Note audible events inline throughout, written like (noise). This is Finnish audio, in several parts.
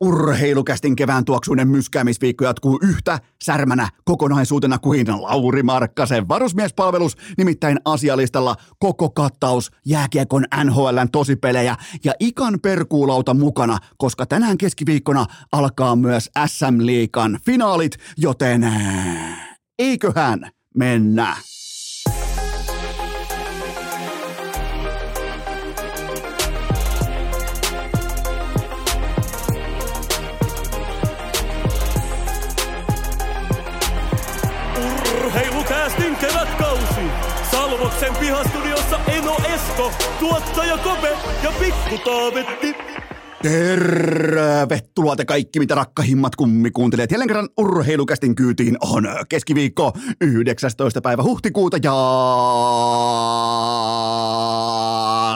Urheilukästin kevään tuoksuinen myskäämisviikko jatkuu yhtä särmänä kokonaisuutena kuin Lauri Markkasen varusmiespalvelus, nimittäin asialistalla koko kattaus jääkiekon NHLn tosipelejä ja ikan perkuulauta mukana, koska tänään keskiviikkona alkaa myös SM Liikan finaalit, joten eiköhän mennä. Kevätkausi. Salvoksen pihastudiossa Eno Esko, tuottaja Kope ja Pikku Taavetti. Tervetuloa te kaikki, mitä rakkahimmat kummikuuntelijat. Jälleen kerran urheilukästin kyytiin on keskiviikko 19. päivä huhtikuuta ja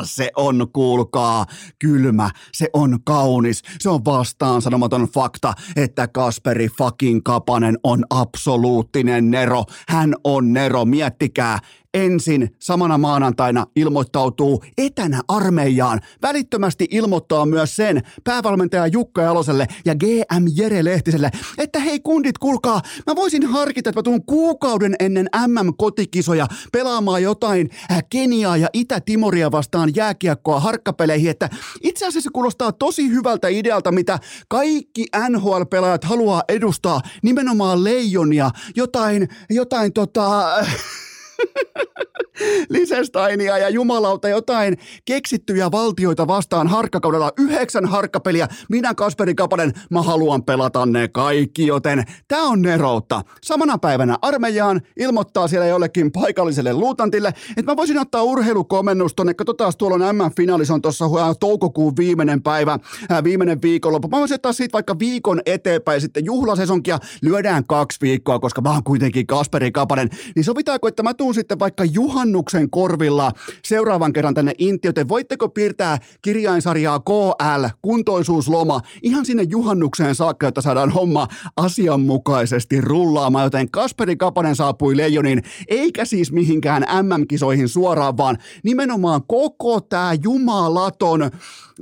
se on, kuulkaa, kylmä, se on kaunis, se on vastaan sanomaton fakta, että Kasperi fucking Kapanen on absoluuttinen Nero. Hän on Nero, miettikää, ensin samana maanantaina ilmoittautuu etänä armeijaan. Välittömästi ilmoittaa myös sen päävalmentaja Jukka Jaloselle ja GM Jere Lehtiselle, että hei kundit, kuulkaa, mä voisin harkita, että mä tuun kuukauden ennen MM-kotikisoja pelaamaan jotain äh, Keniaa ja Itä-Timoria vastaan jääkiekkoa harkkapeleihin, että itse asiassa kuulostaa tosi hyvältä idealta, mitä kaikki NHL-pelaajat haluaa edustaa, nimenomaan leijonia, jotain, jotain tota... (laughs) (laughs) Lisestainia ja jumalauta jotain keksittyjä valtioita vastaan harkkakaudella yhdeksän harkkapeliä. Minä Kasperi Kapanen, mä haluan pelata ne kaikki, joten tää on neroutta. Samana päivänä armeijaan ilmoittaa siellä jollekin paikalliselle luutantille, että mä voisin ottaa urheilukomennus tonne, katsotaan tuolla on M-finaalis on tuossa toukokuun viimeinen päivä, ää, viimeinen viikonloppu. Mä voisin ottaa siitä vaikka viikon eteenpäin sitten juhlasesonkia, lyödään kaksi viikkoa, koska mä oon kuitenkin Kasperi Kapanen. Niin sovitaanko, että mä tuun sitten vaikka juhannuksen korvilla seuraavan kerran tänne Inti, joten voitteko piirtää kirjainsarjaa KL, kuntoisuusloma, ihan sinne juhannukseen saakka, jotta saadaan homma asianmukaisesti rullaamaan, joten Kasperi Kapanen saapui Leijonin, eikä siis mihinkään MM-kisoihin suoraan, vaan nimenomaan koko tämä jumalaton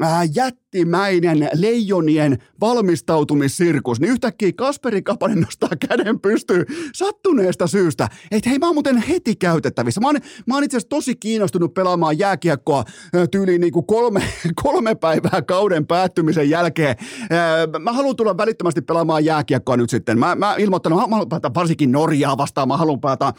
äh, jättimäinen leijonien valmistautumissirkus, niin yhtäkkiä Kasperi Kapanen nostaa käden pystyyn sattuneesta syystä, että hei mä oon muuten heti käytettävissä. Mä oon, mä oon itse asiassa tosi kiinnostunut pelaamaan jääkiekkoa tyyliin niin kuin kolme, (laughs) kolme päivää kauden päättymisen jälkeen. Mä haluan tulla välittömästi pelaamaan jääkiekkoa nyt sitten. Mä, mä ilmoittanut, mä haluan pelata varsinkin Norjaa vastaan, mä haluan pelata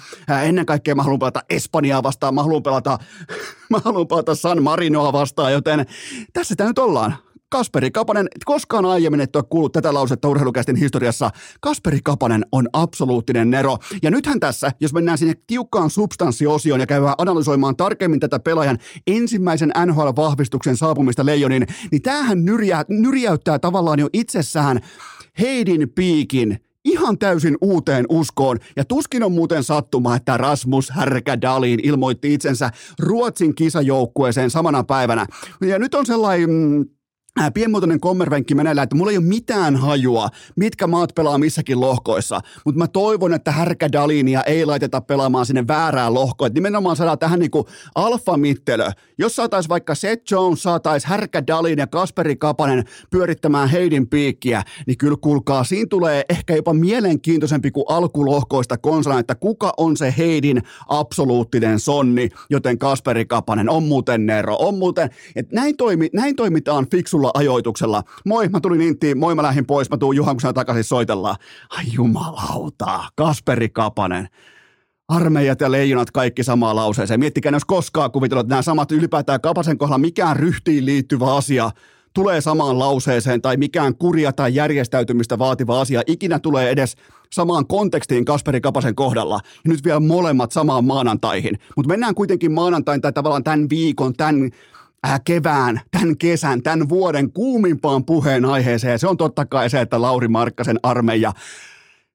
ennen kaikkea mä haluan pelata Espanjaa vastaan, mä haluan pelata, (laughs) mä haluan pelata San Marinoa vastaan, joten tässä sitä nyt ollaan. Kasperi Kapanen, koskaan aiemmin et ole kuullut tätä lausetta urheilukästin historiassa. Kasperi Kapanen on absoluuttinen nero. Ja nythän tässä, jos mennään sinne tiukkaan substanssiosioon ja käydään analysoimaan tarkemmin tätä pelaajan ensimmäisen NHL-vahvistuksen saapumista Leijonin, niin tämähän nyrjää, nyrjäyttää tavallaan jo itsessään Heidin piikin ihan täysin uuteen uskoon. Ja tuskin on muuten sattuma, että Rasmus Härkädalin ilmoitti itsensä Ruotsin kisajoukkueeseen samana päivänä. Ja nyt on sellainen mm, pienmuotoinen kommervenkki meneillään, että mulla ei ole mitään hajua, mitkä maat pelaa missäkin lohkoissa, mutta mä toivon, että Härkä Dalinia ei laiteta pelaamaan sinne väärään lohkoon, että nimenomaan saadaan tähän niinku alfamittelö. Jos saatais vaikka Seth Jones, saatais Härkä Dalin ja Kasperi Kapanen pyörittämään Heidin piikkiä, niin kyllä kuulkaa, siinä tulee ehkä jopa mielenkiintoisempi kuin alkulohkoista konsana, että kuka on se Heidin absoluuttinen sonni, joten Kasperi Kapanen on muuten Nero, on muuten, että näin, toimi, näin toimitaan fiksulla tuolla ajoituksella. Moi, mä tulin Intiin, moi mä lähdin pois, mä tuun Juhan, kun takaisin soitellaan. Ai jumalauta, Kasperi Kapanen. Armeijat ja leijonat kaikki samaan lauseeseen. Miettikää, jos koskaan kuvitellut, että nämä samat ylipäätään Kapasen kohdalla mikään ryhtiin liittyvä asia tulee samaan lauseeseen tai mikään kuria tai järjestäytymistä vaativa asia ikinä tulee edes samaan kontekstiin Kasperi Kapasen kohdalla. Ja nyt vielä molemmat samaan maanantaihin. Mutta mennään kuitenkin maanantain tai tavallaan tämän viikon, tämän kevään, tämän kesän, tämän vuoden kuumimpaan puheenaiheeseen. Se on totta kai se, että Lauri Markkasen armeija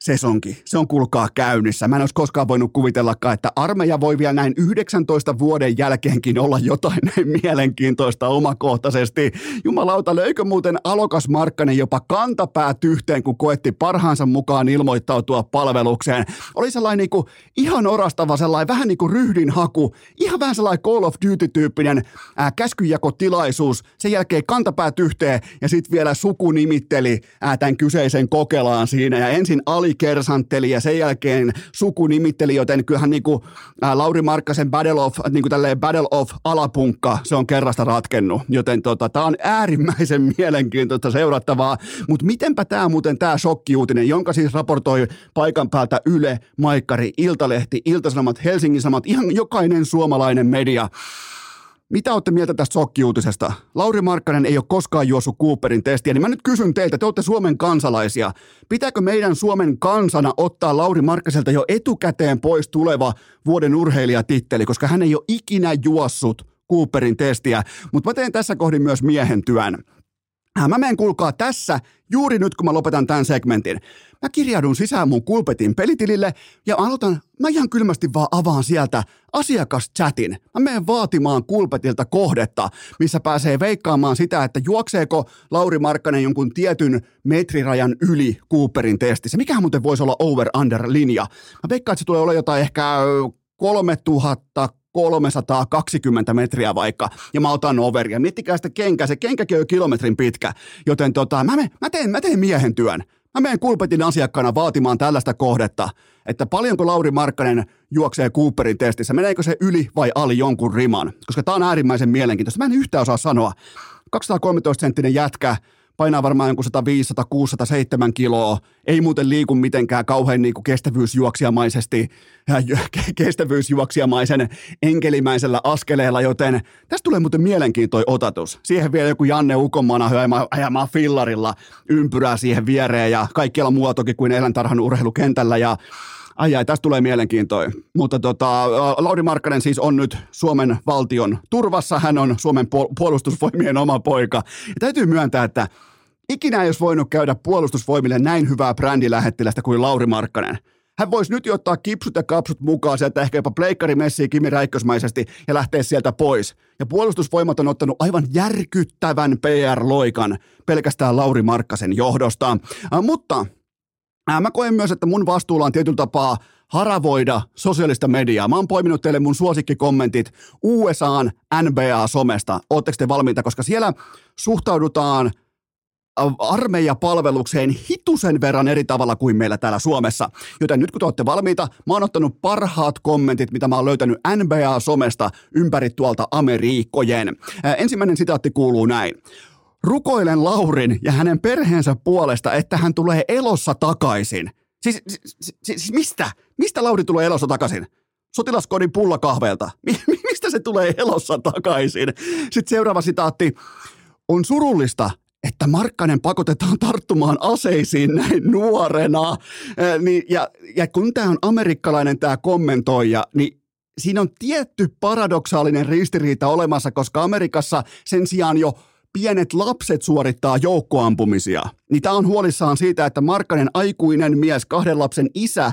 sesonki. Se on kulkaa käynnissä. Mä en olisi koskaan voinut kuvitellakaan, että armeija voi vielä näin 19 vuoden jälkeenkin olla jotain näin mielenkiintoista omakohtaisesti. Jumalauta, löikö muuten Alokas Markkanen jopa kantapäät yhteen, kun koetti parhaansa mukaan ilmoittautua palvelukseen. Oli sellainen niin kuin, ihan orastava sellainen, vähän niin kuin ryhdinhaku, ihan vähän sellainen Call of Duty-tyyppinen ää, käskyjakotilaisuus. Sen jälkeen kantapäät yhteen ja sitten vielä suku nimitteli ää, tämän kyseisen kokelaan siinä ja ensin Ali kersantteli ja sen jälkeen suku nimitteli, joten kyllähän niin kuin, ää, Lauri Markkasen Battle of, niin kuin Battle of alapunkka, se on kerrasta ratkennut, joten tota, tämä on äärimmäisen mielenkiintoista seurattavaa, mutta mitenpä tämä muuten tämä shokkiuutinen, jonka siis raportoi paikan päältä Yle, Maikkari, Iltalehti, Iltasanomat, Helsingin Sanomat, ihan jokainen suomalainen media, mitä olette mieltä tästä sokkiuutisesta? Lauri Markkanen ei ole koskaan juossut Cooperin testiä, niin mä nyt kysyn teiltä, te olette Suomen kansalaisia. Pitääkö meidän Suomen kansana ottaa Lauri Markkaselta jo etukäteen pois tuleva vuoden urheilijatitteli, koska hän ei ole ikinä juossut Cooperin testiä, mutta mä teen tässä kohdin myös miehen työn. Äh, mä menen kuulkaa tässä, juuri nyt kun mä lopetan tämän segmentin. Mä kirjaudun sisään mun Kulpetin pelitilille ja aloitan, mä ihan kylmästi vaan avaan sieltä asiakaschatin. Mä menen vaatimaan Kulpetilta kohdetta, missä pääsee veikkaamaan sitä, että juokseeko Lauri Markkanen jonkun tietyn metrirajan yli Cooperin testissä. Mikähän muuten voisi olla over-under-linja? Mä veikkaan, että se tulee olla jotain ehkä 3000 320 metriä vaikka, ja mä otan overia. Miettikää sitä kenkää, se kenkäkin on kilometrin pitkä, joten tota, mä, me, mä, teen, mä teen miehen työn. Mä menen Kulpetin asiakkaana vaatimaan tällaista kohdetta, että paljonko Lauri Markkanen juoksee Cooperin testissä, meneekö se yli vai ali jonkun riman, koska tää on äärimmäisen mielenkiintoista. Mä en yhtään osaa sanoa. 213-senttinen jätkä, painaa varmaan jonkun 105, 6, 7 kiloa, ei muuten liiku mitenkään kauhean niin kuin kestävyysjuoksijamaisesti, kestävyysjuoksijamaisen enkelimäisellä askeleella, joten tästä tulee muuten mielenkiintoinen otatus. Siihen vielä joku Janne Ukonmana ajamaan fillarilla ympyrää siihen viereen ja kaikkialla muualla toki kuin eläintarhan urheilukentällä ja Ai ai, tästä tulee mielenkiintoa. Mutta tota, Lauri Markkanen siis on nyt Suomen valtion turvassa. Hän on Suomen puolustusvoimien oma poika. Ja täytyy myöntää, että ikinä ei olisi voinut käydä puolustusvoimille näin hyvää brändilähettilästä kuin Lauri Markkanen. Hän voisi nyt jo ottaa kipsut ja kapsut mukaan sieltä ehkä jopa pleikkari messiin Kimi Räikkösmäisesti ja lähteä sieltä pois. Ja puolustusvoimat on ottanut aivan järkyttävän PR-loikan pelkästään Lauri Markkasen johdosta. Äh, mutta mä koen myös, että mun vastuulla on tietyllä tapaa haravoida sosiaalista mediaa. Mä oon poiminut teille mun suosikkikommentit USAn NBA-somesta. Ootteko te valmiita? Koska siellä suhtaudutaan armeijapalvelukseen hitusen verran eri tavalla kuin meillä täällä Suomessa. Joten nyt kun te olette valmiita, mä oon ottanut parhaat kommentit, mitä mä oon löytänyt NBA-somesta ympäri tuolta Ameriikkojen. Ensimmäinen sitaatti kuuluu näin. Rukoilen Laurin ja hänen perheensä puolesta, että hän tulee elossa takaisin. Siis, siis, siis, mistä? Mistä Lauri tulee elossa takaisin? Sotilaskodin pullakahveelta. (laughs) Mistä se tulee elossa takaisin? Sitten seuraava sitaatti. On surullista, että Markkanen pakotetaan tarttumaan aseisiin näin nuorena. Niin, ja, ja kun tämä on amerikkalainen tämä kommentoija, niin siinä on tietty paradoksaalinen ristiriita olemassa, koska Amerikassa sen sijaan jo pienet lapset suorittaa joukkoampumisia. Niin tämä on huolissaan siitä, että Markkanen aikuinen mies, kahden lapsen isä,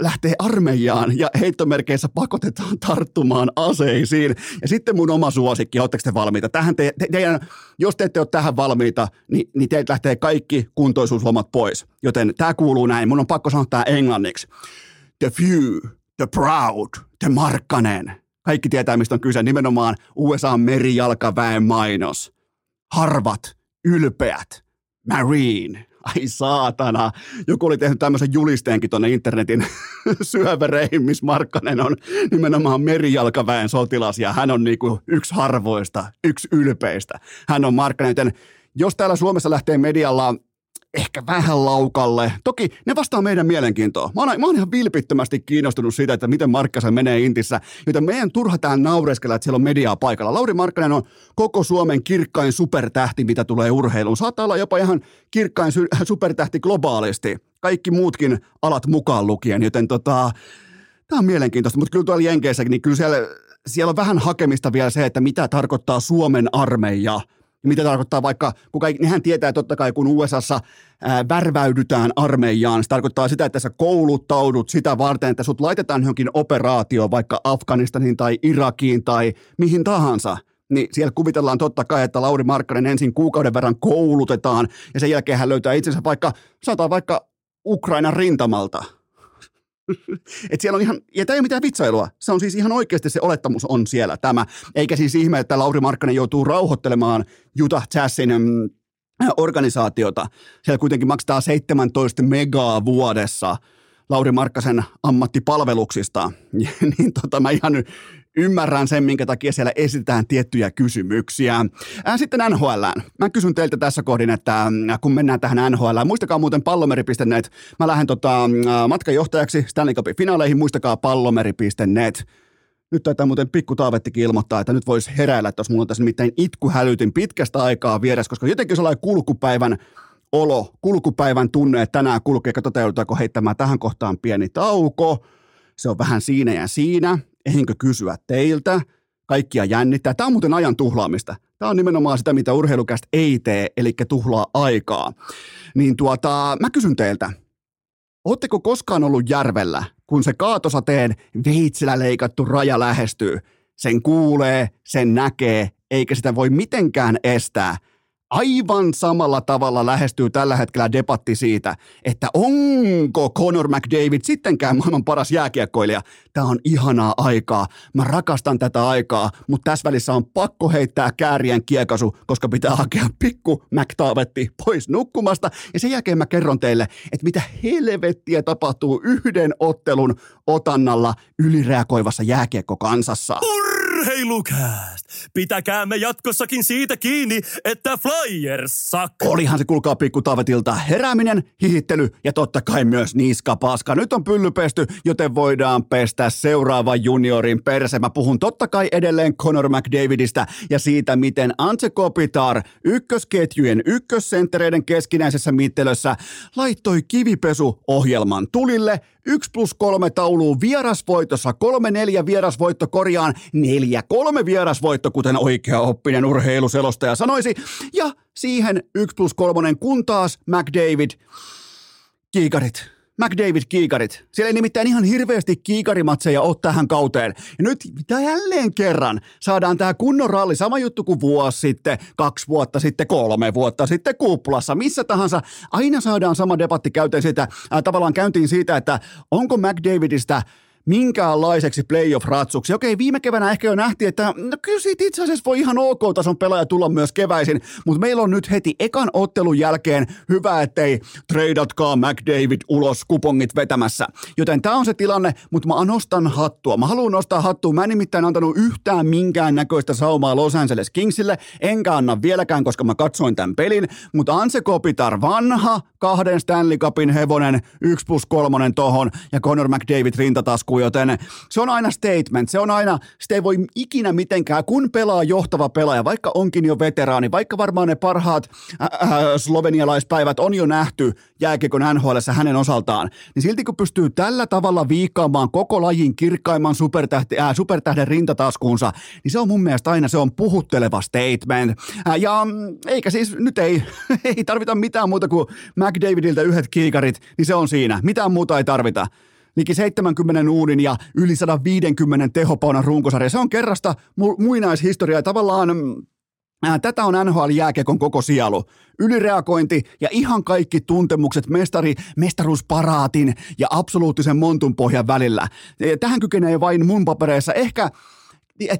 lähtee armeijaan ja heittomerkeissä pakotetaan tarttumaan aseisiin. Ja sitten mun oma suosikki, oletteko te valmiita? Tähän te, te, teidän, jos te ette ole tähän valmiita, niin, niin teiltä lähtee kaikki kuntoisuuslomat pois. Joten tämä kuuluu näin, mun on pakko sanoa tämä englanniksi. The few, the proud, the Markkanen. Kaikki tietää, mistä on kyse. Nimenomaan USA merijalkaväen mainos. Harvat, ylpeät, Marine, ai saatana, joku oli tehnyt tämmöisen julisteenkin tuonne internetin (laughs) syövereihin, missä Markkanen on nimenomaan merijalkaväen sotilas ja hän on niinku yksi harvoista, yksi ylpeistä. Hän on Markkanen, joten jos täällä Suomessa lähtee medialla ehkä vähän laukalle. Toki ne vastaa meidän mielenkiintoa. Mä oon, mä oon ihan vilpittömästi kiinnostunut siitä, että miten Markkasen menee Intissä, joten meidän turha tään naureskella, että siellä on mediaa paikalla. Lauri Markkanen on koko Suomen kirkkain supertähti, mitä tulee urheiluun. Saattaa olla jopa ihan kirkkain (laughs) supertähti globaalisti. Kaikki muutkin alat mukaan lukien, joten tota, tämä on mielenkiintoista. Mutta kyllä tuolla Jenkeissä, niin kyllä siellä, siellä on vähän hakemista vielä se, että mitä tarkoittaa Suomen armeija – Ja mitä tarkoittaa vaikka, kun kaikki, nehän tietää totta kai, kun USAssa ää, värväydytään armeijaan, se tarkoittaa sitä, että sä kouluttaudut sitä varten, että sut laitetaan johonkin operaatioon vaikka Afganistaniin tai Irakiin tai mihin tahansa – niin siellä kuvitellaan totta kai, että Lauri Markkanen ensin kuukauden verran koulutetaan ja sen jälkeen hän löytää itsensä vaikka, sanotaan vaikka Ukrainan rintamalta. Et siellä on ihan, ja tämä ei ole mitään vitsailua. Se on siis ihan oikeasti se olettamus on siellä tämä. Eikä siis ihme, että Lauri Markkanen joutuu rauhoittelemaan Utah Jazzin mm, organisaatiota. Siellä kuitenkin maksetaan 17 megaa vuodessa Lauri Markkasen ammattipalveluksista. (laughs) niin tota, mä ihan ymmärrän sen, minkä takia siellä esitetään tiettyjä kysymyksiä. Sitten NHL. Mä kysyn teiltä tässä kohdin, että kun mennään tähän NHL, muistakaa muuten pallomeri.net. Mä lähden tota, matkajohtajaksi Stanley Cupin finaaleihin, muistakaa pallomeri.net. Nyt taitaa muuten pikku taavettikin ilmoittaa, että nyt voisi heräillä, että jos mulla on tässä nimittäin itkuhälytin pitkästä aikaa vieressä, koska jotenkin sellainen kulkupäivän olo, kulkupäivän tunne, että tänään kulkee, katsotaan joudutaanko heittämään tähän kohtaan pieni tauko. Se on vähän siinä ja siinä ehinkö kysyä teiltä, kaikkia jännittää. Tämä on muuten ajan tuhlaamista. Tämä on nimenomaan sitä, mitä urheilukästä ei tee, eli tuhlaa aikaa. Niin tuota, mä kysyn teiltä, Oletteko koskaan ollut järvellä, kun se kaatosateen veitsellä leikattu raja lähestyy? Sen kuulee, sen näkee, eikä sitä voi mitenkään estää – aivan samalla tavalla lähestyy tällä hetkellä debatti siitä, että onko Conor McDavid sittenkään maailman paras jääkiekkoilija. Tämä on ihanaa aikaa. Mä rakastan tätä aikaa, mutta tässä välissä on pakko heittää käärien kiekasu, koska pitää hakea pikku McTavetti pois nukkumasta. Ja sen jälkeen mä kerron teille, että mitä helvettiä tapahtuu yhden ottelun otannalla ylireagoivassa jääkiekkokansassa. Urra! Urheilukääst! Pitäkäämme jatkossakin siitä kiinni, että Flyers. Olihan se kulkaa pikku tavetilta herääminen, hihittely ja totta kai myös niskapaska. Nyt on pylly pesty, joten voidaan pestä seuraava juniorin perse. Mä puhun totta kai edelleen Conor McDavidistä ja siitä, miten Ante Kopitar ykkösketjujen ykkössenttereiden keskinäisessä mittelössä laittoi kivipesu-ohjelman tulille – 1 plus 3 tauluun vierasvoitossa, 3-4 vierasvoitto korjaan, 4-3 vierasvoitto, kuten oikea oppinen urheiluselostaja sanoisi. Ja siihen 1 plus 3 kun taas McDavid, kiikarit, McDavid kiikarit. Siellä ei nimittäin ihan hirveästi kiikarimatseja ole tähän kauteen. Ja nyt mitä jälleen kerran saadaan tämä kunnon ralli, sama juttu kuin vuosi sitten, kaksi vuotta sitten, kolme vuotta sitten kuplassa, missä tahansa. Aina saadaan sama debatti käyteen siitä, äh, tavallaan käyntiin siitä, että onko McDavidistä minkäänlaiseksi playoff-ratsuksi. Okei, viime keväänä ehkä jo nähtiin, että no kyllä siitä itse asiassa voi ihan ok-tason pelaaja tulla myös keväisin, mutta meillä on nyt heti ekan ottelun jälkeen hyvä, ettei treidatkaa McDavid ulos kupongit vetämässä. Joten tämä on se tilanne, mutta mä nostan hattua. Mä haluan nostaa hattua. Mä en nimittäin antanut yhtään minkään näköistä saumaa Los Angeles Kingsille, enkä anna vieläkään, koska mä katsoin tämän pelin, mutta Anse Kopitar, vanha kahden Stanley Cupin hevonen, 1 plus 3 tohon ja Conor McDavid rintatasku alkuun, joten se on aina statement, se on aina, sitä ei voi ikinä mitenkään, kun pelaa johtava pelaaja, vaikka onkin jo veteraani, vaikka varmaan ne parhaat äh, äh, slovenialaispäivät on jo nähty jääkiekon NHL hänen osaltaan, niin silti kun pystyy tällä tavalla viikkaamaan koko lajin kirkkaimman supertähti, äh, supertähden rintataskuunsa, niin se on mun mielestä aina se on puhutteleva statement. Äh, ja mm, eikä siis nyt ei, (laughs) ei tarvita mitään muuta kuin McDavidiltä yhdet kiikarit, niin se on siinä. Mitään muuta ei tarvita liki 70 uunin ja yli 150 tehopaunan runkosarja. Se on kerrasta mu- muinaishistoriaa. Tavallaan Ää, tätä on NHL-jääkekon koko sielu. Ylireagointi ja ihan kaikki tuntemukset mestari, mestaruusparaatin ja absoluuttisen montun pohjan välillä. Tähän kykenee vain mun papereissa. Ehkä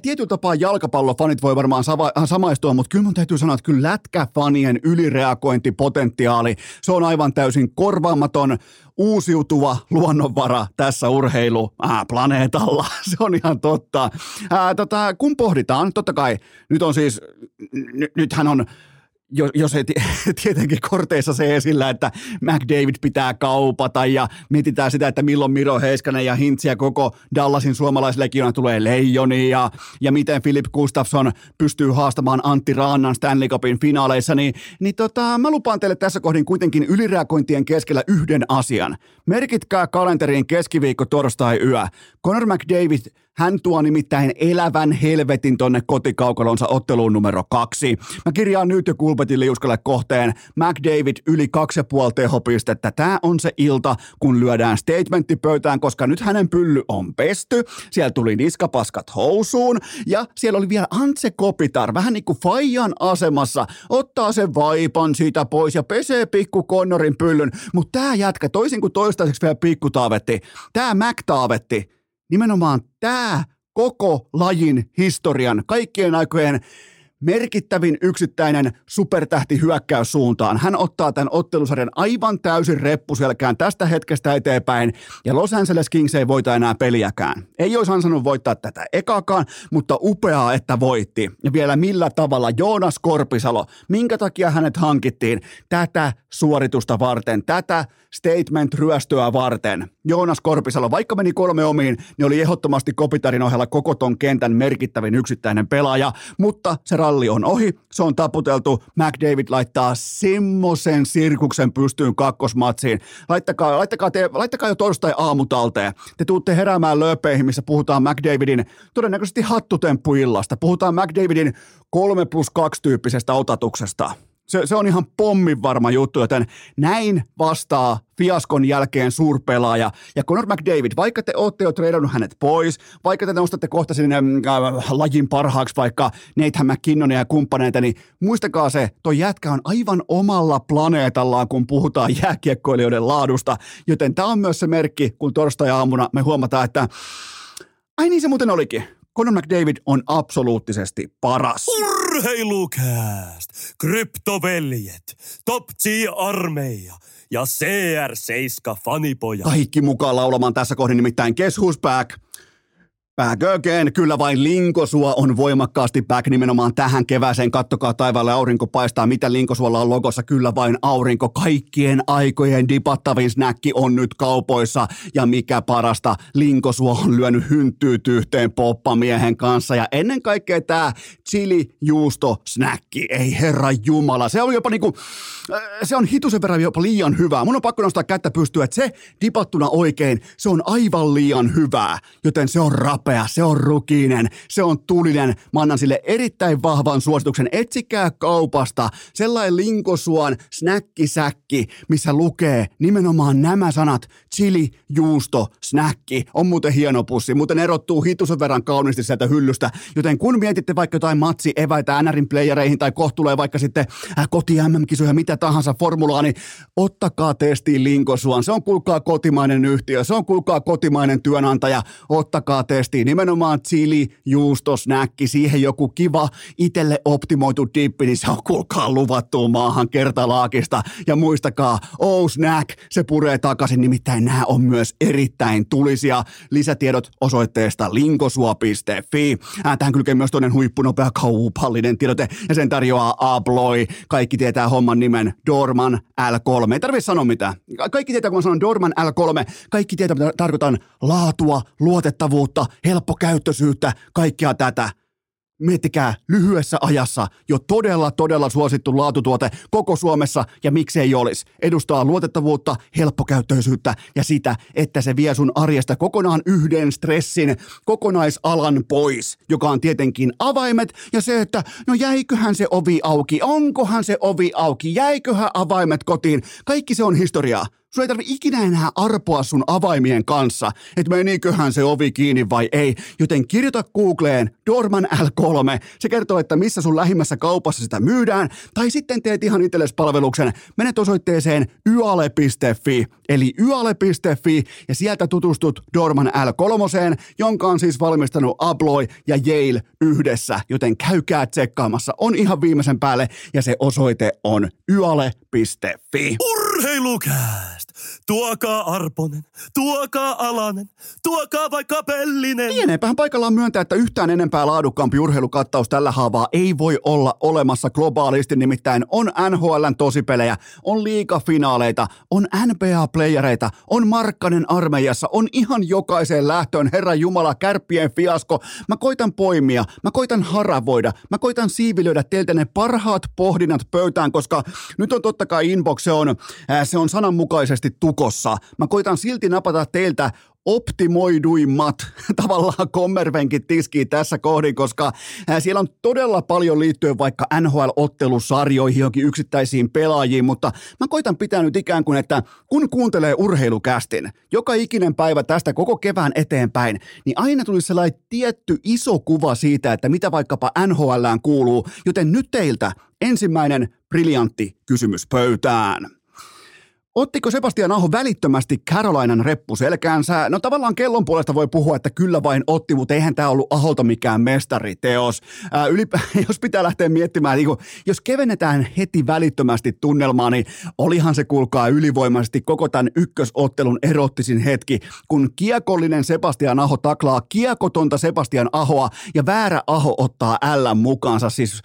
tietyllä tapaa jalkapallofanit voi varmaan sama, samaistua, mutta kyllä mun täytyy sanoa, että kyllä lätkäfanien ylireagointipotentiaali, se on aivan täysin korvaamaton uusiutuva luonnonvara tässä urheiluplaneetalla. (laughs) Se on ihan totta. Ää, tota, kun pohditaan, totta kai, nyt on siis, n- nythän on jos, jos ei tietenkin korteissa se esillä, että McDavid pitää kaupata ja mietitään sitä, että milloin Miro Heiskanen ja Hintsi ja koko Dallasin suomalaislegiona tulee leijoni ja, ja miten Philip Gustafsson pystyy haastamaan Antti Raannan Stanley Cupin finaaleissa, niin, niin tota, mä lupaan teille tässä kohdin kuitenkin ylireagointien keskellä yhden asian. Merkitkää kalenteriin keskiviikko, torstai, yö. Conor McDavid Hän tuo nimittäin elävän helvetin tonne kotikaukalonsa otteluun numero kaksi. Mä kirjaan nyt jo Kulpetin liuskalle kohteen McDavid yli kaksi ja puoli tehopistettä. Tää on se ilta, kun lyödään statementti pöytään, koska nyt hänen pylly on pesty. Siellä tuli niskapaskat housuun ja siellä oli vielä Antse Kopitar, vähän niin kuin Fajan asemassa, ottaa sen vaipan siitä pois ja pesee pikku Connorin pyllyn. Mutta tää jätkä, toisin kuin toistaiseksi vielä pikkutaavetti, tää McTaavetti, nimenomaan tämä koko lajin historian, kaikkien aikojen merkittävin yksittäinen supertähti hyökkäys suuntaan. Hän ottaa tämän ottelusarjan aivan täysin reppuselkään tästä hetkestä eteenpäin, ja Los Angeles Kings ei voita enää peliäkään. Ei olisi ansainnut voittaa tätä ekakaan, mutta upeaa, että voitti. Ja vielä millä tavalla Joonas Korpisalo, minkä takia hänet hankittiin tätä suoritusta varten, tätä statement-ryöstöä varten. Joonas Korpisalo, vaikka meni kolme omiin, niin oli ehdottomasti Kopitarin ohella koko ton kentän merkittävin yksittäinen pelaaja, mutta se ralli on ohi, se on taputeltu, McDavid laittaa semmoisen sirkuksen pystyyn kakkosmatsiin. Laittakaa, laittakaa, te, laittakaa jo torstai aamutalteen. Te tuutte heräämään lööpeihin, missä puhutaan McDavidin todennäköisesti hattutemppuillasta. Puhutaan McDavidin 3 plus 2 tyyppisestä otatuksesta. Se, se on ihan pommin varma juttu, joten näin vastaa fiaskon jälkeen suurpelaaja. Ja Conor McDavid, vaikka te olette jo treidannut hänet pois, vaikka te nostatte kohta sinne äh, lajin parhaaksi vaikka Nathan McKinnonia ja kumppaneita, niin muistakaa se, toi jätkä on aivan omalla planeetallaan, kun puhutaan jääkiekkoilijoiden laadusta. Joten tämä on myös se merkki, kun torstai-aamuna me huomataan, että ai niin se muuten olikin. Conor McDavid on absoluuttisesti paras. Urheilukääst! Kryptoveljet! Top G-armeija! Ja CR7 fanipoja. Kaikki mukaan laulamaan tässä kohdin nimittäin Guess? Again. Kyllä vain Linkosua on voimakkaasti back nimenomaan tähän kevääseen. Kattokaa taivaalle aurinko paistaa. Mitä Linkosuolla on logossa? Kyllä vain aurinko. Kaikkien aikojen dipattavin snäkki on nyt kaupoissa. Ja mikä parasta, Linkosuo on lyönyt hynttyyt yhteen poppamiehen kanssa. Ja ennen kaikkea tämä chili juusto snäkki. Ei herra jumala. Se on jopa niinku, äh, se on hitusen verran jopa liian hyvää. Mun on pakko nostaa kättä pystyä, että se dipattuna oikein, se on aivan liian hyvää. Joten se on rap kapea, se on rukinen, se on tulinen. Mä annan sille erittäin vahvan suosituksen. Etsikää kaupasta sellainen linkosuon snäkkisäkki, missä lukee nimenomaan nämä sanat. Chili, juusto, snäkki. On muuten hieno pussi, muuten erottuu hitusen verran kauniisti sieltä hyllystä. Joten kun mietitte vaikka jotain matsi eväitä NRin playereihin tai kohtulee vaikka sitten äh, koti MM-kisoja, mitä tahansa formulaa, niin ottakaa testiin linkosuon. Se on kuulkaa kotimainen yhtiö, se on kuulkaa kotimainen työnantaja. Ottakaa testiin tehtiin nimenomaan chili, juusto, snäkki, siihen joku kiva itelle optimoitu dippi, niin se on kuulkaa luvattu maahan kertalaakista. Ja muistakaa, oh snack, se puree takaisin, nimittäin nämä on myös erittäin tulisia. Lisätiedot osoitteesta linkosua.fi. Tähän kylkee myös toinen huippunopea kaupallinen tiedote, ja sen tarjoaa Abloy. Kaikki tietää homman nimen Dorman L3. Ei tarvitse sanoa mitään. Kaikki tietää, kun mä sanon Dorman L3, kaikki tietää, mitä tarkoitan laatua, luotettavuutta, helppokäyttöisyyttä, kaikkea tätä. Miettikää lyhyessä ajassa jo todella, todella suosittu laatutuote koko Suomessa ja miksei olisi. Edustaa luotettavuutta, helppokäyttöisyyttä ja sitä, että se vie sun arjesta kokonaan yhden stressin kokonaisalan pois, joka on tietenkin avaimet ja se, että no jäiköhän se ovi auki, onkohan se ovi auki, jäiköhän avaimet kotiin. Kaikki se on historiaa. Sun ei tarvi ikinä enää arpoa sun avaimien kanssa, että meniköhän se ovi kiinni vai ei. Joten kirjoita Googleen Dorman L3. Se kertoo, että missä sun lähimmässä kaupassa sitä myydään. Tai sitten teet ihan itsellesi palveluksen. Menet osoitteeseen yale.fi. Eli yale.fi ja sieltä tutustut Dorman L3, jonka on siis valmistanut Abloy ja Yale yhdessä. Joten käykää tsekkaamassa. On ihan viimeisen päälle ja se osoite on yale.fi. Urheilukääst! Tuokaa Arponen, tuokaa Alanen, tuokaa vaikka Pellinen. Lieneepähän paikallaan myöntää, että yhtään enempää laadukkaampi urheilukattaus tällä haavaa ei voi olla olemassa globaalisti, nimittäin on NHLn tosipelejä, on liigafinaaleita, on NBA-playereita, on Markkanen armeijassa, on ihan jokaiseen lähtöön, Herra Jumala, kärppien fiasko. Mä koitan poimia, mä koitan haravoida, mä koitan siivilöidä teiltä ne parhaat pohdinnat pöytään, koska nyt on totta kai inbox, se on, ää, se on sananmukaisesti tukossa. Mä koitan silti napata teiltä optimoiduimmat (laughs) tavallaan kommervenkit tiskiin tässä kohdin, koska siellä on todella paljon liittyen vaikka NHL-ottelusarjoihin, johonkin yksittäisiin pelaajiin, mutta mä koitan pitää nyt ikään kuin, että kun kuuntelee urheilukästin, joka ikinen päivä tästä koko kevään eteenpäin, niin aina tulisi sellainen tietty iso kuva siitä, että mitä vaikkapa NHLään kuuluu, joten nyt teiltä ensimmäinen briljantti kysymys pöytään. Ottiko Sebastian Aho välittömästi Carolinan reppu selkäänsä? No tavallaan kellon puolesta voi puhua, että kyllä vain otti, mutta eihän tämä ollut Aholta mikään mestariteos. Ää, ylipä, (laughs) jos pitää lähteä miettimään, niin kun, jos kevennetään heti välittömästi tunnelmaa, niin olihan se kuulkaa ylivoimaisesti koko tämän ykkösottelun erottisin hetki, kun kiekollinen Sebastian Aho taklaa kiekotonta Sebastian Ahoa ja väärä Aho ottaa L mukaansa. Siis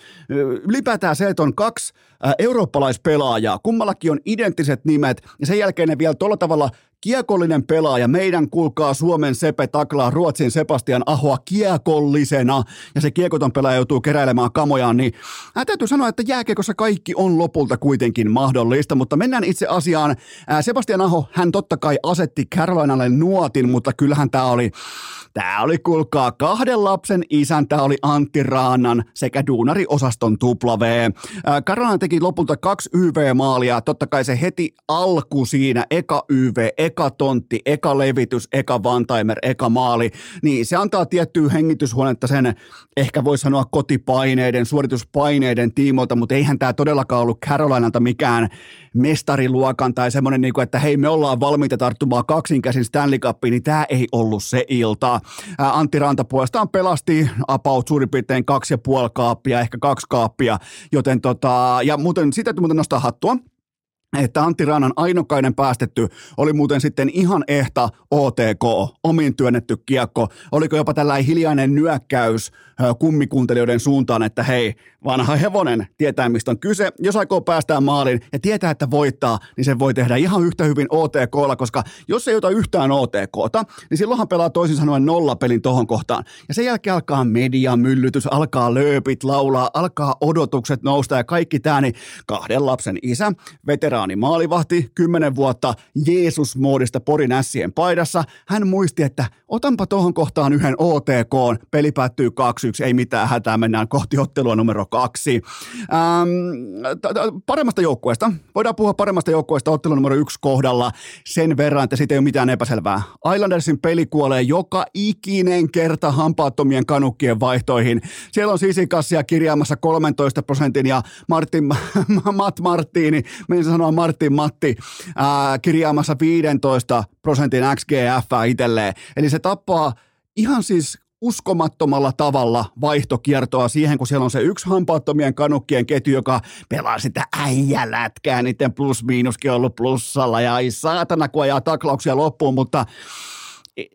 ylipäätään se, että on kaksi eurooppalaispelaajaa, kummallakin on identtiset nimet ja sen jälkeen ne vielä tuolla tavalla kiekollinen pelaaja, meidän kuulkaa Suomen Sepe taklaa Ruotsin Sebastian Ahoa kiekollisena ja se kiekoton pelaaja joutuu keräilemään kamojaan, niin ää, täytyy sanoa, että jääkiekossa kaikki on lopulta kuitenkin mahdollista, mutta mennään itse asiaan. Sebastian Aho, hän totta kai asetti Carolinalle nuotin, mutta kyllähän tämä oli Tämä oli, kuulkaa, kahden lapsen isän, tämä oli Antti Raanan sekä duunariosaston tupla V. Karolana teki lopulta kaksi YV-maalia, totta kai se heti alku siinä, eka YV, eka tontti, eka levitys, eka vantaimer, eka maali, niin se antaa tiettyä hengityshuonetta sen, ehkä voi sanoa kotipaineiden, suorituspaineiden tiimoilta, mutta eihän tämä todellakaan ollut Carolinalta mikään mestariluokan tai semmoinen, niin kuin, että hei me ollaan valmiita tarttumaan kaksinkäsin Stanley Cupiin, niin tämä ei ollut se ilta. Antti Ranta puolestaan pelasti about suurin piirtein kaksi ja puoli kaappia, ehkä kaksi kaappia, joten tota, ja muuten sitä muuten nostaa hattua, että Antti Rannan ainokainen päästetty oli muuten sitten ihan ehta OTK, omin työnnetty kiekko. Oliko jopa tällainen hiljainen nyökkäys kummikuuntelijoiden suuntaan, että hei, vanha hevonen tietää mistä on kyse. Jos aikoo päästää maalin ja tietää, että voittaa, niin se voi tehdä ihan yhtä hyvin OTKlla, koska jos ei ota yhtään OTKta, niin silloinhan pelaa toisin sanoen nollapelin tohon kohtaan. Ja sen jälkeen alkaa mediamyllytys, alkaa lööpit laulaa, alkaa odotukset nousta ja kaikki tämä, niin kahden lapsen isä, veteraani maalivahti, kymmenen vuotta Jeesus-moodista Porin ässien paidassa, hän muisti, että otanpa tohon kohtaan yhden OTK, peli päättyy 2-1, ei mitään hätää, mennään kohti ottelua numero kaksi. Ähm, t- t- paremmasta joukkueesta, voidaan puhua paremmasta joukkueesta ottelun numero yksi kohdalla sen verran, että siitä ei ole mitään epäselvää. Islandersin peli kuolee joka ikinen kerta hampaattomien kanukkien vaihtoihin. Siellä on Sisikassia kirjaamassa 13 prosentin ja Martin, (laughs) Matt Martini, menin sanoa Martin Matti, ää, kirjaamassa 15 prosentin XGF itselleen. Eli se tappaa ihan siis uskomattomalla tavalla vaihtokiertoa siihen, kun siellä on se yksi hampaattomien kanukkien ketju, joka pelaa sitä äijälätkää, niiden plus-miinuskin on ollut plussalla ja ei saatana, kun ajaa taklauksia loppuun, mutta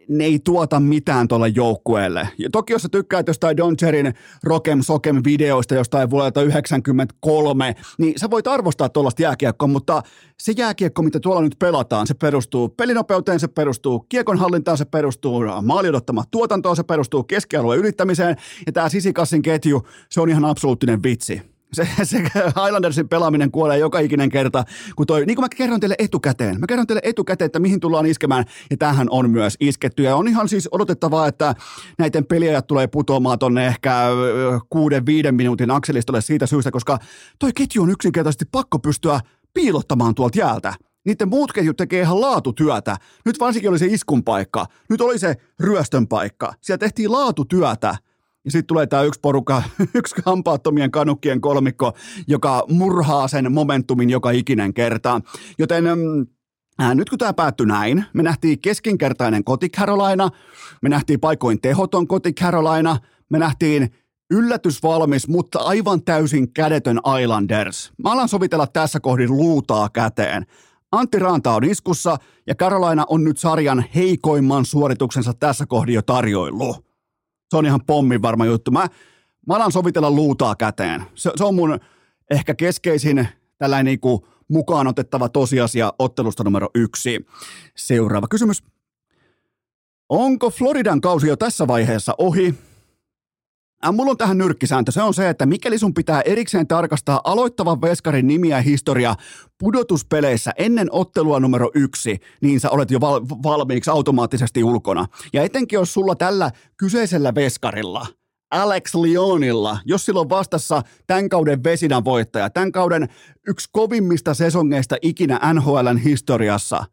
ne ei tuota mitään tuolle joukkueelle. Ja toki jos sä tykkäät jostain Don Cherin Rokem Sokem videoista jostain vuodelta 93, niin sä voit arvostaa tuollaista jääkiekkoa, mutta se jääkiekko, mitä tuolla nyt pelataan, se perustuu pelinopeuteen, se perustuu kiekon hallintaan, se perustuu maaliodottamaan tuotantoon, se perustuu keskialueen ylittämiseen, ja tämä sisikassin ketju, se on ihan absoluuttinen vitsi se, se Highlandersin pelaaminen kuolee joka ikinen kerta, kun toi, niin kuin mä kerron teille etukäteen, mä kerron teille etukäteen, että mihin tullaan iskemään, ja tähän on myös isketty, ja on ihan siis odotettavaa, että näiden peliajat tulee putoamaan tonne ehkä kuuden, viiden minuutin akselistolle siitä syystä, koska toi ketju on yksinkertaisesti pakko pystyä piilottamaan tuolta jäältä. Niiden muut ketjut tekee ihan laatutyötä. Nyt varsinkin oli se iskun paikka. Nyt oli se ryöstön paikka. Siellä tehtiin laatutyötä. Ja sitten tulee tämä yksi porukka, (laughs) yksi hampaattomien kanukkien kolmikko, joka murhaa sen momentumin joka ikinen kerta. Joten Ää, nyt kun tämä päättyi näin, me nähtiin keskinkertainen koti Carolina, me nähtiin paikoin tehoton koti Carolina, me nähtiin yllätysvalmis, mutta aivan täysin kädetön Islanders. Mä alan sovitella tässä kohdin luutaa käteen. Antti Ranta on iskussa ja Carolina on nyt sarjan heikoimman suorituksensa tässä kohdin jo tarjoillut se on ihan pommin varma juttu. Mä, mä alan sovitella luutaa käteen. Se, se on mun ehkä keskeisin tällainen niin kuin mukaan otettava tosiasia ottelusta numero yksi. Seuraava kysymys. Onko Floridan kausi jo tässä vaiheessa ohi? Äh, mulla on tähän nyrkkisääntö. Se on se, että mikäli sun pitää erikseen tarkastaa aloittavan veskarin nimiä ja historia pudotuspeleissä ennen ottelua numero yksi, niin sä olet jo val- valmiiksi automaattisesti ulkona. Ja etenkin jos sulla tällä kyseisellä veskarilla – Alex Leonilla, jos silloin vastassa tämän kauden vesinän voittaja, tämän kauden yksi kovimmista sesongeista ikinä NHLn historiassa,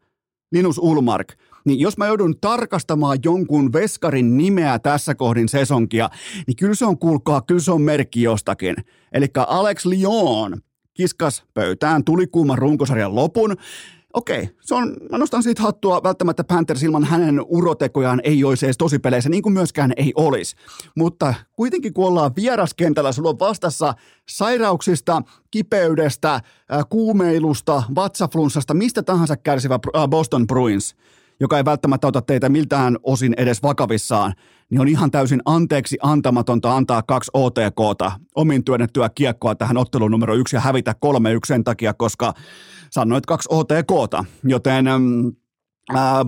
Linus Ulmark, niin jos mä joudun tarkastamaan jonkun veskarin nimeä tässä kohdin sesonkia, niin kyllä se on, kuulkaa, kyllä se on merkki jostakin. Eli Alex Leon kiskas pöytään tulikuuman runkosarjan lopun, okei, se on, mä nostan siitä hattua, välttämättä Panthers ilman hänen urotekojaan ei olisi edes tosipeleissä, niin kuin myöskään ei olisi. Mutta kuitenkin kun ollaan vieraskentällä, sulla on vastassa sairauksista, kipeydestä, kuumeilusta, vatsaflunssasta, mistä tahansa kärsivä Boston Bruins – joka ei välttämättä ota teitä miltään osin edes vakavissaan, niin on ihan täysin anteeksi antamatonta antaa kaksi OTKta, omin työnnettyä kiekkoa tähän otteluun numero yksi ja hävitä kolme yksi sen takia, koska sanoit kaksi OTKta. Joten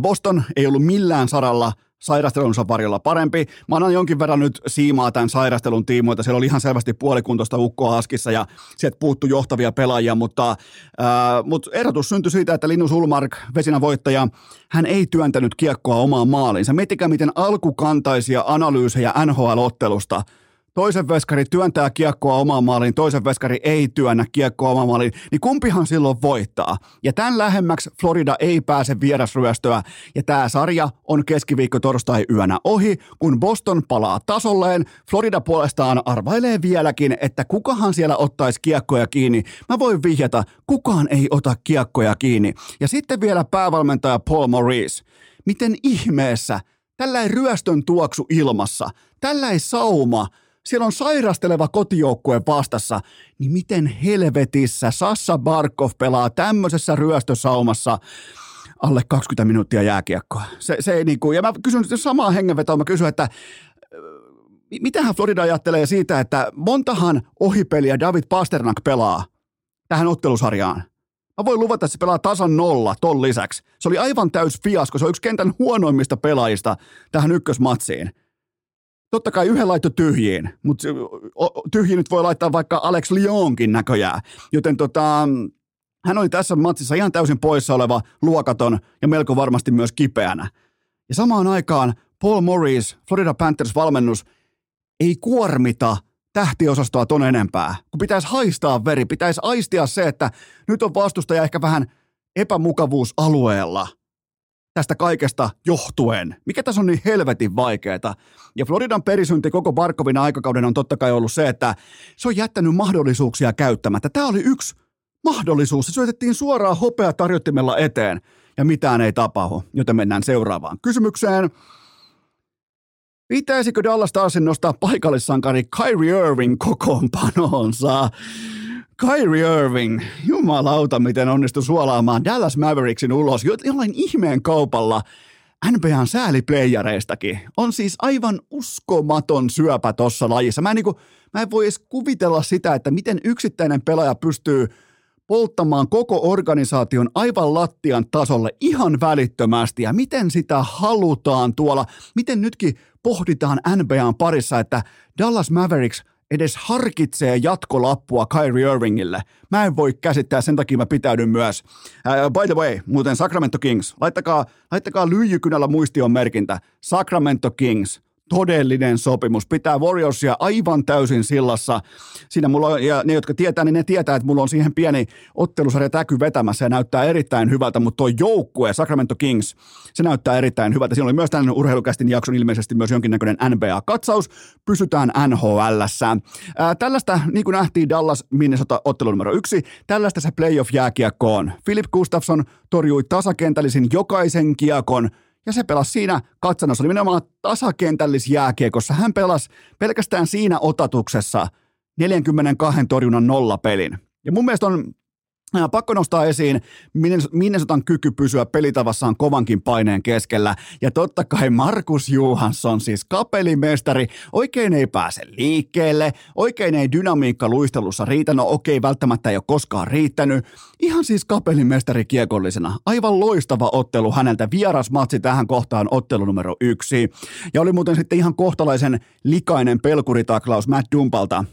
Boston ei ollut millään saralla sairastelunsa varjolla parempi. Mä annan jonkin verran nyt siimaa tämän sairastelun tiimoilta. Siellä oli ihan selvästi puolikuntoista ukkoa askissa ja sieltä puuttu johtavia pelaajia, mutta, ää, mutta ehdotus syntyi siitä, että Linus Ulmark, vesinä voittaja, hän ei työntänyt kiekkoa omaan maaliinsa. Miettikää, miten alkukantaisia analyysejä NHL-ottelusta – toisen veskari työntää kiekkoa omaan maaliin, toisen veskari ei työnnä kiekkoa omaan maaliin, niin kumpihan silloin voittaa? Ja tämän lähemmäksi Florida ei pääse vierasryöstöä, ja tämä sarja on keskiviikko torstai yönä ohi, kun Boston palaa tasolleen. Florida puolestaan arvailee vieläkin, että kukahan siellä ottaisi kiekkoja kiinni. Mä voin vihjata, kukaan ei ota kiekkoja kiinni. Ja sitten vielä päävalmentaja Paul Maurice. Miten ihmeessä tällä ryöstön tuoksu ilmassa, tällä sauma – siellä on sairasteleva kotijoukkue vastassa, niin miten helvetissä Sassa Barkov pelaa tämmöisessä ryöstösaumassa alle 20 minuuttia jääkiekkoa. Se, se ei niinku, ja mä kysyn samaa hengenvetoa, mä kysyn, että mitähän Florida ajattelee siitä, että montahan ohipeliä David Pasternak pelaa tähän ottelusarjaan? Mä voin luvata, että se pelaa tasan nolla ton lisäksi. Se oli aivan täys fiasko. Se on yksi kentän huonoimmista pelaajista tähän ykkösmatsiin. Totta kai yhden laitto tyhjiin, mutta tyhjiin nyt voi laittaa vaikka Alex Lyonkin näköjään. Joten tota, hän oli tässä matsissa ihan täysin poissa oleva, luokaton ja melko varmasti myös kipeänä. Ja samaan aikaan Paul Morris, Florida Panthers-valmennus, ei kuormita tähtiosastoa ton enempää. Kun pitäisi haistaa veri, pitäisi aistia se, että nyt on vastustaja ehkä vähän epämukavuusalueella – tästä kaikesta johtuen. Mikä tässä on niin helvetin vaikeeta? Ja Floridan perisynti koko Barkovin aikakauden on totta kai ollut se, että se on jättänyt mahdollisuuksia käyttämättä. Tämä oli yksi mahdollisuus. Se syötettiin suoraan hopea tarjottimella eteen ja mitään ei tapahdu. Joten mennään seuraavaan kysymykseen. Pitäisikö Dallas Starsin nostaa paikallissankari Kyrie Irving kokoonpanoonsa? Kyrie Irving, jumalauta, miten onnistui suolaamaan Dallas Mavericksin ulos jollain ihmeen kaupalla NBAn sääliplayereistakin. On siis aivan uskomaton syöpä tuossa lajissa. Mä en, niin kuin, mä en voi edes kuvitella sitä, että miten yksittäinen pelaaja pystyy polttamaan koko organisaation aivan lattian tasolle ihan välittömästi ja miten sitä halutaan tuolla, miten nytkin pohditaan NBAn parissa, että Dallas Mavericks – edes harkitsee jatkolappua Kyrie Irvingille. Mä en voi käsittää, sen takia mä pitäydyn myös. Uh, by the way, muuten Sacramento Kings, laittakaa, laittakaa lyijykynällä muistion merkintä. Sacramento Kings, todellinen sopimus. Pitää Warriorsia aivan täysin sillassa. Siinä mulla on, ja ne, jotka tietää, niin ne tietää, että mulla on siihen pieni ottelusarja täky vetämässä ja näyttää erittäin hyvältä, mutta tuo joukkue, Sacramento Kings, se näyttää erittäin hyvältä. Siinä oli myös tämän urheilukästin jakson ilmeisesti myös jonkinnäköinen NBA-katsaus. Pysytään. Ää, tällaista, niin kuin nähtiin Dallas Minnesota ottelu numero yksi, tällaista se playoff-jääkiekko on. Philip Gustafsson torjui tasakentällisin jokaisen kiekon ja se pelasi siinä katsannossa, oli nimenomaan tasakentällisjääkiekossa. Hän pelasi pelkästään siinä otatuksessa 42 torjunnan nollapelin. Ja mun mielestä on Pakko nostaa esiin Minnesotan kyky pysyä pelitavassaan kovankin paineen keskellä. Ja totta kai Markus Johansson, siis kapelimestari, oikein ei pääse liikkeelle, oikein ei dynamiikka luistelussa riitä, no okei, välttämättä ei ole koskaan riittänyt. Ihan siis kapelimestari kiekollisena. Aivan loistava ottelu häneltä, vieras matsi tähän kohtaan ottelu numero yksi. Ja oli muuten sitten ihan kohtalaisen likainen pelkuritaklaus Matt Dumpalta,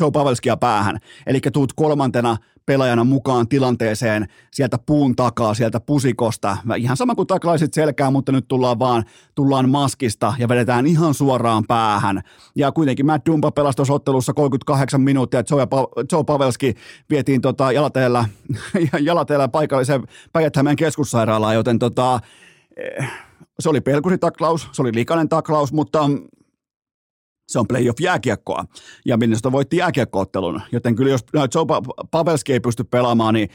Joe Pavelskia päähän. Eli tuut kolmantena pelaajana mukaan tilanteeseen sieltä puun takaa, sieltä pusikosta. Ihan sama kuin taklaisit selkää, mutta nyt tullaan vaan, tullaan maskista ja vedetään ihan suoraan päähän. Ja kuitenkin Matt Dumpa pelasi tuossa ottelussa 38 minuuttia, Joe, pa- Joe Pavelski vietiin tota jalateella, (laughs) jalateella paikalliseen päijät keskussairaalaan, joten tota, eh, se oli pelkusitaklaus, se oli likainen taklaus, mutta se on playoff jääkiekkoa. Ja Minnesota voitti jääkiekkoottelun. Joten kyllä jos Joe Pavelski ei pysty pelaamaan, niin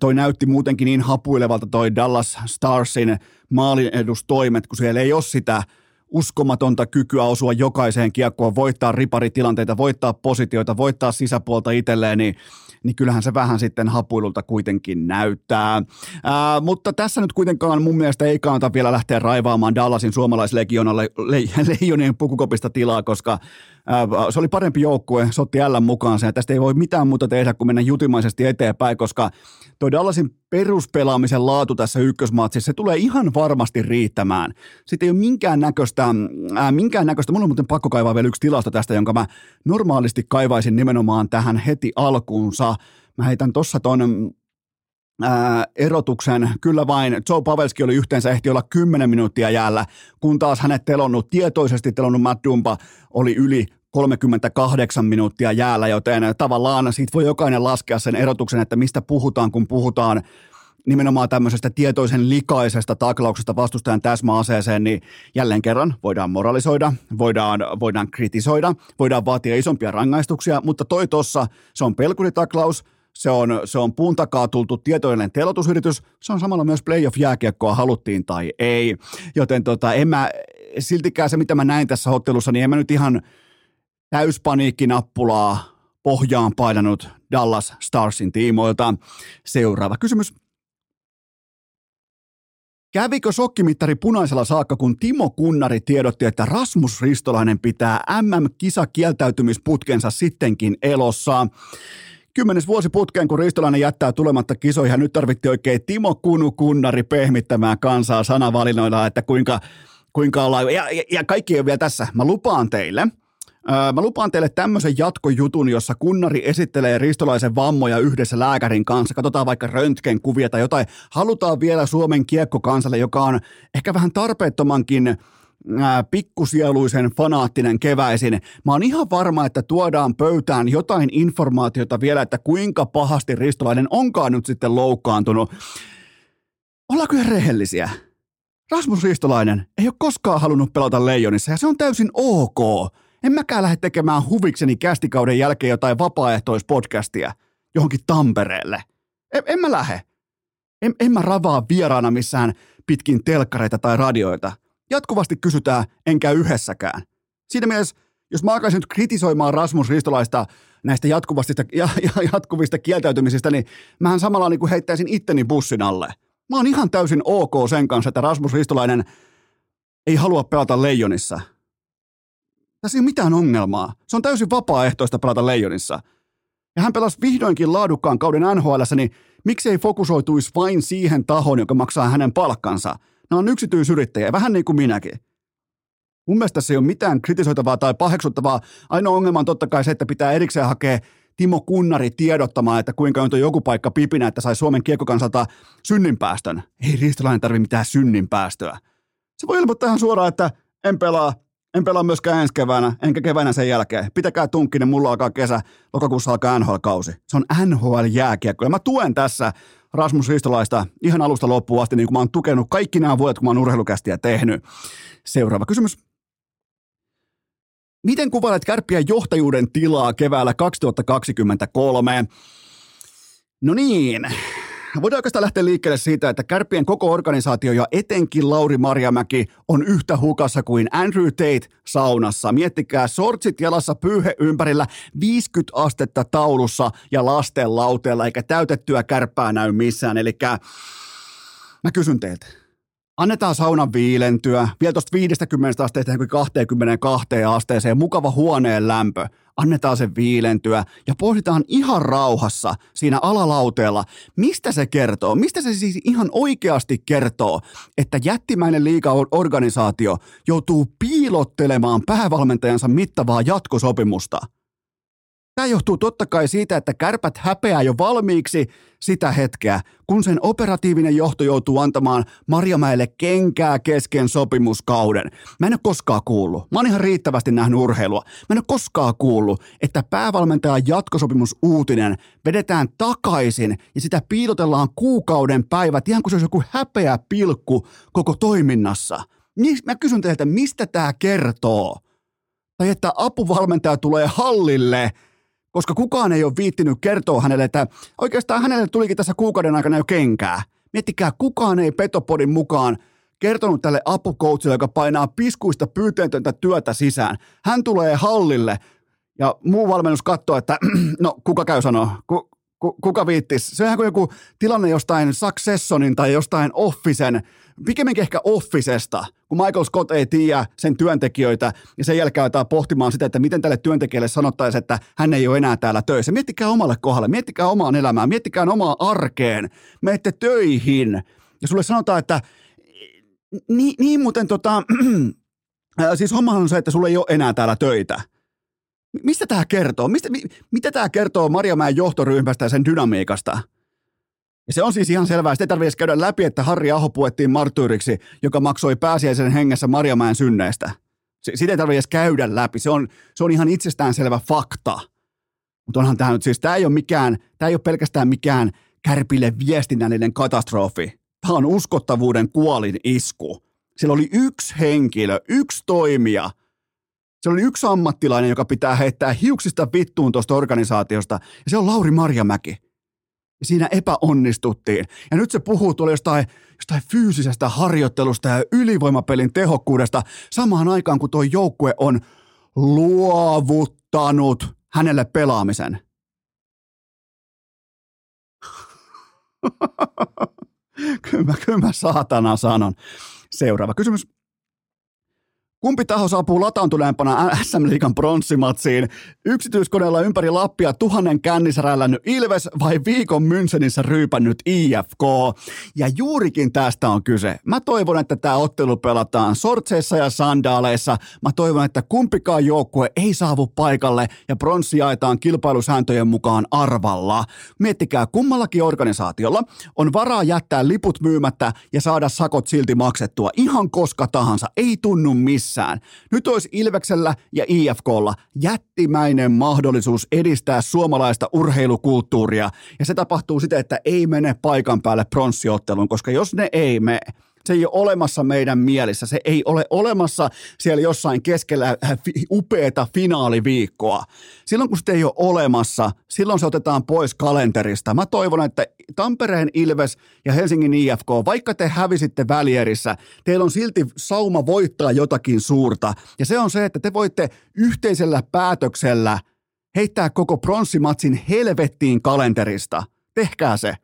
toi näytti muutenkin niin hapuilevalta toi Dallas Starsin maalin edustoimet, kun siellä ei ole sitä uskomatonta kykyä osua jokaiseen kiekkoon, voittaa riparitilanteita, voittaa positioita, voittaa sisäpuolta itselleen, niin niin kyllähän se vähän sitten hapuilulta kuitenkin näyttää. Ää, mutta tässä nyt kuitenkaan mun mielestä ei kannata vielä lähteä raivaamaan Dallasin suomalaislegionalle le, leijonien pukukopista tilaa, koska se oli parempi joukkue, se otti L mukaan sen, ja tästä ei voi mitään muuta tehdä kuin mennä jutimaisesti eteenpäin, koska toi Dallasin peruspelaamisen laatu tässä ykkösmatsissa, se tulee ihan varmasti riittämään. Sitten ei ole minkään näköistä, ää, minkään näköistä, mulla on muuten pakko kaivaa vielä yksi tilasto tästä, jonka mä normaalisti kaivaisin nimenomaan tähän heti alkuunsa. Mä heitän tossa ton ää, erotuksen. Kyllä vain Joe Pavelski oli yhteensä ehti olla 10 minuuttia jäällä, kun taas hänet telonnut, tietoisesti telonnut Matt Dumba oli yli 38 minuuttia jäällä, joten tavallaan siitä voi jokainen laskea sen erotuksen, että mistä puhutaan, kun puhutaan nimenomaan tämmöisestä tietoisen likaisesta taklauksesta vastustajan täsmäaseeseen, niin jälleen kerran voidaan moralisoida, voidaan, voidaan kritisoida, voidaan vaatia isompia rangaistuksia, mutta toi tossa, se on pelkuritaklaus, se on, se on puun takaa tultu tietoinen telotusyritys, se on samalla myös playoff-jääkiekkoa haluttiin tai ei, joten tota, en mä, siltikään se mitä mä näin tässä ottelussa, niin en mä nyt ihan täyspaniikkinappulaa pohjaan painanut Dallas Starsin tiimoilta. Seuraava kysymys. Kävikö sokkimittari punaisella saakka, kun Timo Kunnari tiedotti, että Rasmus Ristolainen pitää MM-kisakieltäytymisputkensa sittenkin elossa? Kymmenes vuosi putkeen, kun Ristolainen jättää tulematta kisoihin, nyt tarvittiin oikein Timo Kunu Kunnari pehmittämään kansaa sanavalinnoilla, että kuinka, kuinka ollaan. Ja, ja, ja kaikki on vielä tässä. Mä lupaan teille – Mä lupaan teille tämmöisen jatkojutun, jossa kunnari esittelee ristolaisen vammoja yhdessä lääkärin kanssa. Katsotaan vaikka röntgenkuvia tai jotain. Halutaan vielä Suomen kiekkokansalle, joka on ehkä vähän tarpeettomankin pikkusieluisen fanaattinen keväisin. Mä oon ihan varma, että tuodaan pöytään jotain informaatiota vielä, että kuinka pahasti ristolainen onkaan nyt sitten loukkaantunut. Ollaanko ihan rehellisiä? Rasmus Ristolainen ei ole koskaan halunnut pelata Leijonissa ja se on täysin ok. En mäkään lähde tekemään huvikseni kästikauden jälkeen jotain vapaaehtoispodcastia johonkin Tampereelle. En, en mä lähde. En, en mä ravaa vieraana missään pitkin telkkareita tai radioita. Jatkuvasti kysytään, enkä yhdessäkään. Siinä mielessä, jos mä alkaisin nyt kritisoimaan Rasmus Ristolaista näistä jatkuvasti, ja, ja, jatkuvista kieltäytymisistä, niin mähän samalla niin kuin heittäisin itteni bussin alle. Mä oon ihan täysin ok sen kanssa, että Rasmus Ristolainen ei halua pelata Leijonissa – tässä ei ole mitään ongelmaa. Se on täysin vapaaehtoista pelata Leijonissa. Ja hän pelasi vihdoinkin laadukkaan kauden nhl niin miksei fokusoituisi vain siihen tahoon, joka maksaa hänen palkkansa. Nämä on yksityisyrittäjiä, vähän niin kuin minäkin. Mun mielestä se ei ole mitään kritisoitavaa tai paheksuttavaa. Ainoa ongelma on totta kai se, että pitää erikseen hakea Timo Kunnari tiedottamaan, että kuinka on joku paikka pipinä, että sai Suomen kiekkokansalta synninpäästön. Ei Riistolainen tarvi mitään synninpäästöä. Se voi ilmoittaa ihan suoraan, että en pelaa, en pelaa myöskään ensi keväänä, enkä keväänä sen jälkeen. Pitäkää tunkkinen, mulla alkaa kesä, lokakuussa alkaa NHL-kausi. Se on NHL-jääkiekko. Ja mä tuen tässä Rasmus Ristolaista ihan alusta loppuun asti, niin kuin mä oon tukenut kaikki nämä vuodet, kun mä oon urheilukästiä tehnyt. Seuraava kysymys. Miten kuvailet kärppiä johtajuuden tilaa keväällä 2023? No niin, voidaan oikeastaan lähteä liikkeelle siitä, että Kärppien koko organisaatio ja etenkin Lauri Marjamäki on yhtä hukassa kuin Andrew Tate saunassa. Miettikää, sortsit jalassa pyyhe ympärillä, 50 astetta taulussa ja lasten lauteella, eikä täytettyä kärppää näy missään. Eli mä kysyn teiltä, annetaan saunan viilentyä, vielä tuosta 50 asteesta 22 asteeseen, mukava huoneen lämpö, annetaan sen viilentyä. Ja pohditaan ihan rauhassa siinä alalauteella, mistä se kertoo, mistä se siis ihan oikeasti kertoo, että jättimäinen liigaorganisaatio joutuu piilottelemaan päävalmentajansa mittavaa jatkosopimusta – Tämä johtuu totta kai siitä, että kärpät häpeää jo valmiiksi sitä hetkeä, kun sen operatiivinen johto joutuu antamaan Marjamäelle kenkää kesken sopimuskauden. Mä en ole koskaan kuullut, mä oon ihan riittävästi nähnyt urheilua, mä en ole koskaan kuullut, että päävalmentajan jatkosopimusuutinen vedetään takaisin ja sitä piilotellaan kuukauden päivät, ihan kuin se olisi joku häpeä pilkku koko toiminnassa. Mä kysyn teiltä, mistä tämä kertoo? Tai että apuvalmentaja tulee hallille – koska kukaan ei ole viittinyt kertoa hänelle, että oikeastaan hänelle tulikin tässä kuukauden aikana jo kenkää. Miettikää, kukaan ei Petopodin mukaan kertonut tälle apukoutsille, joka painaa piskuista pyyteetöntä työtä sisään. Hän tulee hallille ja muu valmennus katsoo, että (clears throat) no kuka käy sanoa, ku, kuka viittis. Se on kuin joku tilanne jostain Successonin tai jostain Officen, pikemminkin ehkä Officesta, kun Michael Scott ei tiedä sen työntekijöitä ja sen jälkeen aletaan pohtimaan sitä, että miten tälle työntekijälle sanottaisiin, että hän ei ole enää täällä töissä. Miettikää omalle kohdalle, miettikää omaan elämään, miettikää omaa arkeen, menette töihin ja sulle sanotaan, että niin, niin muuten tota, (clears throat) siis hommahan on se, että sulla ei ole enää täällä töitä – Mistä tämä kertoo? Mistä, mi, mitä tämä kertoo Marjamäen johtoryhmästä ja sen dynamiikasta? Ja se on siis ihan selvää. Sitä ei tarvitse käydä läpi, että Harri Aho puettiin marttyyriksi, joka maksoi pääsiäisen hengessä Marjamäen synneistä. Sitä ei tarvitse käydä läpi. Se on, se on ihan itsestäänselvä fakta. Mutta onhan tämä nyt siis, tämä ei ole mikään, tämä ei ole pelkästään mikään kärpille viestinnällinen katastrofi. Tämä on uskottavuuden kuolin isku. Siellä oli yksi henkilö, yksi toimija – se oli yksi ammattilainen, joka pitää heittää hiuksista vittuun tuosta organisaatiosta, ja se on Lauri Marjamäki. Ja siinä epäonnistuttiin. Ja nyt se puhuu tuolla jostain, jostain fyysisestä harjoittelusta ja ylivoimapelin tehokkuudesta samaan aikaan, kun tuo joukkue on luovuttanut hänelle pelaamisen. (laughs) kyllä, mä, kyllä mä saatana sanon. Seuraava kysymys. Kumpi taho saapuu lataantuneempana SM Liigan pronssimatsiin? Yksityiskoneella ympäri Lappia tuhannen kännissä rällännyt Ilves vai viikon Münchenissä ryypännyt IFK? Ja juurikin tästä on kyse. Mä toivon, että tämä ottelu pelataan sortseissa ja sandaaleissa. Mä toivon, että kumpikaan joukkue ei saavu paikalle ja pronssi jaetaan kilpailusääntöjen mukaan arvalla. Miettikää, kummallakin organisaatiolla on varaa jättää liput myymättä ja saada sakot silti maksettua ihan koska tahansa. Ei tunnu missään missään. Nyt olisi Ilveksellä ja IFKlla jättimäinen mahdollisuus edistää suomalaista urheilukulttuuria. Ja se tapahtuu siten, että ei mene paikan päälle pronssiotteluun, koska jos ne ei mene, se ei ole olemassa meidän mielissä. Se ei ole olemassa siellä jossain keskellä äh, upeata finaaliviikkoa. Silloin kun sitä ei ole olemassa, silloin se otetaan pois kalenterista. Mä toivon, että Tampereen Ilves ja Helsingin IFK, vaikka te hävisitte välierissä, teillä on silti sauma voittaa jotakin suurta. Ja se on se, että te voitte yhteisellä päätöksellä heittää koko pronssimatsin helvettiin kalenterista. Tehkää se.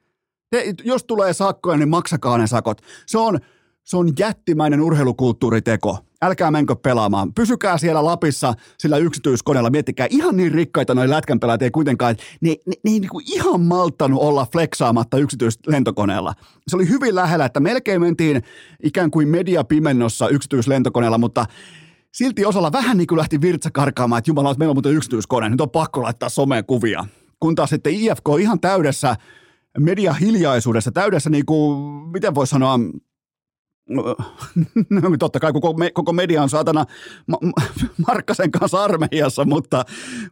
Te, jos tulee sakkoja, niin maksakaa ne sakot. Se on, se on jättimäinen urheilukulttuuriteko. Älkää menkö pelaamaan. Pysykää siellä Lapissa sillä yksityiskoneella. Miettikää, ihan niin rikkaita noin lätkänpelaajat ei kuitenkaan. Ne, ne, ne ei niinku ihan malttanut olla fleksaamatta yksityislentokoneella. Se oli hyvin lähellä, että melkein mentiin ikään kuin mediapimennossa yksityislentokoneella, mutta silti osalla vähän niin kuin lähti virtsa karkaamaan, että jumala, meillä on muuten yksityiskone, nyt on pakko laittaa someen kuvia. Kun taas sitten IFK ihan täydessä media hiljaisuudessa, täydessä niin kuin, miten voi sanoa, no, totta kai koko, me, koko media on saatana ma, ma, Markkasen kanssa armeijassa, mutta,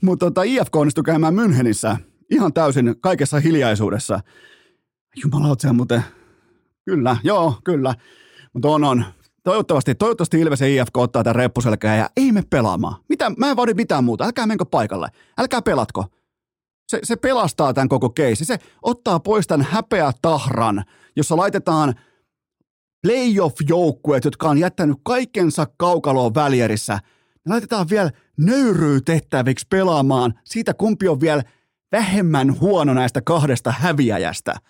mutta tota, IFK onnistui käymään Münchenissä ihan täysin kaikessa hiljaisuudessa. Jumala, se muuten, kyllä, joo, kyllä, mutta on, on. Toivottavasti, toivottavasti Ilves ja IFK ottaa tämän reppuselkää ja ei me pelaamaan. Mitä, mä en vaadi mitään muuta, älkää menkö paikalle, älkää pelatko. Se, se pelastaa tämän koko keissi. Se ottaa pois tämän häpeä tahran, jossa laitetaan playoff-joukkueet, jotka on jättänyt kaikensa kaukaloon välierissä. Me laitetaan vielä nöyryytettäviksi pelaamaan siitä, kumpi on vielä vähemmän huono näistä kahdesta häviäjästä –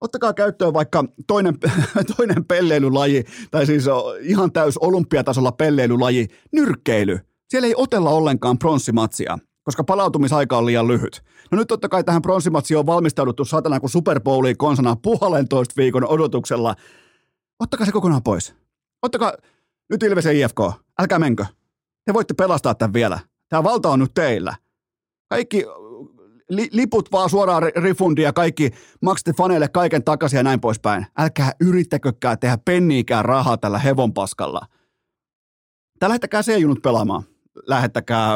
Ottakaa käyttöön vaikka toinen, (laughs) toinen pelleilylaji, tai siis ihan täys olympiatasolla pelleilylaji, nyrkkeily. Siellä ei otella ollenkaan pronssimatsia, koska palautumisaika on liian lyhyt. No nyt totta kai tähän pronssimatsiin on valmistauduttu satana kuin Super Bowliin konsana puolentoista viikon odotuksella. Ottakaa se kokonaan pois. Ottakaa nyt Ilves ja IFK. Älkää menkö. Te voitte pelastaa tämän vielä. Tämä valta on nyt teillä. Kaikki li, liput vaan suoraan refundia, kaikki maksatte faneille kaiken takaisin ja näin poispäin. Älkää yrittäkökään tehdä penniikään rahaa tällä hevonpaskalla. Tää lähettäkää C-junut pelaamaan. Lähettäkää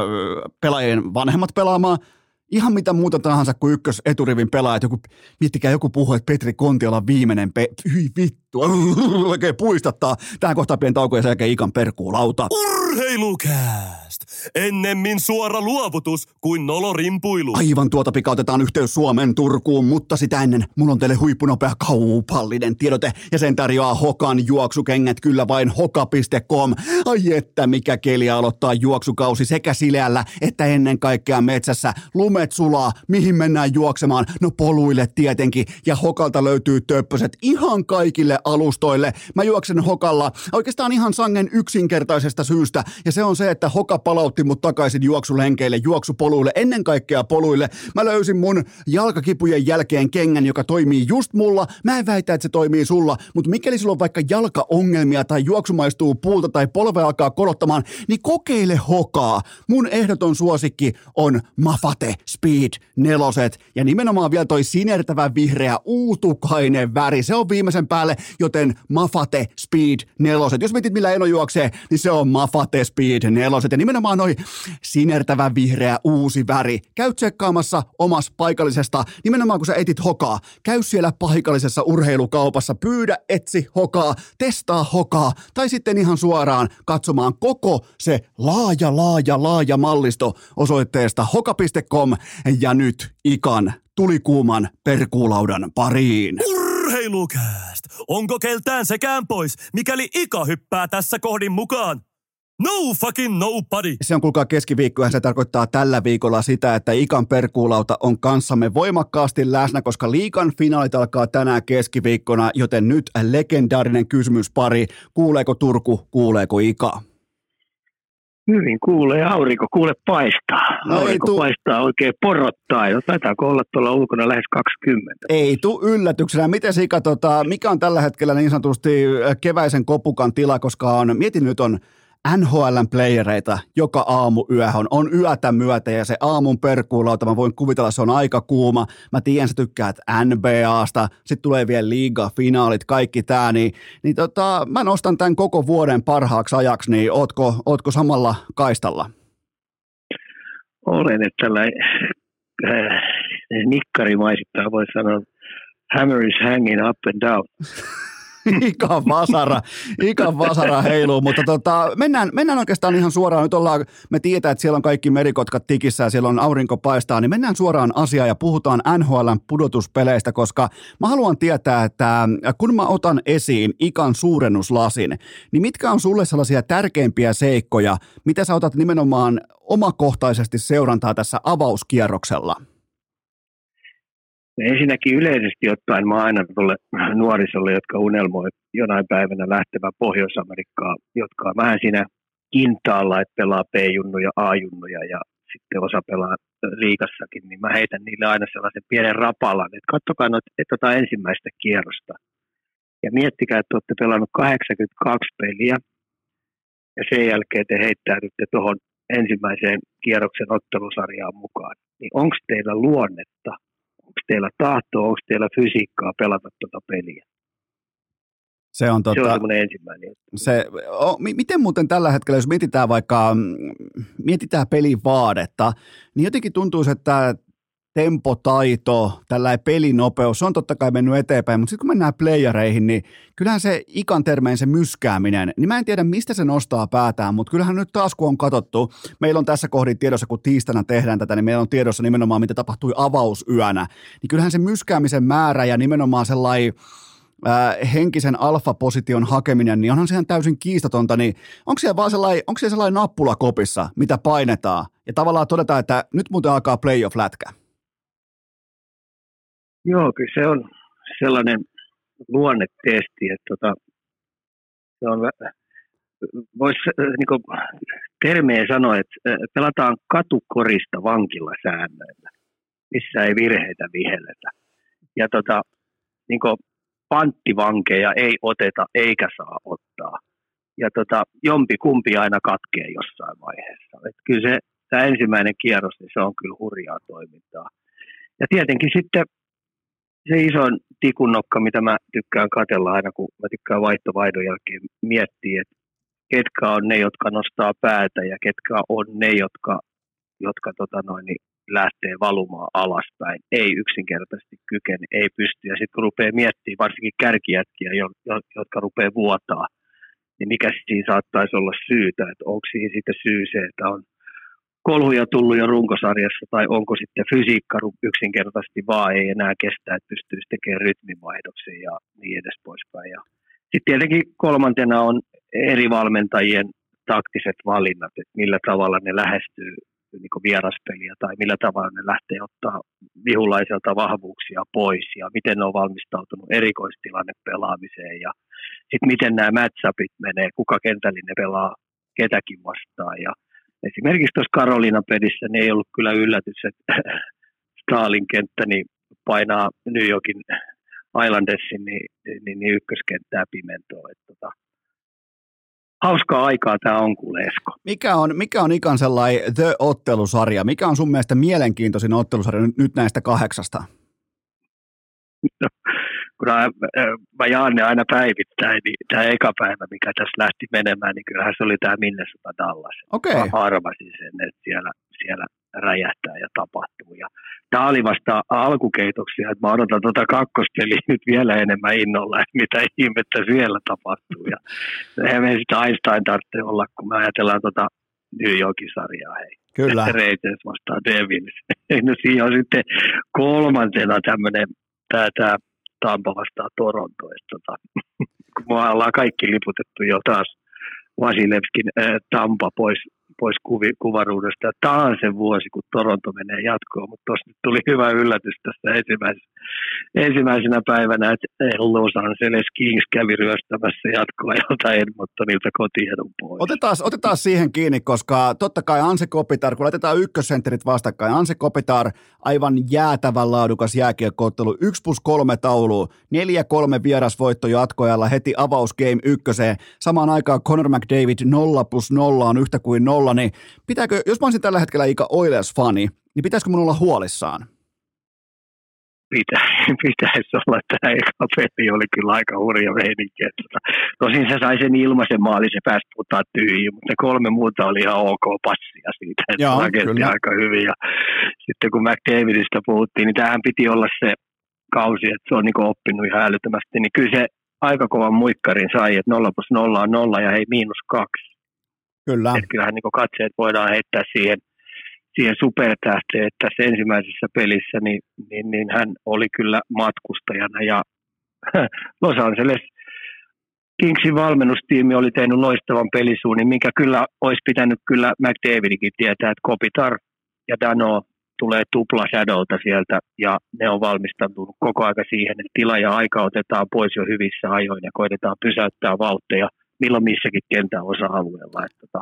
pelaajien vanhemmat pelaamaan – ihan mitä muuta tahansa kuin ykkös eturivin pelaajat. Joku, miettikää, joku puhuu, että Petri Kontiola on viimeinen pe... Hyi vittu, (laughs) oikein puistattaa. Tähän kohtaan pieni tauko ja sen jälkeen Ikan perkuulauta. Urheilukääst! Ennemmin suora luovutus kuin nolorimpuilu. Aivan tuota pikautetaan yhteys Suomen Turkuun, mutta sitä ennen mulla on teille huippunopea kaupallinen tiedote ja sen tarjoaa Hokan juoksukengät kyllä vain hoka.com. Ai että mikä keli aloittaa juoksukausi sekä sileällä että ennen kaikkea metsässä. Lumet sulaa, mihin mennään juoksemaan? No poluille tietenkin ja Hokalta löytyy töppöset ihan kaikille alustoille. Mä juoksen Hokalla oikeastaan ihan sangen yksinkertaisesta syystä ja se on se, että Hoka palautti mut takaisin juoksulenkeille, juoksupoluille, ennen kaikkea poluille. Mä löysin mun jalkakipujen jälkeen kengän, joka toimii just mulla. Mä en väitä, että se toimii sulla, mutta mikäli sulla on vaikka jalkaongelmia tai juoksumaistuu puulta tai polve alkaa korottamaan, niin kokeile Hokaa. Mun ehdoton suosikki on Mafate Speed neloset ja nimenomaan vielä toi sinertävä vihreä uutukainen väri. Se on viimeisen päälle, joten Mafate Speed neloset. Jos mietit millä Eno juoksee, niin se on Mafate Speed neloset. Ja nimenomaan noi sinertävä vihreä uusi väri. Käy tsekkaamassa omas paikallisesta, nimenomaan kun sä etit hokaa. Käy siellä paikallisessa urheilukaupassa, pyydä, etsi hokaa, testaa hokaa, tai sitten ihan suoraan katsomaan koko se laaja, laaja, laaja mallisto osoitteesta hoka.com ja nyt ikan tulikuuman perkuulaudan pariin. Urheilukääst! Onko keltään sekään pois, mikäli Ika hyppää tässä kohdin mukaan? No fucking nobody! Se on kuulkaa keskiviikko ja se tarkoittaa tällä viikolla sitä, että Ikan perkuulauta on kanssamme voimakkaasti läsnä, koska liikan finaalit alkaa tänään keskiviikkona, joten nyt legendaarinen kysymyspari. Kuuleeko Turku, kuuleeko Ika? Hyvin kuulee aurinko, kuule paistaa. No aurinko tu- paistaa oikein porottaa. Jo taitaako olla tuolla ulkona lähes 20. Ei tu yllätyksenä. Miten Sika, tota, mikä on tällä hetkellä niin sanotusti keväisen kopukan tila, koska on, mietin nyt on NHLn playereita joka aamu yöhön. On yötä myötä ja se aamun perkuulauta, mä voin kuvitella, se on aika kuuma. Mä tiedän, sä tykkäät NBAsta, sitten tulee vielä liiga-finaalit, kaikki tää, niin, niin tota, mä nostan tämän koko vuoden parhaaksi ajaksi, niin ootko, ootko samalla kaistalla? Olen, että tällä äh, nikkarimaisittaa voi sanoa, hammer is hanging up and down. (laughs) (laughs) Ikan vasara, ikan vasara heiluu, mutta tota, mennään, mennään oikeastaan ihan suoraan. Nyt ollaan, me tietää, että siellä on kaikki merikotkat tikissä ja siellä on aurinko paistaa, niin mennään suoraan asiaan ja puhutaan NHLn pudotuspeleistä, koska mä haluan tietää, että kun mä otan esiin ikan suurennuslasin, niin mitkä on sulle sellaisia tärkeimpiä seikkoja, mitä sä otat nimenomaan omakohtaisesti seurantaa tässä avauskierroksella? Ensinnäkin yleisesti ottaen mä aina tuolle nuorisolle, jotka unelmoi jonain päivänä lähtevä Pohjois-Amerikkaan, jotka on vähän siinä kintaalla, että pelaa B-junnuja, A-junnuja ja sitten osa pelaa liikassakin, niin mä heitän niille aina sellaisen pienen rapalan, että katsokaa noita tota ensimmäistä kierrosta. Ja miettikää, että olette pelannut 82 peliä ja sen jälkeen te heittäydytte tuohon ensimmäiseen kierroksen ottelusarjaan mukaan. Niin onko teillä luonnetta onko teillä tahtoa, onko teillä fysiikkaa pelata tuota peliä. Se on, tota, se on tota- ensimmäinen. Se, o, miten muuten tällä hetkellä, jos mietitään vaikka, mietitään pelin vaadetta, niin jotenkin tuntuu, että tempotaito, tällainen pelinopeus, se on totta kai mennyt eteenpäin, mutta sitten kun mennään playereihin, niin kyllähän se ikan termein se myskääminen, niin mä en tiedä mistä se nostaa päätään, mutta kyllähän nyt taas kun on katsottu, meillä on tässä kohdin tiedossa, kun tiistaina tehdään tätä, niin meillä on tiedossa nimenomaan, mitä tapahtui avausyönä, niin kyllähän se myskäämisen määrä ja nimenomaan sellainen äh, henkisen alfaposition hakeminen, niin onhan se ihan täysin kiistatonta, niin onko siellä vaan sellainen, onko siellä sellainen nappula kopissa, mitä painetaan, ja tavallaan todetaan, että nyt muuten alkaa playoff-lätkä? Joo, kyllä se on sellainen luonnetesti, että tota, se on, voisi niin termeen sanoa, että pelataan katukorista vankilla säännöillä, missä ei virheitä vihelletä. Ja tota, niin panttivankeja ei oteta eikä saa ottaa. Ja tota, jompi kumpi aina katkee jossain vaiheessa. Et kyllä se, tämä ensimmäinen kierros, niin se on kyllä hurjaa toimintaa. Ja tietenkin sitten se isoin tikunnokka, mitä mä tykkään katella aina, kun mä tykkään vaihtovaihdon jälkeen miettiä, että ketkä on ne, jotka nostaa päätä ja ketkä on ne, jotka, jotka tota noin, niin lähtee valumaan alaspäin. Ei yksinkertaisesti kykene, ei pysty. Ja sitten kun rupeaa miettimään varsinkin kärkijätkiä, jotka rupeaa vuotaa, niin mikä siinä saattaisi olla syytä, että onko siihen sitten syy se, että on kolhuja tullut jo runkosarjassa, tai onko sitten fysiikka yksinkertaisesti vaan ei enää kestä, että pystyisi tekemään rytmivaihdoksen ja niin edes poispäin. Ja sitten tietenkin kolmantena on eri valmentajien taktiset valinnat, että millä tavalla ne lähestyy niin vieraspeliä tai millä tavalla ne lähtee ottaa vihulaiselta vahvuuksia pois ja miten ne on valmistautunut erikoistilanne pelaamiseen ja sitten miten nämä matchupit menee, kuka kentällinen pelaa ketäkin vastaan ja esimerkiksi tuossa Karolina pelissä niin ei ollut kyllä yllätys, että (laughs) Stalin kenttä niin painaa New Yorkin Islandersin niin, niin, niin ykköskenttää pimentoa. Että tota, hauskaa aikaa tämä on kuin Esko. Mikä on, mikä on ikan sellainen The-ottelusarja? Mikä on sun mielestä mielenkiintoisin ottelusarja nyt näistä kahdeksasta? No, kun mä, jaan ne aina päivittäin, niin tämä eka päivä, mikä tässä lähti menemään, niin kyllähän se oli tämä Minnesota Dallas. Okay. Mä arvasin sen, että siellä, siellä räjähtää ja tapahtuu. Ja tämä oli vasta alkukeitoksia, että mä odotan tuota kakkospeliä nyt vielä enemmän innolla, että mitä ihmettä siellä tapahtuu. Ja eihän me sitä Einstein tarvitse olla, kun me ajatellaan tuota New Yorkin sarjaa, hei. Kyllä. (laughs) Reitens vastaan Devils. (laughs) no siinä on sitten kolmantena tämmöinen tämä, tämä Tampa vastaan Toronto. Että, tota, kun me ollaan kaikki liputettu jo taas Vasilevskin ää, Tampa pois pois kuvi, kuvaruudusta. Tämä on se vuosi, kun Toronto menee jatkoon, mutta tuossa nyt tuli hyvä yllätys tässä ensimmäisenä, ensimmäisenä päivänä, että Los Angeles Kings kävi ryöstämässä jatkoa jolta Edmontonilta kotiedun pois. Otetaan, otetaan siihen kiinni, koska totta kai Anse Kopitar, kun laitetaan ykkössentterit vastakkain, Anse Kopitar, aivan jäätävän laadukas jääkiekkoottelu, 1 plus 3 taulu, 4-3 vierasvoitto jatkoajalla heti avaus game ykköseen, samaan aikaan Conor McDavid 0 plus 0 on yhtä kuin 0 olla, niin pitääkö, jos mä olisin tällä hetkellä Ika Oilers-fani, niin pitäisikö mun olla huolissaan? Pitä, (laughs) pitäisi olla. Tämä eka peli oli kyllä aika hurja meininki. Tota, tosin se sai sen ilmaisen maalin, se pääsi puhutaan tyhjiin, mutta ne kolme muuta oli ihan ok passia siitä, että Joo, rakensi aika hyvin. Ja sitten kun McDavidista puhuttiin, niin tähän piti olla se kausi, että se on niin oppinut ihan älyttömästi, niin kyllä se aika kovan muikkarin sai, että 0 plus 0 on 0 ja hei miinus kaksi. Kyllä. Että kyllähän niin katseet voidaan heittää siihen, siihen supertähteen, että tässä ensimmäisessä pelissä niin, niin, niin hän oli kyllä matkustajana ja (laughs) Los Angeles Kingsin valmennustiimi oli tehnyt loistavan pelisuunnin, minkä kyllä olisi pitänyt kyllä McDavidikin tietää, että Kopitar ja Dano tulee tupla shadowta sieltä ja ne on valmistautunut koko aika siihen, että tila ja aika otetaan pois jo hyvissä ajoin ja koitetaan pysäyttää vauhtia – milloin missäkin kentän osa-alueella. Että, tota,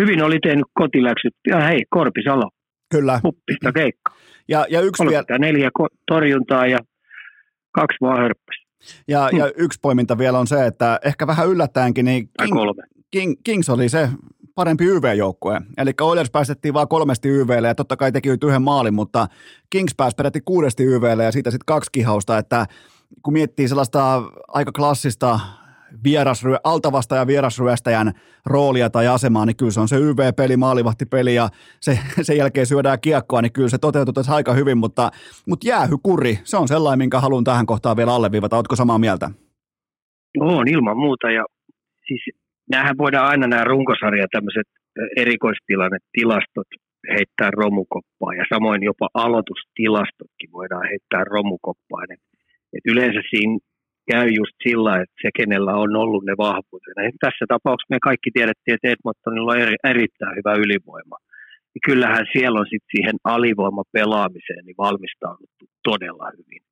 hyvin oli tehnyt kotiläksyt. Ja hei, Korpisalo. Kyllä. Huppista keikka. Ja, ja yksi vielä... neljä torjuntaa ja kaksi vaan hörppäsi. Ja, hmm. ja yksi poiminta vielä on se, että ehkä vähän yllättäenkin, niin King, kolme. King, Kings oli se parempi YV-joukkue. Eli Oilers päästettiin vain kolmesti YVlle ja totta kai teki yhden maalin, mutta Kings pääsi peräti kuudesti YVlle ja siitä sitten kaksi kihausta, että kun miettii sellaista aika klassista vierasryö, altavasta ja vierasryöstäjän roolia tai asemaa, niin kyllä se on se YV-peli, maalivahtipeli ja se, (laughs) sen jälkeen syödään kiekkoa, niin kyllä se toteutuu tässä aika hyvin, mutta, mutta jäähykuri, se on sellainen, minkä haluan tähän kohtaan vielä alleviivata. Oletko samaa mieltä? On ilman muuta ja siis näähän voidaan aina nämä runkosarja tämmöiset erikoistilannetilastot heittää romukoppaan ja samoin jopa aloitustilastotkin voidaan heittää romukoppaan. Et yleensä siinä käy just sillä, että se, kenellä on ollut ne vahvuudet. Tässä tapauksessa me kaikki tiedettiin, että Edmontonilla on eri, erittäin hyvä ylivoima. Ja kyllähän siellä on sitten siihen alivoimapelaamiseen niin valmistauduttu todella hyvin.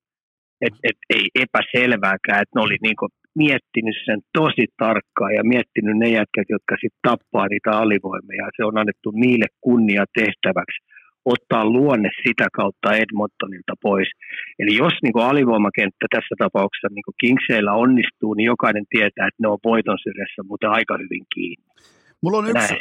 Et, et, ei epäselvääkään, että ne oli niinku miettinyt sen tosi tarkkaan ja miettinyt ne jätkät, jotka sitten tappaa niitä alivoimia. Se on annettu niille kunnia tehtäväksi ottaa luonne sitä kautta Edmontonilta pois. Eli jos niin kuin alivoimakenttä tässä tapauksessa niin kuin Kingseillä onnistuu, niin jokainen tietää, että ne on voiton syrjässä, mutta aika hyvin kiinni. Mulla on, yksi,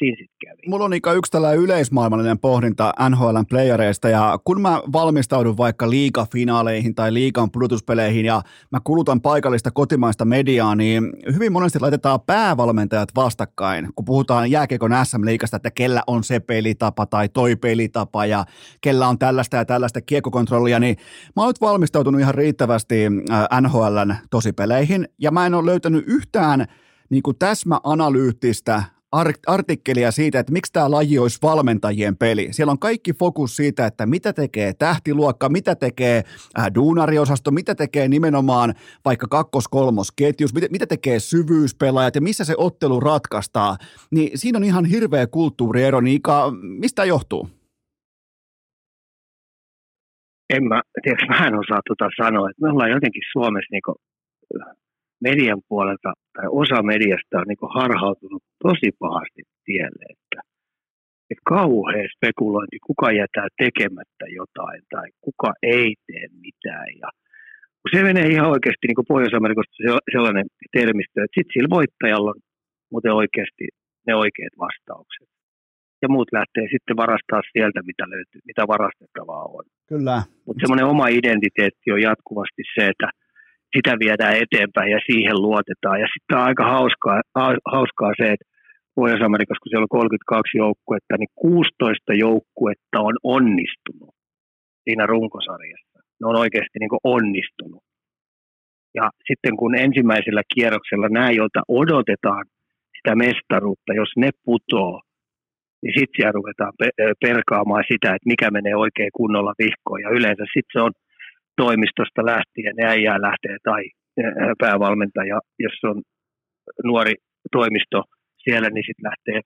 mulla on yksi tällainen yleismaailmallinen pohdinta NHLn playereista ja kun mä valmistaudun vaikka liigafinaaleihin tai liigan pudotuspeleihin ja mä kulutan paikallista kotimaista mediaa, niin hyvin monesti laitetaan päävalmentajat vastakkain, kun puhutaan jääkiekon SM-liigasta, että kellä on se pelitapa tai toi pelitapa ja kellä on tällaista ja tällaista kiekkokontrollia, niin mä oon nyt valmistautunut ihan riittävästi NHLn tosipeleihin ja mä en ole löytänyt yhtään niin kuin täsmäanalyyttistä artikkelia siitä, että miksi tämä laji olisi valmentajien peli. Siellä on kaikki fokus siitä, että mitä tekee tähtiluokka, mitä tekee äh, duunariosasto, mitä tekee nimenomaan vaikka kakkos-kolmos-ketjus, mitä, mitä tekee syvyyspelaajat ja missä se ottelu ratkaistaan. Niin siinä on ihan hirveä kulttuuriero, niin Ika, mistä johtuu? En mä, tiedätkö, mä en osaa tuota sanoa, me ollaan jotenkin Suomessa niinku median puolelta tai osa mediasta on niin harhautunut tosi pahasti tielle, että, että kauhea spekulointi, kuka jätää tekemättä jotain tai kuka ei tee mitään. Ja se menee ihan oikeasti niin Pohjois-Amerikasta sellainen termistö, että sitten sillä voittajalla on muuten oikeasti ne oikeat vastaukset. Ja muut lähtee sitten varastaa sieltä, mitä löytyy, mitä varastettavaa on. Kyllä. Mutta semmoinen oma identiteetti on jatkuvasti se, että – sitä viedään eteenpäin ja siihen luotetaan. Ja sitten on aika hauskaa, hauskaa se, että Pohjois-Amerikassa, kun siellä on 32 joukkuetta, niin 16 joukkuetta on onnistunut siinä runkosarjassa. Ne on oikeasti niin onnistunut. Ja sitten kun ensimmäisellä kierroksella nämä, joilta odotetaan sitä mestaruutta, jos ne putoo, niin sitten siellä ruvetaan perkaamaan sitä, että mikä menee oikein kunnolla vihkoon. Ja yleensä sitten se on – toimistosta lähtien ne äijää lähtee tai päävalmentaja, jos on nuori toimisto siellä, niin sitten lähtee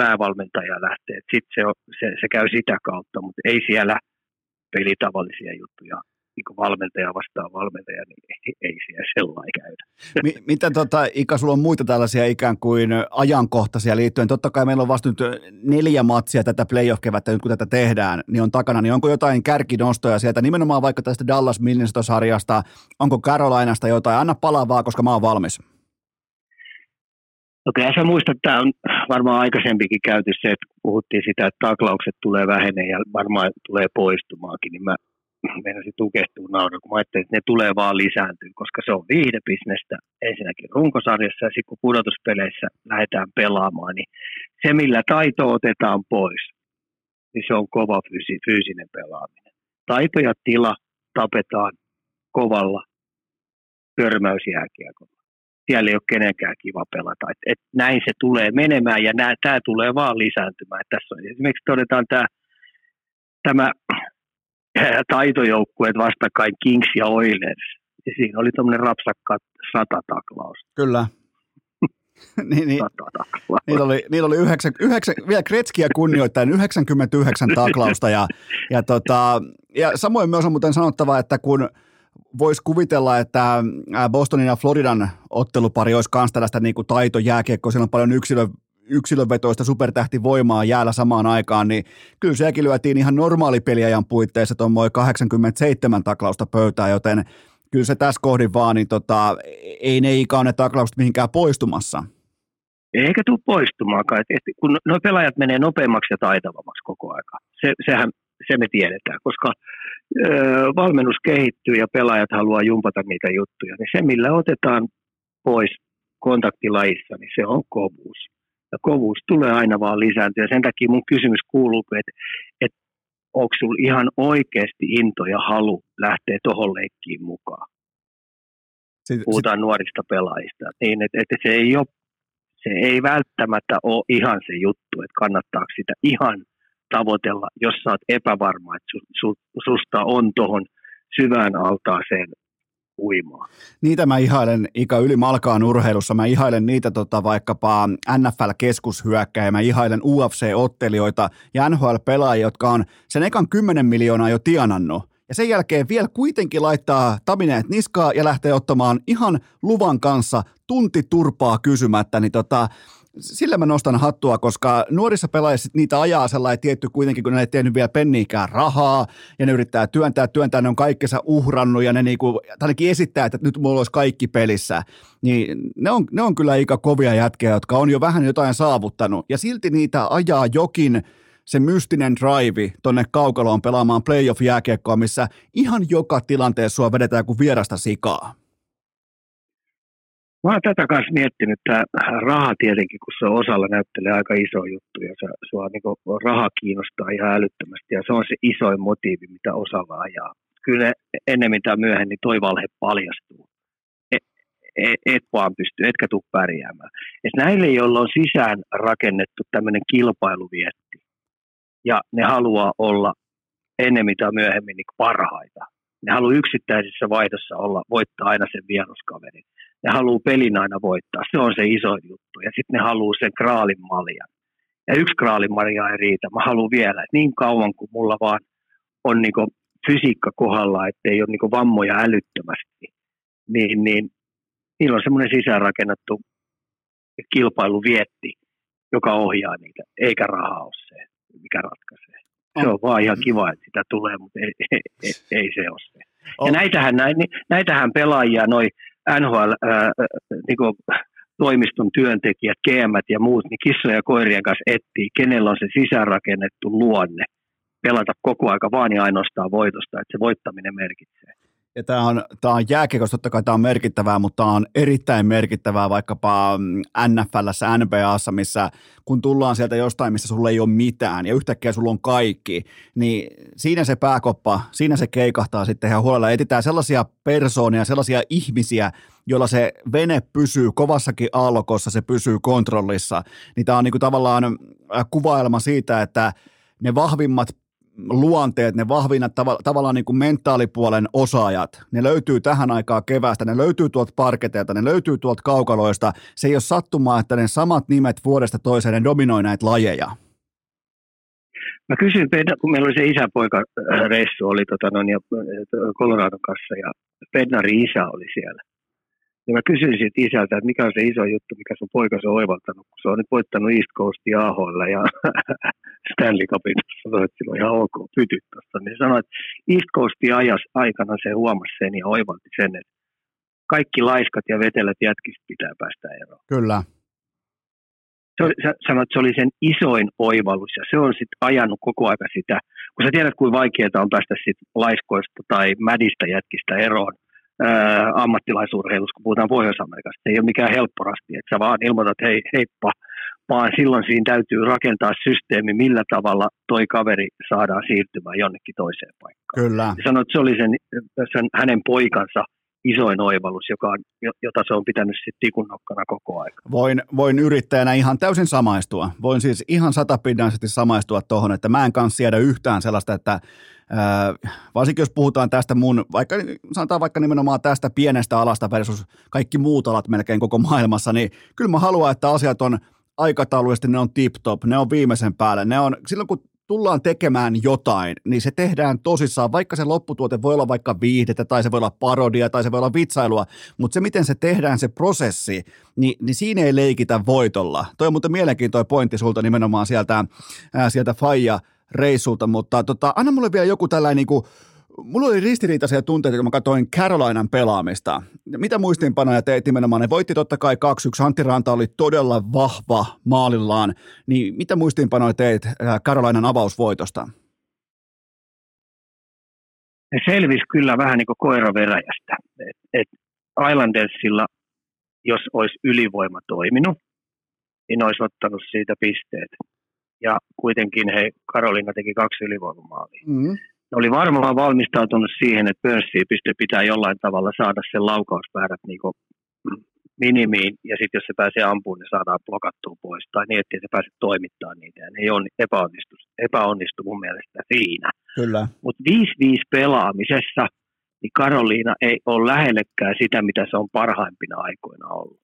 päävalmentaja lähtee. Sitten se, se, se käy sitä kautta, mutta ei siellä pelitavallisia juttuja niin valmentaja vastaan valmentaja, niin ei, ei siellä sellainen käydä. M- mitä tota, Ika, sulla on muita tällaisia ikään kuin ajankohtaisia liittyen? Totta kai meillä on vasta nyt neljä matsia tätä playoff-kevättä, nyt kun tätä tehdään, niin on takana, niin onko jotain kärkinostoja sieltä, nimenomaan vaikka tästä Dallas Minnesota-sarjasta, onko Carolinasta jotain? Anna palavaa, koska mä oon valmis. No kyllä sä muistat, että tämä on varmaan aikaisempikin käyty se, että puhuttiin sitä, että taklaukset tulee vähenee ja varmaan tulee poistumaakin, niin mä (laughs) meinasin tukehtua nauraa, kun mä ajattelin, että ne tulee vaan lisääntyä, koska se on viihdebisnestä ensinnäkin runkosarjassa ja sitten kun pudotuspeleissä lähdetään pelaamaan, niin se millä taito otetaan pois, niin se on kova fyysi, fyysinen pelaaminen. Taito ja tila tapetaan kovalla törmäysjääkiekolla. Siellä ei ole kenenkään kiva pelata. Et, et näin se tulee menemään ja tämä tulee vaan lisääntymään. Et tässä on esimerkiksi todetaan tämä tämä (laughs) taitojoukkueet vastakkain Kings ja Oilers. Ja siinä oli tuommoinen rapsakka sata taklaus. Kyllä. (laughs) niin, niin, niillä oli, niillä oli yhdeksän, yhdeksän, vielä Kretskiä kunnioittain 99 taklausta ja, ja, tota, ja samoin myös on muuten sanottava, että kun voisi kuvitella, että Bostonin ja Floridan ottelupari olisi myös tällaista niin kuin taitojääkiekkoa, siellä on paljon yksilö, yksilövetoista supertähtivoimaa jäällä samaan aikaan, niin kyllä sekin lyötiin ihan normaali peliajan puitteissa tuommoin 87 taklausta pöytään, joten kyllä se tässä kohdin vaan, niin tota, ei ne ikään ne taklaukset mihinkään poistumassa. Eikä tule poistumaakaan, et, et, kun nuo pelaajat menee nopeammaksi ja taitavammaksi koko aika. Se, sehän se me tiedetään, koska ö, valmennus kehittyy ja pelaajat haluaa jumpata niitä juttuja, niin se millä otetaan pois kontaktilajissa, niin se on kovuus. Ja kovuus tulee aina vaan lisääntyä. Ja sen takia mun kysymys kuuluu, että, että onko sinulla ihan oikeasti into ja halu lähteä tuohon leikkiin mukaan? Sit, Puhutaan sit... nuorista pelaajista. Niin, että, että se, ei ole, se ei välttämättä ole ihan se juttu, että kannattaako sitä ihan tavoitella, jos sä oot epävarma, että su, su, susta on tuohon syvään altaaseen uimaa. Niitä mä ihailen, Ika, yli malkaan urheilussa. Mä ihailen niitä tota, vaikkapa NFL-keskushyökkäjä, mä ihailen UFC-ottelijoita ja NHL-pelaajia, jotka on sen ekan 10 miljoonaa jo tienannut. Ja sen jälkeen vielä kuitenkin laittaa tamineet niskaa ja lähtee ottamaan ihan luvan kanssa tunti turpaa kysymättä, niin tota, sillä mä nostan hattua, koska nuorissa pelaajissa niitä ajaa sellainen tietty kuitenkin, kun ne ei tehnyt vielä penniikään rahaa ja ne yrittää työntää, työntää, ne on kaikkensa uhrannut ja ne niinku, ainakin esittää, että nyt mulla olisi kaikki pelissä. Niin ne on, ne on kyllä aika kovia jätkiä, jotka on jo vähän jotain saavuttanut ja silti niitä ajaa jokin se mystinen drive tonne kaukaloon pelaamaan playoff-jääkiekkoa, missä ihan joka tilanteessa sua vedetään kuin vierasta sikaa. Mä oon tätä kanssa miettinyt, että raha tietenkin, kun se osalla näyttelee aika iso juttu ja se, sua niin raha kiinnostaa ihan älyttömästi ja se on se isoin motiivi, mitä osalla ajaa. Kyllä ennemmin tai myöhemmin toi valhe paljastuu. Et, et, et vaan pysty, etkä tule pärjäämään. Et näille, joilla on sisään rakennettu tämmöinen kilpailuvietti ja ne haluaa olla ennemmin tai myöhemmin niin parhaita. Ne haluaa yksittäisessä vaihdossa olla, voittaa aina sen vieraskaverin ne haluaa pelin aina voittaa. Se on se iso juttu. Ja sitten ne haluaa sen kraalin maljan. Ja yksi kraalin malja ei riitä. Mä haluan vielä, että niin kauan kuin mulla vaan on niinku fysiikka kohdalla, ettei ole niinku vammoja älyttömästi, niin, niin niillä on semmoinen sisäänrakennettu kilpailuvietti, joka ohjaa niitä, eikä raha ole se, mikä ratkaisee. Se on vaan ihan kiva, että sitä tulee, mutta ei, ei, ei, ei se ole se. Ja näitähän, näitähän pelaajia, noin NHL ää, niin kuin, toimiston työntekijät, GM ja muut, niin kissoja ja koirien kanssa etsii, kenellä on se sisäänrakennettu luonne pelata koko aika vaan ja ainoastaan voitosta, että se voittaminen merkitsee. Ja tämä on, tämä on jääkiekossa, totta kai tämä on merkittävää, mutta tämä on erittäin merkittävää vaikkapa mm, NFLssä, NBAssa, missä kun tullaan sieltä jostain, missä sulla ei ole mitään ja yhtäkkiä sulla on kaikki, niin siinä se pääkoppa, siinä se keikahtaa sitten ihan huolella. Etitään sellaisia persoonia, sellaisia ihmisiä, joilla se vene pysyy kovassakin aallokossa, se pysyy kontrollissa. Niin tämä on niin kuin tavallaan äh, kuvailma siitä, että ne vahvimmat luonteet, ne vahvinat tav- tavallaan niin kuin mentaalipuolen osaajat, ne löytyy tähän aikaan keväästä, ne löytyy tuolta parketeilta, ne löytyy tuolta kaukaloista. Se ei ole sattumaa, että ne samat nimet vuodesta toiseen, ne dominoi näitä lajeja. Mä kysyin, kun meillä oli se isäpoika reissu, oli tota, noin, ja, Coloradon kanssa, ja Pednari isä oli siellä. Ja mä kysyin siitä isältä, että mikä on se iso juttu, mikä sun poika on oivaltanut, kun se on nyt voittanut East Coastin AHL ja (laughs) Stanley Cupin, että sillä on ihan ok pytyt tuossa. Niin sanoi, että East Coastin ajas aikana se huomasi sen ja oivalti sen, että kaikki laiskat ja vetelät jätkistä pitää päästä eroon. Kyllä. Se sä sanoit, että se oli sen isoin oivallus ja se on sitten ajanut koko aika sitä, kun sä tiedät, kuinka vaikeaa on päästä sit laiskoista tai mädistä jätkistä eroon, ää, ammattilaisurheilussa, kun puhutaan Pohjois-Amerikasta. Se ei ole mikään helppo rasti, että sä vaan ilmoitat, hei, heippa, vaan silloin siinä täytyy rakentaa systeemi, millä tavalla toi kaveri saadaan siirtymään jonnekin toiseen paikkaan. Kyllä. Sanoit, että se oli sen, sen, hänen poikansa isoin oivallus, joka on, jota se on pitänyt sitten tikunnokkana koko ajan. Voin, voin yrittäjänä ihan täysin samaistua. Voin siis ihan satapinnaisesti samaistua tuohon, että mä en kanssa siedä yhtään sellaista, että Öö, varsinkin jos puhutaan tästä mun, vaikka sanotaan vaikka nimenomaan tästä pienestä alasta versus kaikki muut alat melkein koko maailmassa, niin kyllä mä haluan, että asiat on aikatauluisesti, ne on tip-top, ne on viimeisen päälle, ne on, silloin kun tullaan tekemään jotain, niin se tehdään tosissaan, vaikka se lopputuote voi olla vaikka viihdettä, tai se voi olla parodia, tai se voi olla vitsailua, mutta se miten se tehdään, se prosessi, niin, niin siinä ei leikitä voitolla. Toi on muuten mielenkiintoinen pointti sulta nimenomaan sieltä, ää, sieltä Faija reissulta, mutta tota, anna mulle vielä joku tällainen niin kuin, Mulla oli ristiriitaisia tunteita, kun mä katsoin Carolinan pelaamista. Mitä muistiinpanoja teit nimenomaan? Ne voitti totta kai 2-1. Antti Ranta oli todella vahva maalillaan. Niin mitä muistiinpanoja teit äh, Carolinan avausvoitosta? Se selvisi kyllä vähän niin kuin koira veräjästä. Et, et Islandersilla jos olisi ylivoima toiminut, niin olisi ottanut siitä pisteet. Ja kuitenkin he, Karolina teki kaksi ylivoimamaalia. Mm. Ne oli varmaan valmistautunut siihen, että pystyy pitää jollain tavalla saada sen laukausmäärät niin minimiin, ja sitten jos se pääsee ampumaan, niin saadaan blokattua pois, tai niin, ettei se pääse toimittamaan niitä, ja ne ei on, epäonnistu, epäonnistu mun mielestä siinä. Kyllä. Mutta 5-5 pelaamisessa, niin Karoliina ei ole lähellekään sitä, mitä se on parhaimpina aikoina ollut.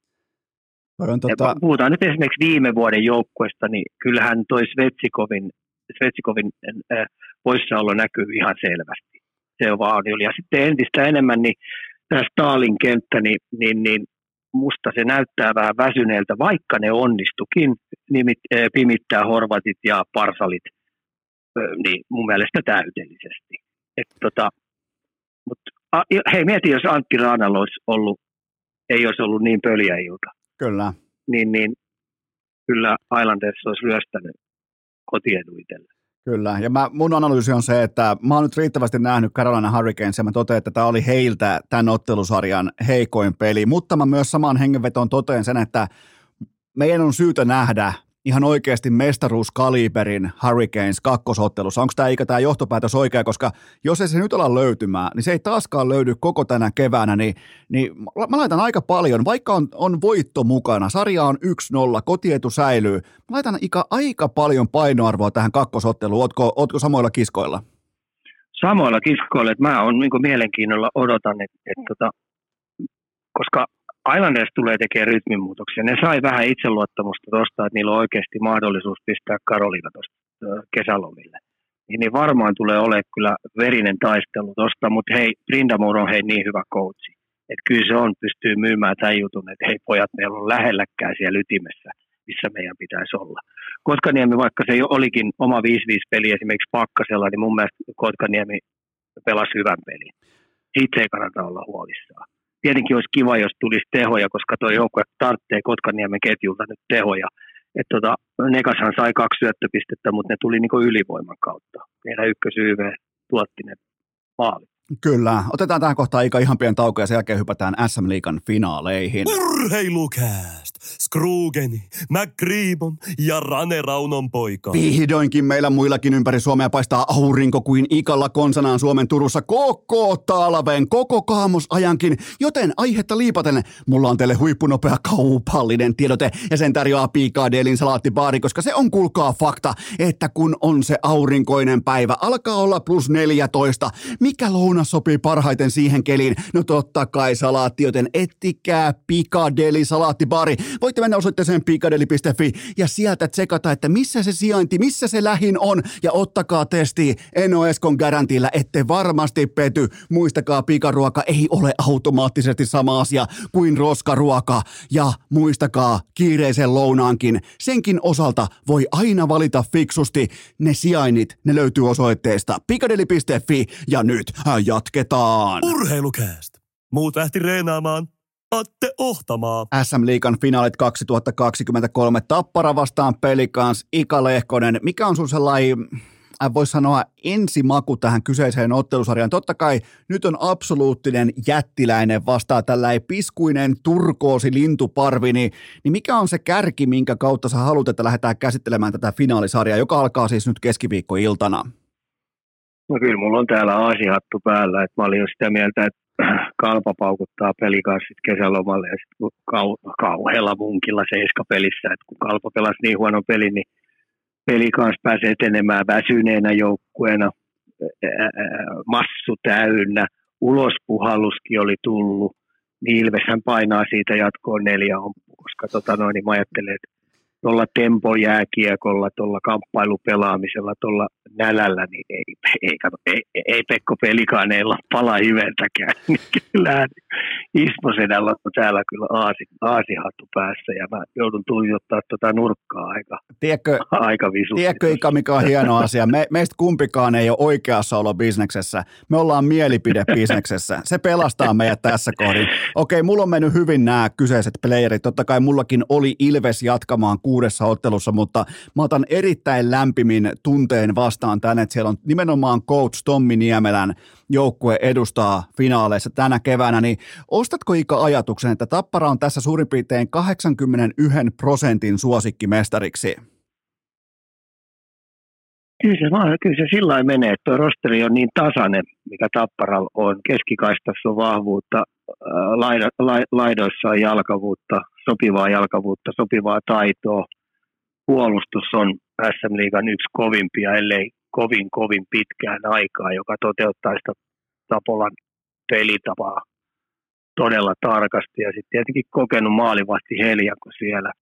Tota... Puhutaan nyt esimerkiksi viime vuoden joukkueesta, niin kyllähän toi Svetsikovin, Svetsikovin äh, poissaolo näkyy ihan selvästi. Se on vaan oli. Ja sitten entistä enemmän, niin tämä Stalin kenttä, niin, niin, niin musta se näyttää vähän väsyneeltä, vaikka ne onnistukin nimit, äh, pimittää Horvatit ja Parsalit äh, niin mun mielestä täydellisesti. Et tota, mut, a, hei, mieti, jos Antti Raanalla olisi ollut, ei olisi ollut niin pöliä ilta. Kyllä. Niin, niin kyllä Islanders olisi ryöstänyt kotiedu itselle. Kyllä, ja mä, mun analyysi on se, että mä oon nyt riittävästi nähnyt Carolina Hurricanes, ja mä totean, että tämä oli heiltä tämän ottelusarjan heikoin peli, mutta mä myös samaan hengenvetoon totean sen, että meidän on syytä nähdä ihan oikeasti mestaruuskaliberin Hurricanes kakkosottelussa. Onko tämä ikä tämä johtopäätös oikea, koska jos ei se nyt ala löytymään, niin se ei taaskaan löydy koko tänä keväänä, niin, niin mä laitan aika paljon, vaikka on, on voitto mukana, sarja on 1-0, kotietu säilyy, mä laitan ikä aika paljon painoarvoa tähän kakkosotteluun. Ootko, ootko samoilla kiskoilla? Samoilla kiskoilla, että mä on niin mielenkiinnolla odotan, että, että, että koska Islanders tulee tekemään rytminmuutoksia. Ne sai vähän itseluottamusta tuosta, että niillä on oikeasti mahdollisuus pistää Karolina tuosta kesälomille. Niin, varmaan tulee olemaan kyllä verinen taistelu tuosta, mutta hei, Brindamore on hei niin hyvä coachi. Että kyllä se on, pystyy myymään tämän jutun, että hei pojat, meillä on lähelläkään siellä ytimessä, missä meidän pitäisi olla. Kotkaniemi, vaikka se olikin oma 5-5 peli esimerkiksi Pakkasella, niin mun mielestä Kotkaniemi pelasi hyvän pelin. Siitä ei kannata olla huolissaan tietenkin olisi kiva, jos tulisi tehoja, koska tuo joukkue tarvitsee Kotkaniemen ketjulta nyt tehoja. Et tota, Nekashan sai kaksi syöttöpistettä, mutta ne tuli niinku ylivoiman kautta. Meidän ykkös YV tuotti ne maalit. Kyllä. Otetaan tähän kohtaan aika ihan pieni tauko ja sen jälkeen hypätään SM Liikan finaaleihin. Urheilukääst! Scroogeni, McGreebon ja Rane Raunon poika. Vihdoinkin meillä muillakin ympäri Suomea paistaa aurinko kuin ikalla konsanaan Suomen Turussa koko talven, koko kaamosajankin. Joten aihetta liipaten, mulla on teille huippunopea kaupallinen tiedote ja sen tarjoaa Pikadelin salaattibaari, koska se on kulkaa fakta, että kun on se aurinkoinen päivä, alkaa olla plus 14. Mikä louna sopii parhaiten siihen keliin? No totta kai salaatti, joten ettikää Pikadeli salaattibaari. Voitte mennä osoitteeseen pikadeli.fi ja sieltä tsekata, että missä se sijainti, missä se lähin on ja ottakaa testi Eno Eskon garantilla, ette varmasti pety. Muistakaa, pikaruoka ei ole automaattisesti sama asia kuin roskaruoka ja muistakaa kiireisen lounaankin. Senkin osalta voi aina valita fiksusti. Ne sijainnit, ne löytyy osoitteesta pikadeli.fi ja nyt jatketaan. Urheilukääst! Muut lähti reenaamaan. Atte Ohtamaa. SM Liikan finaalit 2023 Tappara vastaan pelikans Ika Lehkonen. Mikä on sun sellainen äh, voisi sanoa ensimaku tähän kyseiseen ottelusarjaan. Totta kai nyt on absoluuttinen jättiläinen vastaa tällä piskuinen turkoosi lintuparvi, niin, niin mikä on se kärki, minkä kautta sä haluat, että lähdetään käsittelemään tätä finaalisarjaa, joka alkaa siis nyt keskiviikkoiltana? No kyllä mulla on täällä aasihattu päällä, että mä olin jo sitä mieltä, että kalpa paukuttaa pelikanssit kesälomalle ja sitten kau, kauhealla munkilla seiskapelissä, että kun kalpa pelasi niin huono peli, niin peli kanssa pääsee etenemään väsyneenä joukkueena, massu täynnä, ulospuhalluskin oli tullut, niin Ilveshän painaa siitä jatkoon neljä koska tota noin, niin mä ajattelen, että tuolla tempojääkiekolla, tuolla kamppailupelaamisella, tuolla nälällä, niin ei, ei, kato, ei, ei Pekko Pelikaaneilla pala hiventäkään. (laughs) Niin kyllä Ismo Sedällä on täällä kyllä aasi, aasihattu päässä ja mä joudun tuijottaa tuota nurkkaa aika, tiedätkö, aika visusti. Tiedätkö Ika, mikä on hieno asia? Me, meistä kumpikaan ei ole oikeassa olo bisneksessä. Me ollaan mielipidebisneksessä. Se pelastaa meidät tässä kohdin. Okei, mulla on mennyt hyvin nämä kyseiset playerit. Totta kai mullakin oli Ilves jatkamaan kuudessa ottelussa, mutta mä otan erittäin lämpimin tunteen vastaan tänne, että siellä on nimenomaan coach Tommi Niemelän joukkue edustaa finaaleissa tänä keväänä, niin ostatko Ika ajatuksen, että Tappara on tässä suurin piirtein 81 prosentin suosikkimestariksi? Kyllä se, vaan, kyllä se sillä lailla menee, että tuo rosteri on niin tasainen, mikä Tapparalla on. Keskikaistassa on vahvuutta, laida, laidoissa on jalkavuutta, sopivaa jalkavuutta, sopivaa taitoa. Puolustus on SM Liigan yksi kovimpia, ellei kovin kovin pitkään aikaa, joka toteuttaa sitä Tapolan pelitapaa todella tarkasti. Ja sitten tietenkin kokenut maalivahti Heljakko siellä,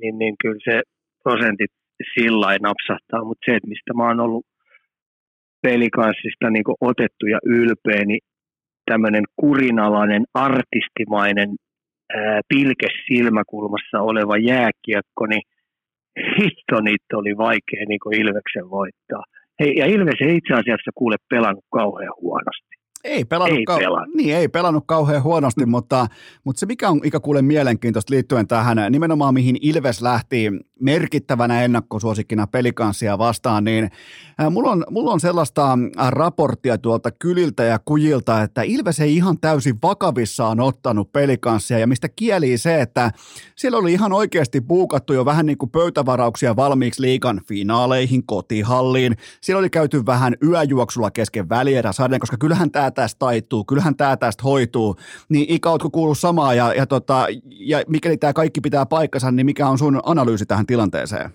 niin, niin kyllä se prosentit sillä napsahtaa, mutta se, että mistä mä oon ollut pelikanssista niin otettu ja ylpeä, niin tämmöinen kurinalainen, artistimainen, ää, pilke silmäkulmassa oleva jääkiekko, niin hitto niitä oli vaikea niin Ilveksen voittaa. Hei, ja Ilves ei itse asiassa kuule pelannut kauhean huonosti. Ei pelannut, ei, kau- pelannut. Niin, ei pelannut kauhean huonosti, mutta, mutta se mikä on ikä kuule mielenkiintoista liittyen tähän, nimenomaan mihin Ilves lähti merkittävänä ennakkosuosikkina pelikanssia vastaan, niin äh, mulla on, mulla on sellaista äh, raporttia tuolta kyliltä ja kujilta, että Ilves ei ihan täysin vakavissaan ottanut pelikanssia ja mistä kieli se, että siellä oli ihan oikeasti buukattu jo vähän niin kuin pöytävarauksia valmiiksi liikan finaaleihin, kotihalliin. Siellä oli käyty vähän yöjuoksulla kesken välieräsarjan, koska kyllähän tämä tästä taittuu, kyllähän tämä tästä hoituu. Niin Ika, ootko kuullut samaa ja, ja, tota, ja mikäli tämä kaikki pitää paikkansa, niin mikä on sun analyysi tähän tilanteeseen?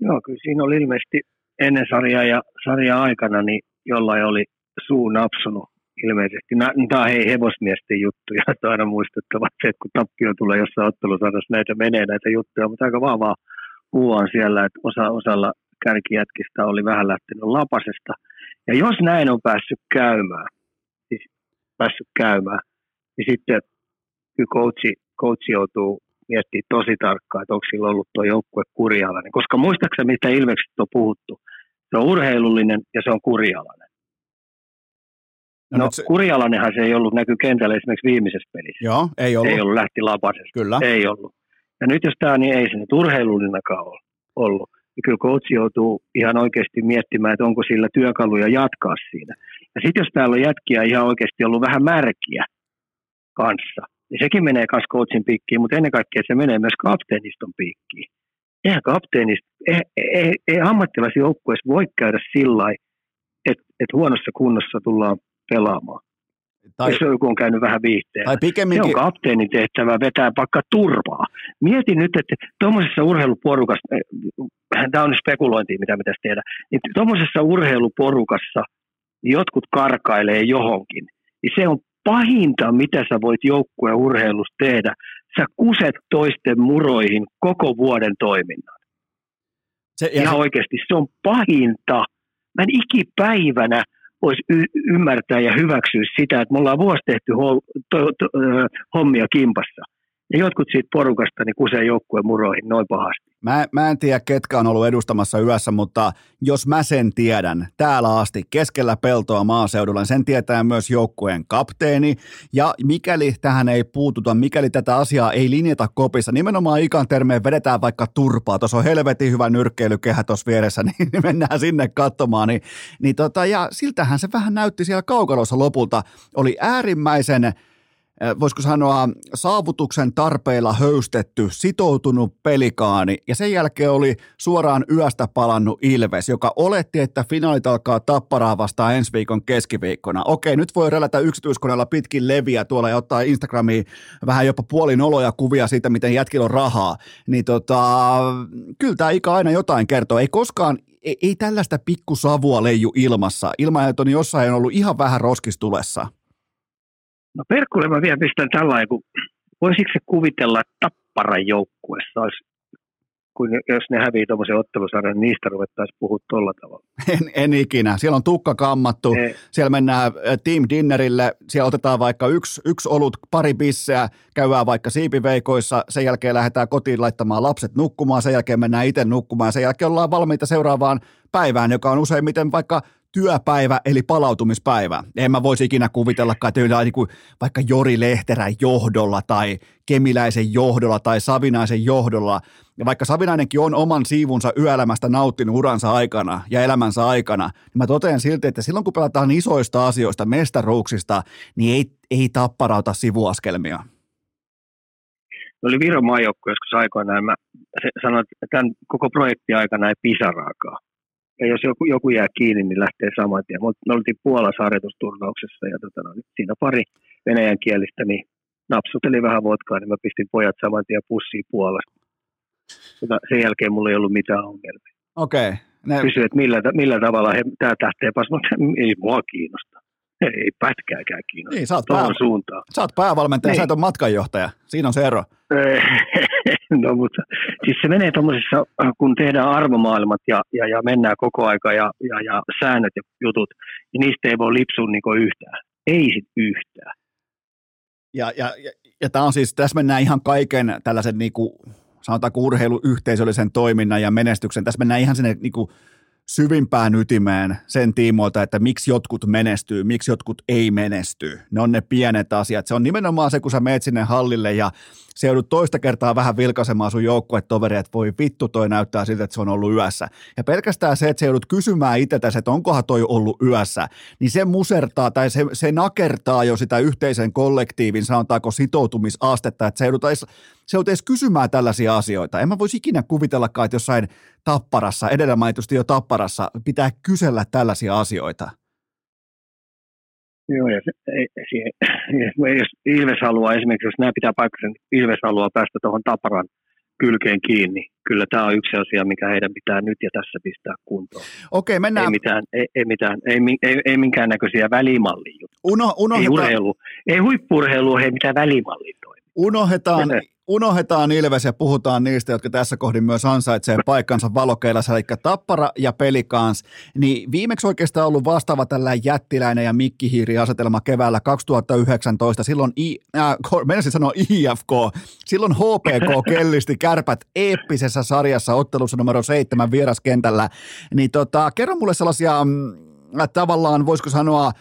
Joo, kyllä siinä oli ilmeisesti ennen sarjaa ja sarja aikana, niin jollain oli suu napsunut ilmeisesti. Tämä on hei hevosmiesten juttuja, että aina muistettava se, että kun tappio tulee jossain ottelusarjassa, näitä menee näitä juttuja, mutta aika vahvaa puhua siellä, että osa, osalla kärkijätkistä oli vähän lähtenyt lapasesta. Ja jos näin on päässyt käymään, siis päässyt käymään, niin sitten kyllä coachi, coachi joutuu miettiä tosi tarkkaan, että onko sillä ollut tuo joukkue kurialainen. Koska muistaakseni, mitä Ilvekset on puhuttu, se on urheilullinen ja se on kurialainen. No, no se... kurialainenhan se ei ollut näky kentällä esimerkiksi viimeisessä pelissä. Joo, ei ollut. Ei ollut, lähti lapasesta. Kyllä. Ei ollut. Ja nyt jos tämä niin ei se nyt urheilullinenkaan ollut. Ja kyllä coach joutuu ihan oikeasti miettimään, että onko sillä työkaluja jatkaa siinä. Ja sitten jos täällä on jätkiä ihan oikeasti ollut vähän märkiä kanssa, niin sekin menee myös coachin piikkiin, mutta ennen kaikkea se menee myös kapteeniston piikkiin. Eihän kapteenista, ei, ei, ei ammattilaisen joukkueessa voi käydä sillä että, että huonossa kunnossa tullaan pelaamaan. Tai, jos joku on käynyt vähän viihteen. Tai pikemminkin... Se on kapteenin tehtävä vetää pakka turvaa. Mietin nyt, että tuommoisessa urheiluporukassa, eh, tämä on spekulointia, mitä pitäisi tehdä, niin tuommoisessa urheiluporukassa jotkut karkailee johonkin. Niin se on pahinta, mitä sä voit joukkueen urheilussa tehdä. Sä kuset toisten muroihin koko vuoden toiminnan. Se, ja Ihan se... oikeasti, se on pahinta. Mä en ikipäivänä voisi y- ymmärtää ja hyväksyä sitä, että me ollaan vuosi tehty ho- to- to- hommia kimpassa. Ja jotkut siitä porukasta niin kusee joukkueen muroihin noin pahasti. Mä, mä en tiedä, ketkä on ollut edustamassa yössä, mutta jos mä sen tiedän täällä asti keskellä peltoa maaseudulla, niin sen tietää myös joukkueen kapteeni. Ja mikäli tähän ei puututa, mikäli tätä asiaa ei linjata kopissa, nimenomaan ikan termeen vedetään vaikka turpaa. Tuossa on helvetin hyvä nyrkkeilykehä tuossa vieressä, (laughs) niin mennään sinne katsomaan. Niin, niin tota, ja siltähän se vähän näytti siellä kaukalossa lopulta. Oli äärimmäisen voisiko sanoa, saavutuksen tarpeilla höystetty, sitoutunut pelikaani, ja sen jälkeen oli suoraan yöstä palannut Ilves, joka oletti, että finaalit alkaa tapparaa vastaan ensi viikon keskiviikkona. Okei, nyt voi relätä yksityiskoneella pitkin leviä tuolla ja ottaa Instagramiin vähän jopa puolinoloja kuvia siitä, miten jätkillä on rahaa. Niin tota, kyllä tämä ikä aina jotain kertoo. Ei koskaan ei, ei tällaista pikkusavua leiju ilmassa, että on jossain ollut ihan vähän roskistulessa. No Perkulle mä vielä pistän tällainen, kun voisiko se kuvitella, että Tapparan joukkuessa olisi kun jos ne hävii tuommoisen ottelusarjan, niin niistä ruvettaisiin puhua tuolla tavalla. (laughs) En, en ikinä. Siellä on tukka kammattu, Ei. siellä mennään team dinnerille, siellä otetaan vaikka yksi, yksi olut, pari bisseä, käydään vaikka siipiveikoissa, sen jälkeen lähdetään kotiin laittamaan lapset nukkumaan, sen jälkeen mennään itse nukkumaan, sen jälkeen ollaan valmiita seuraavaan päivään, joka on useimmiten vaikka työpäivä eli palautumispäivä. En mä voisi ikinä kuvitellakaan, että niin kuin vaikka Jori Lehterän johdolla tai Kemiläisen johdolla tai Savinaisen johdolla, ja vaikka Savinainenkin on oman siivunsa yöelämästä nauttinut uransa aikana ja elämänsä aikana, niin mä totean silti, että silloin kun pelataan isoista asioista, mestaruuksista, niin ei, ei tapparauta sivuaskelmia. Oli Viron maajoukkue joskus aikoinaan, mä sanoin, että tämän koko projektin aikana ei pisaraakaan ja jos joku, joku jää kiinni, niin lähtee saman tien. Me oltiin Puolassa harjoitusturnauksessa ja tota, no, siinä pari venäjän kielistä, niin napsuteli vähän vodkaa, niin mä pistin pojat saman tien pussiin Puolasta. Tota, sen jälkeen mulla ei ollut mitään ongelmia. Okei. Okay. Ne... Kysyin, että millä, millä tavalla he, tämä tähtee pas, mutta ei mua kiinnosta. Ei pätkääkään kiinnosta. Niin, sä oot, pää... suuntaan. sä oot päävalmentaja, niin. sä et ole matkanjohtaja. Siinä on se ero. (laughs) no mutta siis se menee tuommoisessa, kun tehdään arvomaailmat ja, ja, ja mennään koko aika ja, ja, ja säännöt ja jutut, niin niistä ei voi lipsua niin yhtään. Ei sit yhtään. Ja, ja, ja, ja tämä on siis, tässä mennään ihan kaiken tällaisen niin kuin, sanotaanko urheiluyhteisöllisen toiminnan ja menestyksen, tässä mennään ihan sinne niin kuin, syvimpään ytimeen sen tiimoilta, että miksi jotkut menestyy, miksi jotkut ei menesty. Ne on ne pienet asiat. Se on nimenomaan se, kun sä meet sinne hallille ja se joudut toista kertaa vähän vilkaisemaan sun joukkuetoveri, että voi vittu toi näyttää siltä, että se on ollut yössä. Ja pelkästään se, että se joudut kysymään itsetäsi, että onkohan toi ollut yössä, niin se musertaa tai se, se nakertaa jo sitä yhteisen kollektiivin, sanotaanko sitoutumisastetta, että se joudut edes, se joudut edes kysymään tällaisia asioita. En mä voisi ikinä kuvitellakaan, että jossain tapparassa, edellä mainitusti jo tapparassa, pitää kysellä tällaisia asioita. Joo, ja se, siihen, jos Ilves haluaa, esimerkiksi jos nämä pitää paikkansa, niin Ilves haluaa päästä tuohon Taparan kylkeen kiinni. Kyllä tämä on yksi asia, mikä heidän pitää nyt ja tässä pistää kuntoon. Okei, mennään. Ei mitään, ei, ei, mitään, ei, ei, ei minkäännäköisiä välimallia. Uno, unohdetaan. Ei, urheilu, ei huippurheilu, ei mitään välimallia toimi. Unohdetaan, unohdetaan Ilves ja puhutaan niistä, jotka tässä kohdin myös ansaitsee paikkansa valokeilassa, eli Tappara ja Pelikans. Niin viimeksi oikeastaan ollut vastaava tällä jättiläinen ja mikkihiiri-asetelma keväällä 2019. Silloin, I, äh, menisin sanoa IFK, silloin HPK (laughs) kellisti kärpät eeppisessä sarjassa ottelussa numero seitsemän vieraskentällä. Niin tota, kerro mulle sellaisia mm, tavallaan, voisiko sanoa,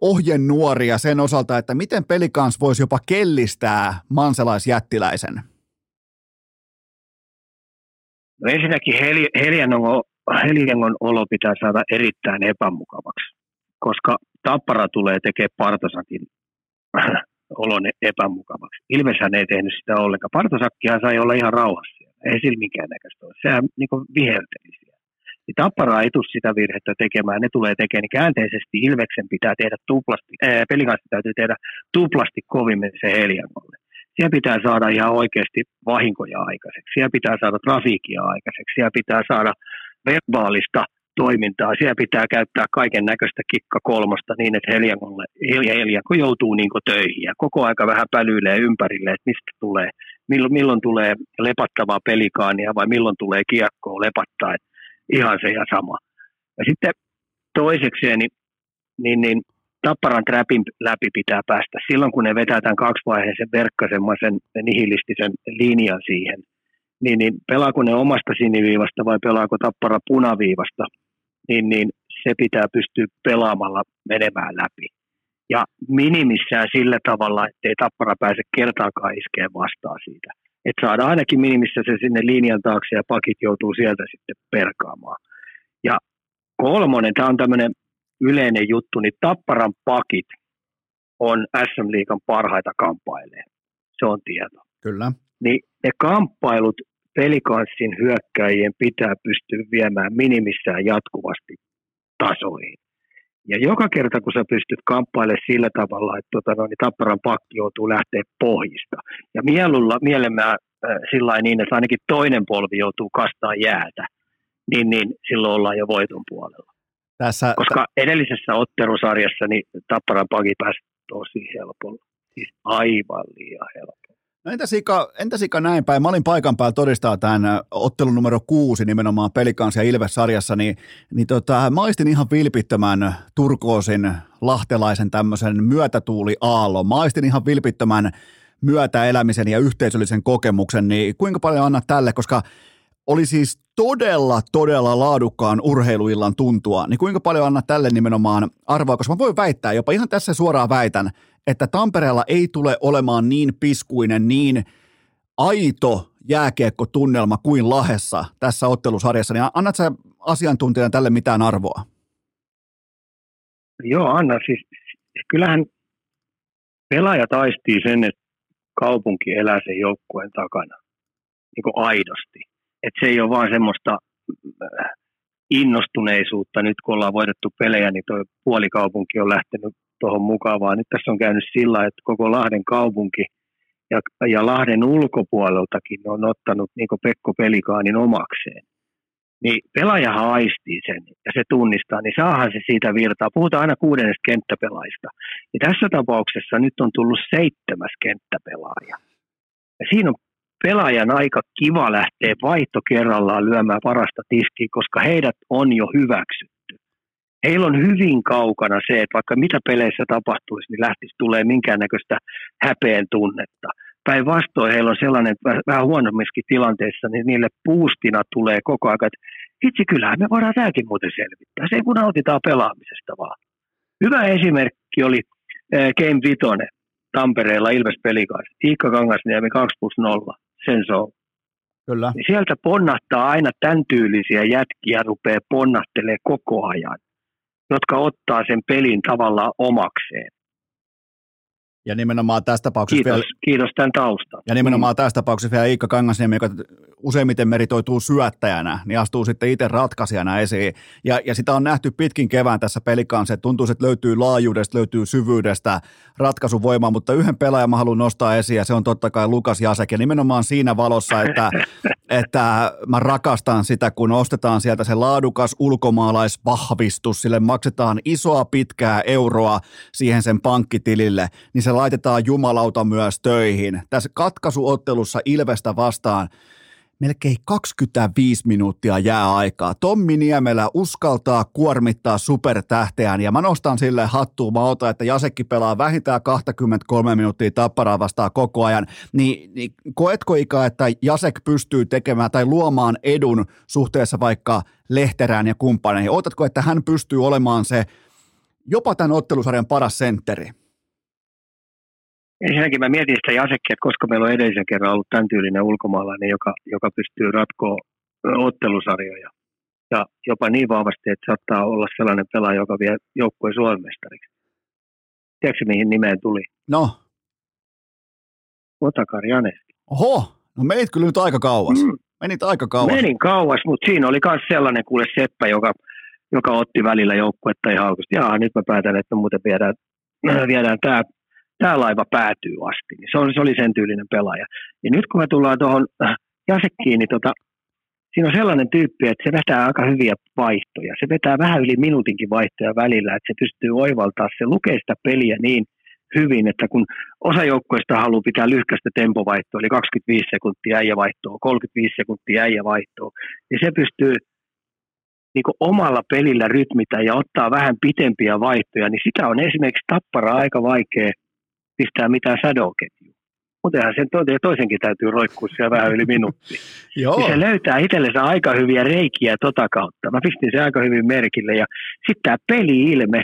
ohjenuoria sen osalta, että miten pelikans voisi jopa kellistää manselaisjättiläisen? No ensinnäkin Heliangon olo pitää saada erittäin epämukavaksi, koska Tappara tulee tekemään Partasakin (clears throat) olon epämukavaksi. Ilveshän ei tehnyt sitä ollenkaan. Partasakkihan sai olla ihan rauhassa. Ei sillä mikään näköistä ole. Sehän niin viherteli siellä niin Tappara ei tule sitä virhettä tekemään, ne tulee tekemään, niin käänteisesti Ilveksen pitää tehdä tuplasti, ää, pelin kanssa täytyy tehdä tuplasti kovimmin se Heliangolle. Siellä pitää saada ihan oikeasti vahinkoja aikaiseksi, siellä pitää saada trafiikia aikaiseksi, siellä pitää saada verbaalista toimintaa, siellä pitää käyttää kaiken näköistä kikka kolmosta niin, että Heliangolle, Helianko joutuu niin töihin ja koko aika vähän pälyilee ympärille, että mistä tulee, milloin, milloin tulee lepattavaa pelikaania vai milloin tulee kiekkoa lepattaa, että ihan se ja sama. Ja sitten toisekseen, niin, niin, niin Tapparan trapin läpi pitää päästä. Silloin kun ne vetää tämän kaksivaiheisen verkkasemman nihilistisen linjan siihen, niin, niin pelaako ne omasta siniviivasta vai pelaako Tappara punaviivasta, niin, niin se pitää pystyä pelaamalla menemään läpi. Ja minimissään sillä tavalla, ettei Tappara pääse kertaakaan iskeen vastaan siitä että saadaan ainakin minimissä se sinne linjan taakse ja pakit joutuu sieltä sitten perkaamaan. Ja kolmonen, tämä on tämmöinen yleinen juttu, niin Tapparan pakit on SM Liikan parhaita kampailee. Se on tieto. Kyllä. Niin ne kamppailut pelikanssin hyökkäjien pitää pystyä viemään minimissään jatkuvasti tasoihin. Ja joka kerta, kun sä pystyt kamppailemaan sillä tavalla, että tota, no, niin Tapparan pakki joutuu lähteä pohjista. Ja mielulla, mielemmää äh, sillä niin, että ainakin toinen polvi joutuu kastaa jäätä, niin, niin silloin ollaan jo voiton puolella. Tässä, Koska t- edellisessä ottelusarjassa niin Tapparan pakki pääsi tosi helpolla. Siis aivan liian helpolla. No entäs Ika, entäs Ika näin päin? Mä olin paikan päällä todistaa tämän ottelun numero kuusi nimenomaan Pelikans ja Ilves-sarjassa, niin, niin tota, maistin ihan vilpittömän turkoosin lahtelaisen tämmöisen myötätuuli aallo. Maistin ihan vilpittömän myötäelämisen ja yhteisöllisen kokemuksen, niin kuinka paljon annat tälle, koska oli siis todella, todella laadukkaan urheiluillan tuntua, niin kuinka paljon anna tälle nimenomaan arvoa, koska mä voin väittää, jopa ihan tässä suoraan väitän, että Tampereella ei tule olemaan niin piskuinen, niin aito jääkiekkotunnelma kuin Lahessa tässä ottelusarjassa, niin annat sä asiantuntijan tälle mitään arvoa? Joo, anna. Siis, kyllähän pelaaja taistii sen, että kaupunki elää sen joukkueen takana niin aidosti. Että se ei ole vaan semmoista äh, innostuneisuutta. Nyt kun ollaan voitettu pelejä, niin tuo puolikaupunki on lähtenyt tuohon mukaan, vaan nyt tässä on käynyt sillä, että koko Lahden kaupunki ja, ja Lahden ulkopuoleltakin on ottanut niin Pekko Pelikaanin omakseen. Niin pelaajahan aistii sen ja se tunnistaa, niin saahan se siitä virtaa. Puhutaan aina kuudennesta kenttäpelaista. Ja tässä tapauksessa nyt on tullut seitsemäs kenttäpelaaja. Ja siinä on pelaajan aika kiva lähteä vaihto kerrallaan lyömään parasta tiskiä, koska heidät on jo hyväksytty. Heillä on hyvin kaukana se, että vaikka mitä peleissä tapahtuisi, niin lähtisi tulee minkäännäköistä häpeen tunnetta. Päinvastoin heillä on sellainen, että vähän huonommissakin tilanteissa, niin niille puustina tulee koko ajan, että itse kyllähän me voidaan tämäkin muuten selvittää. Se kun nautitaan pelaamisesta vaan. Hyvä esimerkki oli äh, Game Vitonen Tampereella Ilves Pelikaas. Iikka Kangasniemi 2 plus 0 on. Kyllä. Niin sieltä ponnahtaa aina tämän tyylisiä jätkiä, rupeaa ponnahtelee koko ajan, jotka ottaa sen pelin tavallaan omakseen. Ja nimenomaan tässä tapauksessa kiitos, vielä, kiitos tämän taustan. Ja nimenomaan mm. tässä tapauksessa vielä Iikka Kangasniemi, joka useimmiten meritoituu syöttäjänä, niin astuu sitten itse ratkaisijana esiin. Ja, ja sitä on nähty pitkin kevään tässä pelikanssa, että tuntuu, että löytyy laajuudesta, löytyy syvyydestä ratkaisuvoimaa, mutta yhden pelaajan mä haluan nostaa esiin, ja se on totta kai Lukas Jasek. Ja nimenomaan siinä valossa, että, (laughs) että mä rakastan sitä, kun ostetaan sieltä se laadukas ulkomaalaisvahvistus, sille maksetaan isoa pitkää euroa siihen sen pankkitilille, niin se laitetaan jumalauta myös töihin. Tässä katkaisuottelussa Ilvestä vastaan melkein 25 minuuttia jää aikaa. Tommi Niemelä uskaltaa kuormittaa supertähteään ja mä nostan sille hattuun. Mä otan, että Jasekki pelaa vähintään 23 minuuttia tapparaa vastaan koko ajan. Niin, niin koetko Ika, että Jasek pystyy tekemään tai luomaan edun suhteessa vaikka Lehterään ja kumppaneihin? Ootatko, että hän pystyy olemaan se jopa tämän ottelusarjan paras sentteri? Ensinnäkin mä mietin sitä Jasekkia, että koska meillä on edellisen kerran ollut tämän tyylinen ulkomaalainen, joka, joka pystyy ratkoa ottelusarjoja. Ja jopa niin vahvasti, että saattaa olla sellainen pelaaja, joka vie joukkueen Suomen mestariksi. Tiedätkö mihin nimeen tuli? No. Otakar Janeski. Oho, no menit kyllä nyt aika kauas. Mm. Menit aika kauas. Menin kauas, mutta siinä oli myös sellainen kuule seppä, joka, joka otti välillä joukkuetta ihan haukusti. Jaa, nyt mä päätän, että muuten viedään, (clears throat) viedään tämä tämä laiva päätyy asti. Niin se, oli, se oli sen tyylinen pelaaja. Ja nyt kun me tullaan tuohon äh, Jasekkiin, niin tota, siinä on sellainen tyyppi, että se vetää aika hyviä vaihtoja. Se vetää vähän yli minuutinkin vaihtoja välillä, että se pystyy oivaltaa, se lukee sitä peliä niin hyvin, että kun osa joukkoista haluaa pitää lyhkäistä tempovaihtoa, eli 25 sekuntia äijävaihtoa, 35 sekuntia äijävaihtoa, niin se pystyy niin omalla pelillä rytmitä ja ottaa vähän pitempiä vaihtoja, niin sitä on esimerkiksi tappara aika vaikea pistää mitään sadoketjua. Muutenhan sen toisenkin täytyy roikkua siellä vähän yli minuutti. (laughs) Joo. Niin se löytää itsellensä aika hyviä reikiä tota kautta. Mä pistin sen aika hyvin merkille. Ja sitten tämä peli-ilme,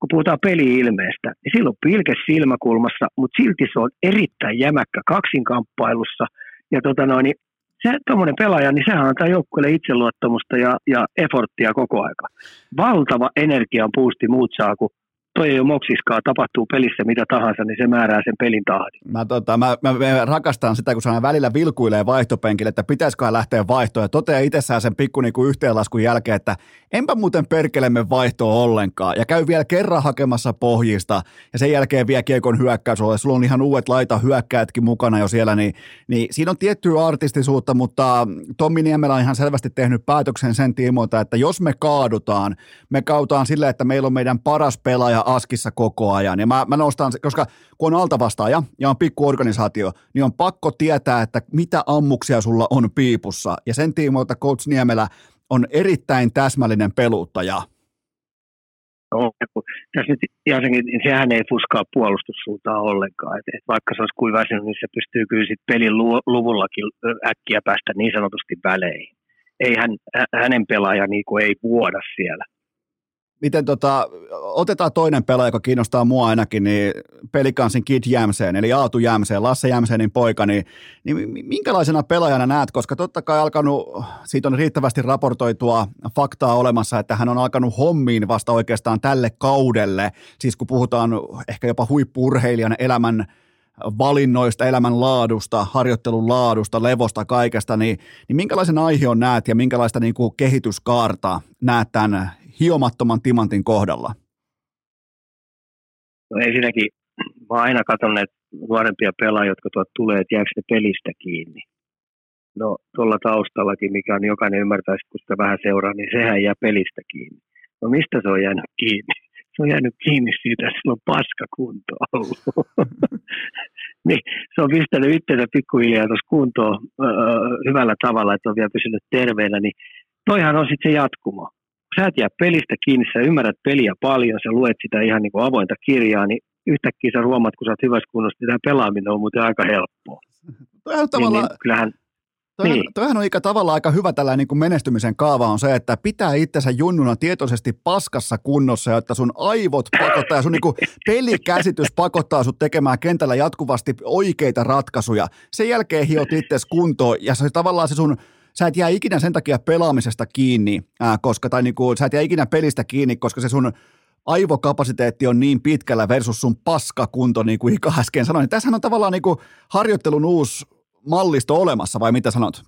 kun puhutaan peli-ilmeestä, niin silloin pilke silmäkulmassa, mutta silti se on erittäin jämäkkä kaksinkamppailussa. Ja tota noin, niin se tuommoinen pelaaja, niin sehän antaa joukkueelle itseluottamusta ja, ja efforttia koko aika. Valtava energian puusti muut saa, kun toi ei ole moksiskaan, tapahtuu pelissä mitä tahansa, niin se määrää sen pelin tahdin. Mä, tota, mä, mä, mä, rakastan sitä, kun se välillä vilkuilee vaihtopenkille, että pitäisikö lähteä vaihtoon, ja toteaa itsessään sen pikku niin kuin yhteenlaskun jälkeen, että enpä muuten perkelemme vaihtoa ollenkaan, ja käy vielä kerran hakemassa pohjista, ja sen jälkeen vie kiekon hyökkäys, sulla on ihan uudet laita hyökkäytkin mukana jo siellä, niin, niin siinä on tiettyä artistisuutta, mutta Tommi Niemelä on ihan selvästi tehnyt päätöksen sen tiimoilta, että jos me kaadutaan, me kautaan sillä, että meillä on meidän paras pelaaja askissa koko ajan. Ja mä, mä nostan, koska kun on altavastaaja ja on pikku organisaatio, niin on pakko tietää, että mitä ammuksia sulla on piipussa. Ja sen tiimoilta Coach Niemelä on erittäin täsmällinen peluuttaja. No, tässä nyt Jasenkin, niin sehän ei fuskaa puolustussuuntaan ollenkaan. Et, et vaikka se olisi kuin väsynyt, niin se pystyy kyllä sit pelin luvullakin äkkiä päästä niin sanotusti väleihin. ei hän, hänen pelaaja niin ei vuoda siellä. Miten tota, otetaan toinen pelaaja, joka kiinnostaa mua ainakin, niin pelikansin Kid Jämseen, eli Aatu Jämseen, Lasse Jämseenin poika, niin, niin minkälaisena pelaajana näet, koska totta kai alkanut, siitä on riittävästi raportoitua faktaa olemassa, että hän on alkanut hommiin vasta oikeastaan tälle kaudelle, siis kun puhutaan ehkä jopa huippurheilijan elämän valinnoista, elämän laadusta, harjoittelun laadusta, levosta, kaikesta, niin, niin minkälaisen aiheon näet ja minkälaista niin kuin kehityskaarta näet tämän hiomattoman timantin kohdalla? No ensinnäkin mä aina katson näitä nuorempia pelaajia, jotka tuot tulee, että jääkö ne pelistä kiinni. No tuolla taustallakin, mikä on jokainen ymmärtää, kun sitä vähän seuraa, niin sehän jää pelistä kiinni. No mistä se on jäänyt kiinni? (laughs) Se on jäänyt kiinni siitä, että sillä on paskakunto ollut. (laughs) niin, se on pistänyt itsensä pikkuhiljaa tuossa kuntoon öö, hyvällä tavalla, että on vielä pysynyt terveenä, niin toihan on sitten se jatkumo sä et jää pelistä kiinni, sä ymmärrät peliä paljon, sä luet sitä ihan niin kuin avointa kirjaa, niin yhtäkkiä sä huomaat, kun sä oot hyvässä kunnossa, niin tämä pelaaminen on muuten aika helppoa. Toihan on tavallaan, niin, niin, kyllähän, Toihan, niin. toihan on ikä tavallaan aika hyvä tällainen niin kuin menestymisen kaava on se, että pitää itsensä junnuna tietoisesti paskassa kunnossa, jotta sun aivot pakottaa ja sun niin kuin (laughs) pelikäsitys pakottaa sut tekemään kentällä jatkuvasti oikeita ratkaisuja. Sen jälkeen hiot itses kuntoon ja se tavallaan se sun sä et jää ikinä sen takia pelaamisesta kiinni, ää, koska, tai niinku, sä et jää ikinä pelistä kiinni, koska se sun aivokapasiteetti on niin pitkällä versus sun paskakunto, niin kuin Ika äsken sanoi. Niin tässähän on tavallaan niinku harjoittelun uusi mallisto olemassa, vai mitä sanot?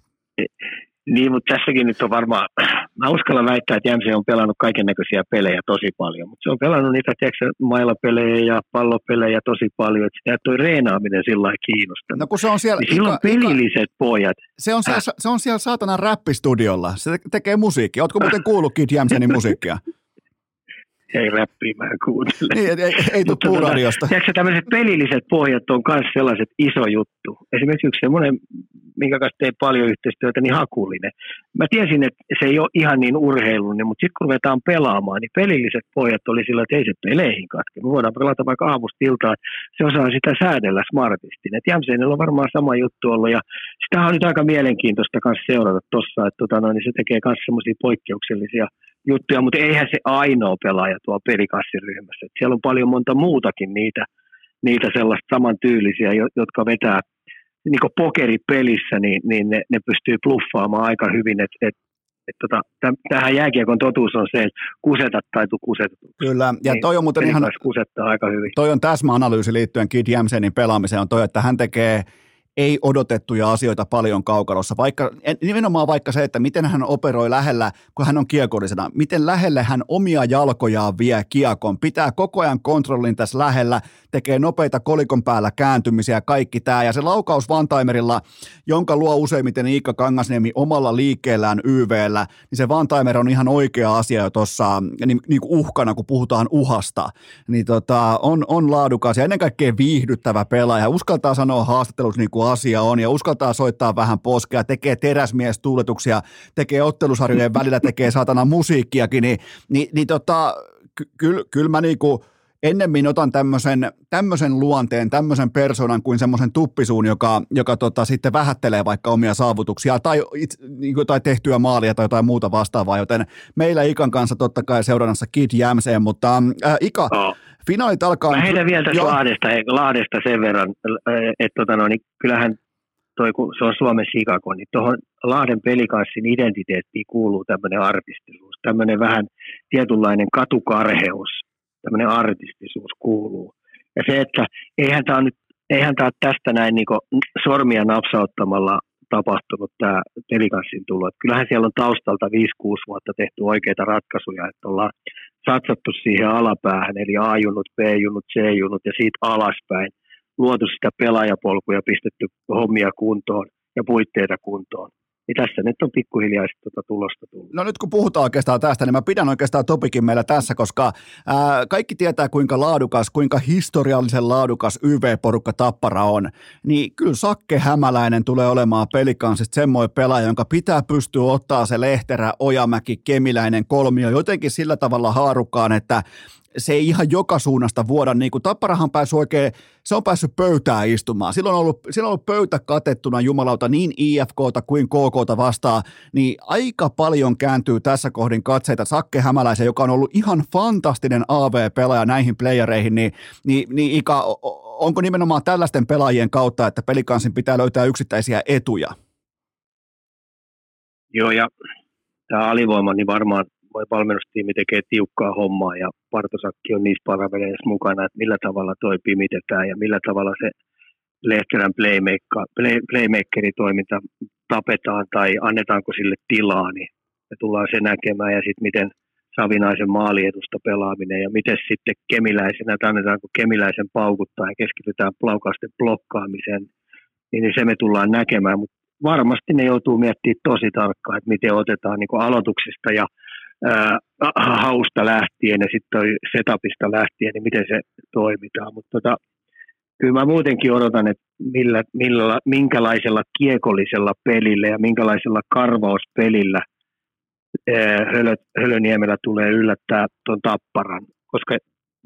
Niin, mutta tässäkin nyt on varmaan, (clears throat) mä uskallan väittää, että Jämse on pelannut kaiken näköisiä pelejä tosi paljon, mutta se on pelannut niitä tiedätkö, mailapelejä ja pallopelejä tosi paljon, että sitä toi reenaaminen sillä lailla kiinnostaa. No kun se on siellä... Niin silloin pelilliset pojat. Se on, siellä, se on siellä saatana räppistudiolla, se tekee musiikkia. Ootko muuten kuullut Kid Jämsenin musiikkia? Ei räppiä mä kuuntele. Niin, ei, ei, tule puuradiosta. Tiedätkö, tämmöiset pelilliset pohjat on myös sellaiset iso juttu. Esimerkiksi yksi semmoinen, minkä kanssa tein paljon yhteistyötä, niin hakullinen. Mä tiesin, että se ei ole ihan niin urheilullinen, mutta sitten kun ruvetaan pelaamaan, niin pelilliset pohjat oli sillä, että ei se peleihin katke. Me voidaan pelata vaikka aamusta iltaan, se osaa sitä säädellä smartisti. Et Jämseinellä on varmaan sama juttu ollut, ja sitä on nyt aika mielenkiintoista kanssa seurata tuossa, että tota, no, niin se tekee myös semmoisia poikkeuksellisia juttuja, mutta eihän se ainoa pelaaja tuo pelikassiryhmässä. Et siellä on paljon monta muutakin niitä, niitä sellaista samantyylisiä, jotka vetää niin kuin pokeripelissä, niin, niin ne, ne pystyy bluffaamaan aika hyvin, että et, et tota, tähän jääkiekon totuus on se, että kusetat tai tu kusetat. Kyllä, ja niin, toi on muuten ihan, kusettaa aika hyvin. toi on täsmäanalyysi liittyen Kid Jämsenin pelaamiseen, on toi, että hän tekee – ei odotettuja asioita paljon kaukalossa, vaikka, nimenomaan vaikka se, että miten hän operoi lähellä, kun hän on kiekollisena, miten lähelle hän omia jalkojaan vie kiekon, pitää koko ajan kontrollin tässä lähellä, tekee nopeita kolikon päällä kääntymisiä kaikki tämä, ja se laukaus Vantaimerilla, jonka luo useimmiten Iikka Kangasniemi omalla liikkeellään YVllä, niin se Vantaimer on ihan oikea asia jo tuossa niin, niin kuin uhkana, kun puhutaan uhasta, niin tota, on, on laadukas ja ennen kaikkea viihdyttävä pelaaja, uskaltaa sanoa haastattelussa niin kuin asia on ja uskaltaa soittaa vähän poskea, tekee teräsmiestuuletuksia, tekee ottelusarjojen välillä, tekee saatana musiikkiakin, niin, niin, niin tota, kyllä kyl mä niinku, ennemmin otan tämmöisen, tämmöisen luonteen, tämmöisen persoonan kuin semmoisen tuppisuun, joka, joka tota, sitten vähättelee vaikka omia saavutuksia tai, it, niin kuin, tai tehtyä maalia tai jotain muuta vastaavaa, joten meillä Ikan kanssa totta kai seurannassa Kid Jämseen, mutta äh, Ika, oh. Finaalit alkaa... Mä heitän vielä tästä Lahdesta, Lahdesta sen verran, että tota, no, niin kyllähän toi, kun se on Suomen Chicago, niin tuohon Lahden pelikanssin identiteettiin kuuluu tämmöinen artistisuus, tämmöinen vähän tietynlainen katukarheus, tämmöinen artistisuus kuuluu. Ja se, että eihän tämä nyt eihän tämä tästä näin niin sormia napsauttamalla tapahtunut tämä pelikanssin tulo. Että kyllähän siellä on taustalta 5-6 vuotta tehty oikeita ratkaisuja, että ollaan satsattu siihen alapäähän, eli A-junut, B-junut, C-junut ja siitä alaspäin luotu sitä pelaajapolkuja, pistetty hommia kuntoon ja puitteita kuntoon niin tässä nyt on pikkuhiljaa tuota tulosta tullut. No nyt kun puhutaan oikeastaan tästä, niin mä pidän oikeastaan topikin meillä tässä, koska ää, kaikki tietää kuinka laadukas, kuinka historiallisen laadukas YV-porukka Tappara on. Niin kyllä Sakke Hämäläinen tulee olemaan pelikansista semmoinen pelaaja, jonka pitää pystyä ottaa se Lehterä, Ojamäki, Kemiläinen kolmio jotenkin sillä tavalla haarukkaan, että se ei ihan joka suunnasta vuoda, niin kuin Tapparahan pääsi oikein, se on päässyt pöytään istumaan. Silloin on ollut, silloin on ollut pöytä katettuna jumalauta niin IFKta kuin KKta vastaan, niin aika paljon kääntyy tässä kohdin katseita Sakke Hämäläisen, joka on ollut ihan fantastinen AV-pelaaja näihin playereihin, niin, niin, niin Ika, onko nimenomaan tällaisten pelaajien kautta, että pelikansin pitää löytää yksittäisiä etuja? Joo, ja tämä alivoima, niin varmaan voi valmennustiimi tekee tiukkaa hommaa ja Partosakki on niissä paravereissa mukana, että millä tavalla toi pimitetään ja millä tavalla se Lehterän playmaker, toiminta tapetaan tai annetaanko sille tilaa, niin me tullaan se näkemään ja sitten miten Savinaisen maaliedusta pelaaminen ja miten sitten kemiläisenä, että annetaanko kemiläisen paukuttaa ja keskitytään plaukausten blokkaamiseen, niin se me tullaan näkemään, mutta varmasti ne joutuu miettimään tosi tarkkaan, että miten otetaan niin aloituksista ja ää, hausta lähtien ja sitten setupista lähtien, niin miten se toimitaan. Mutta tota, kyllä mä muutenkin odotan, että millä, millä, minkälaisella kiekollisella pelillä ja minkälaisella karvauspelillä Hölö, Hölöniemellä tulee yllättää tuon tapparan, koska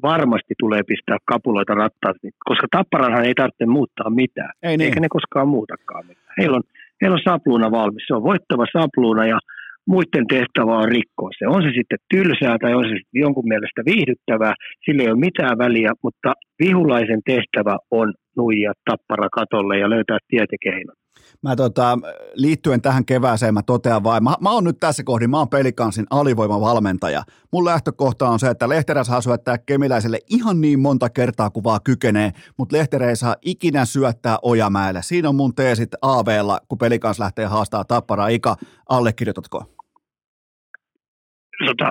varmasti tulee pistää kapuloita rattaat, koska tapparanhan ei tarvitse muuttaa mitään, ei niin. eikä ne koskaan muutakaan mitään. Heillä on, heillä on sapluuna valmis, se on voittava sapluuna ja muiden tehtävä on rikkoa se. On se sitten tylsää tai on se sitten jonkun mielestä viihdyttävää, sillä ei ole mitään väliä, mutta vihulaisen tehtävä on nuija tappara katolle ja löytää tietekeinot. Mä tota, liittyen tähän kevääseen mä totean vain, mä, mä oon nyt tässä kohdin, mä oon pelikansin alivoimavalmentaja. Mun lähtökohta on se, että Lehterä saa syöttää Kemiläiselle ihan niin monta kertaa kuin vaan kykenee, mutta Lehterä ei saa ikinä syöttää Ojamäelle. Siinä on mun teesit AVlla, kun pelikans lähtee haastaa tappara Ika, allekirjoitatko? Tota,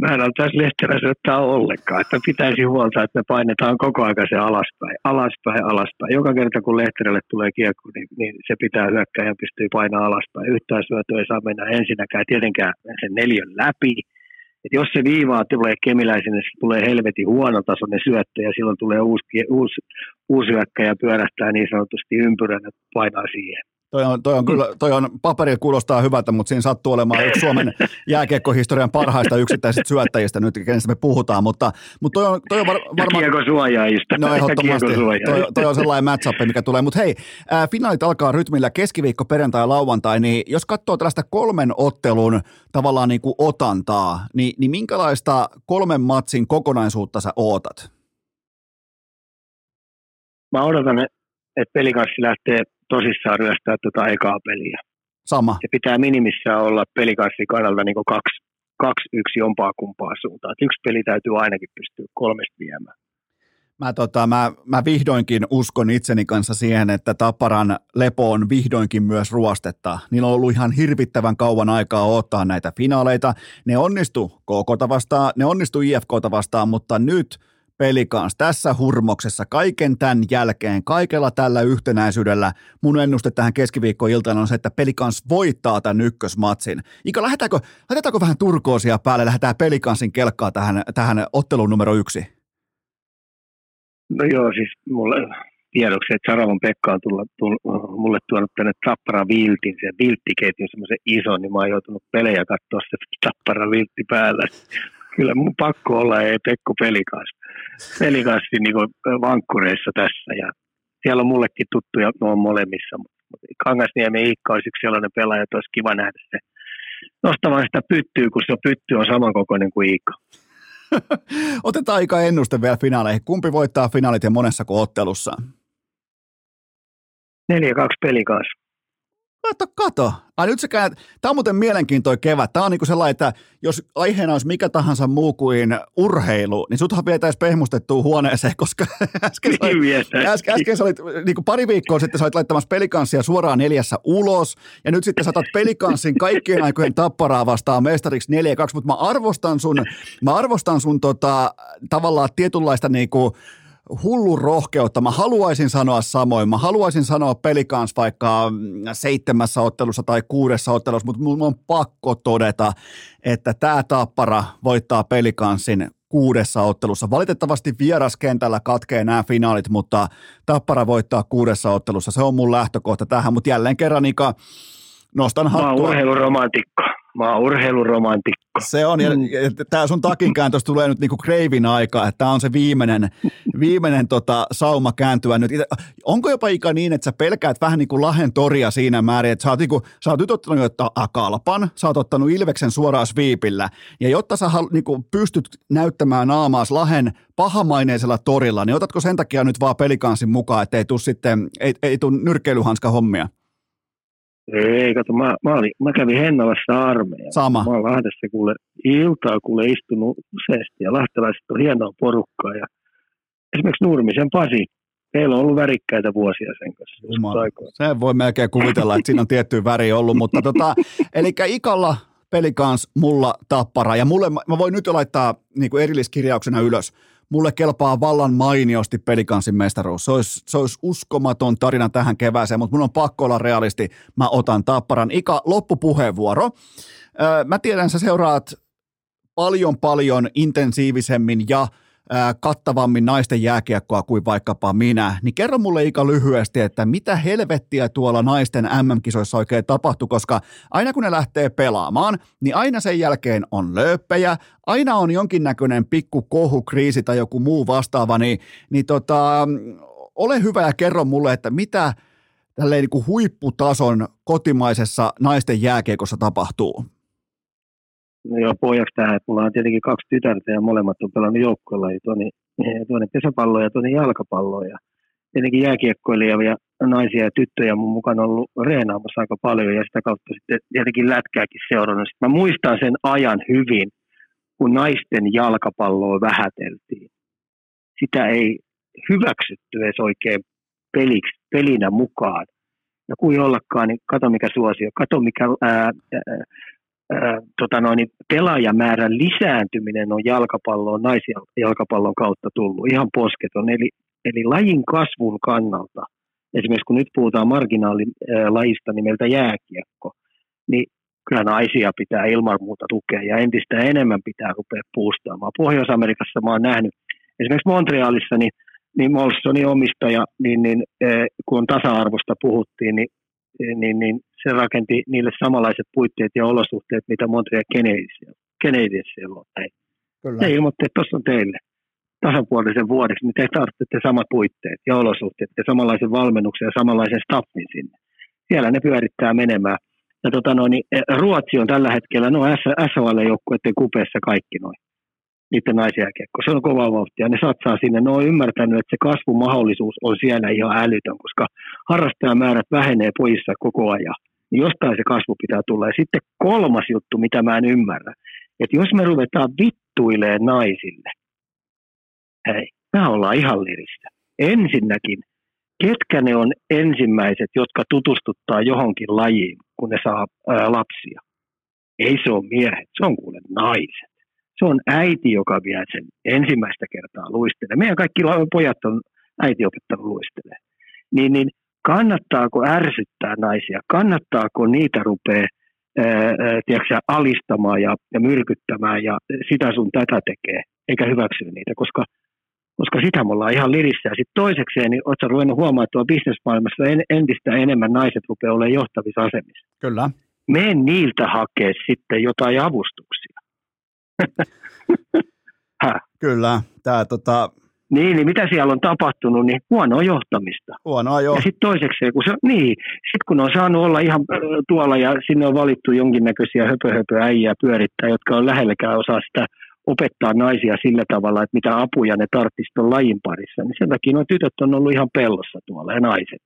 mä en antaisi Lehterä syöttää ollenkaan, että pitäisi huolta, että me painetaan koko ajan se alaspäin, alaspäin, alaspäin. Joka kerta kun Lehterälle tulee kiekko, niin, niin se pitää hyökkää ja pystyy painamaan alaspäin. Yhtään syötöä ei saa mennä ensinnäkään tietenkään sen neljän läpi. Et jos se viivaa tulee kemiläisen, niin se tulee helvetin huonotasoinen syöttö ja silloin tulee uusi, uusi, uusi hyökkäjä pyörähtää niin sanotusti ympyränä painaa siihen. Toi on, toi on kyllä, toi on, paperilla kuulostaa hyvältä, mutta siinä sattuu olemaan yksi Suomen jääkiekkohistorian parhaista yksittäisistä syöttäjistä nyt, kenestä me puhutaan, mutta, mutta toi on, toi on var, varmaan... Kiekkosuojaajista. No ehdottomasti, toi, toi, on sellainen matchup, mikä tulee, mutta hei, ää, finaalit alkaa rytmillä keskiviikko, perjantai ja lauantai, niin jos katsoo tällaista kolmen ottelun tavallaan niin kuin otantaa, niin, niin minkälaista kolmen matsin kokonaisuutta sä ootat? Mä odotan, että pelikanssi lähtee tosissaan ryöstää tuota ekaa peliä. Sama. Se pitää minimissään olla pelikassin kannalta niin kaksi, kaksi yksi jompaa kumpaa suuntaan. yksi peli täytyy ainakin pystyä kolmesta viemään. Mä, tota, mä, mä vihdoinkin uskon itseni kanssa siihen, että Tapparan lepo on vihdoinkin myös ruostetta. Niillä on ollut ihan hirvittävän kauan aikaa ottaa näitä finaaleita. Ne onnistu KK vastaan, ne onnistu IFK vastaan, mutta nyt – Pelikans tässä hurmoksessa kaiken tämän jälkeen, kaikella tällä yhtenäisyydellä, mun ennuste tähän keskiviikkoiltaan on se, että Pelikans voittaa tämän ykkösmatsin. Ika, lähdetäänkö, lähdetäänkö vähän turkoosia päälle, lähdetään Pelikansin kelkkaa tähän, tähän otteluun numero yksi? No joo, siis mulle tiedoksi, että Saravon Pekka on tullut, tullut, mulle tuonut tänne Tappara Viltin, se vilttiketjun semmoisen ison, niin mä oon joutunut pelejä katsoa se Tappara Viltti päällä kyllä mun pakko olla ei Pekko Pelikas. Pelikassi niin vankkureissa tässä ja siellä on mullekin tuttuja nuo molemmissa, mutta Kangasniemi Iikka olisi yksi sellainen pelaaja, että olisi kiva nähdä se nostamaan sitä pyttyä, kun se pytty on samankokoinen kuin Iikka. (laughs) Otetaan aika ennuste vielä finaaleihin. Kumpi voittaa finaalit ja monessa ottelussa? 4-2 pelikas. Kato, kato. Ai nyt sekä, tämä on muuten mielenkiintoinen kevät. Tämä on niin sellainen, että jos aiheena olisi mikä tahansa muu kuin urheilu, niin suthan vietäisi pehmustettua huoneeseen, koska (laughs) äsken, sä olit, äsken, äsken sä olit, niin kuin pari viikkoa sitten sä olit laittamassa pelikanssia suoraan neljässä ulos, ja nyt sitten saatat pelikanssin kaikkien aikojen tapparaa vastaan mestariksi 4-2, mutta mä arvostan sun, mä arvostan sun tota, tavallaan tietynlaista niin kuin, hullu rohkeutta. Mä haluaisin sanoa samoin. Mä haluaisin sanoa pelikans vaikka seitsemässä ottelussa tai kuudessa ottelussa, mutta mun on pakko todeta, että tämä tappara voittaa pelikanssin kuudessa ottelussa. Valitettavasti vieraskentällä katkee nämä finaalit, mutta Tappara voittaa kuudessa ottelussa. Se on mun lähtökohta tähän, mutta jälleen kerran Ika, Nostan Mä oon hattua. urheiluromantikko. Mä oon urheiluromantikko. Se on, ja Mm. tämä sun takin kääntös tulee nyt niinku kreivin aika, että tämä on se viimeinen, (laughs) viimeinen tota, sauma kääntyä nyt. Onko jopa ikä niin, että sä pelkäät vähän niin kuin Lahen toria siinä määrin, että sä oot, niinku, sä oot nyt ottanut jo akalpan, sä oot ottanut Ilveksen suoraan sviipillä, ja jotta sä hal, niinku, pystyt näyttämään naamaas Lahen pahamaineisella torilla, niin otatko sen takia nyt vaan pelikansin mukaan, että ei tuu sitten, ei, ei tuu nyrkkeilyhanska hommia? Ei, kato, mä, mä, olin, mä kävin Hennalassa armeija. Sama. Mä oon Lahdessa kuule iltaa kuule istunut useasti ja lahtelaiset on hienoa porukkaa. Ja esimerkiksi Nurmisen Pasi, meillä on ollut värikkäitä vuosia sen kanssa. Jumala. Se voi melkein kuvitella, että siinä on tietty väri ollut, mutta tota, (laughs) eli Ikalla pelikans, mulla tappara, ja mulle, mä voin nyt jo laittaa niin kuin erilliskirjauksena ylös, mulle kelpaa vallan mainiosti pelikansin mestaruus. Se olisi, se olisi uskomaton tarina tähän kevääseen, mutta mun on pakko olla realisti, mä otan tapparan. Ika, loppupuheenvuoro. Öö, mä tiedän, sä seuraat paljon paljon intensiivisemmin ja kattavammin naisten jääkiekkoa kuin vaikkapa minä, niin kerro mulle Ika lyhyesti, että mitä helvettiä tuolla naisten MM-kisoissa oikein tapahtui, koska aina kun ne lähtee pelaamaan, niin aina sen jälkeen on lööppejä, aina on jonkinnäköinen pikku kohu, kriisi tai joku muu vastaava, niin, niin tota, ole hyvä ja kerro mulle, että mitä tälleen niin kuin huipputason kotimaisessa naisten jääkiekossa tapahtuu. No joo, pohjaksi tähän, että mulla on tietenkin kaksi tytärtä ja molemmat on pelannut joukkueella, toinen, toinen (laughs) pesäpalloa ja toinen jalkapalloa. Ja tietenkin jääkiekkoilijia naisia ja tyttöjä mun mukana on ollut reenaamassa aika paljon ja sitä kautta sitten tietenkin lätkääkin seurannut. Sitten mä muistan sen ajan hyvin, kun naisten jalkapalloa vähäteltiin. Sitä ei hyväksytty edes oikein peliksi, pelinä mukaan. Ja kuin ollakaan, niin kato mikä suosio, kato mikä ää, ää, tota noin, niin pelaajamäärän lisääntyminen on jalkapallon, naisjalkapallon kautta tullut, ihan posketon. Eli, eli lajin kasvun kannalta, esimerkiksi kun nyt puhutaan marginaalilajista nimeltä jääkiekko, niin kyllä naisia pitää ilman muuta tukea ja entistä enemmän pitää rupea puustaamaan. Pohjois-Amerikassa mä oon nähnyt, esimerkiksi Montrealissa, niin, niin Molsonin omistaja, niin, niin, kun tasa-arvosta puhuttiin, niin, niin, niin se rakenti niille samanlaiset puitteet ja olosuhteet, mitä Montreal Canadiensilla on. Kyllä. Ne ilmoitti, että tuossa on teille tasapuolisen vuodeksi, niin te tarvitsette samat puitteet ja olosuhteet ja samanlaisen valmennuksen ja samanlaisen staffin sinne. Siellä ne pyörittää menemään. Ja tota noin, niin Ruotsi on tällä hetkellä, no SHL-joukkueiden kupeessa kaikki noin. Niiden naisjääkiekko. Se on kova vauhtia. Ne satsaa sinne. Ne on ymmärtänyt, että se kasvumahdollisuus on siellä ihan älytön, koska harrastajamäärät vähenee pojissa koko ajan. Niin jostain se kasvu pitää tulla. Ja sitten kolmas juttu, mitä mä en ymmärrä. Että jos me ruvetaan vittuilee naisille, hei, me ollaan ihan liristä. Ensinnäkin, ketkä ne on ensimmäiset, jotka tutustuttaa johonkin lajiin, kun ne saa ää, lapsia? Ei se ole miehet, se on kuule naiset. Se on äiti, joka vie sen ensimmäistä kertaa luistelemaan. Meidän kaikki pojat on äiti opettanut luistelemaan. Niin, niin kannattaako ärsyttää naisia? Kannattaako niitä rupea tiedätkö, alistamaan ja, ja myrkyttämään ja sitä sun tätä tekee, eikä hyväksyä niitä, koska, koska sitä me ollaan ihan lirissä. Ja sitten toisekseen, niin ootko ruvennut huomaamaan, että tuolla bisnesmaailmassa en, entistä enemmän naiset rupeaa olemaan johtavissa asemissa. Kyllä. Mene niiltä hakee sitten jotain avustuksia. Kyllä. Tää, tota... Niin, niin mitä siellä on tapahtunut, niin huonoa johtamista. Huonoa jo. Ja sitten toiseksi, kun se, niin, sit kun on saanut olla ihan tuolla ja sinne on valittu jonkinnäköisiä höpö äijää pyörittää, jotka on lähelläkään osaa sitä opettaa naisia sillä tavalla, että mitä apuja ne tarvitsisi tuon lajin parissa, niin sen takia nuo tytöt on ollut ihan pellossa tuolla ja naiset.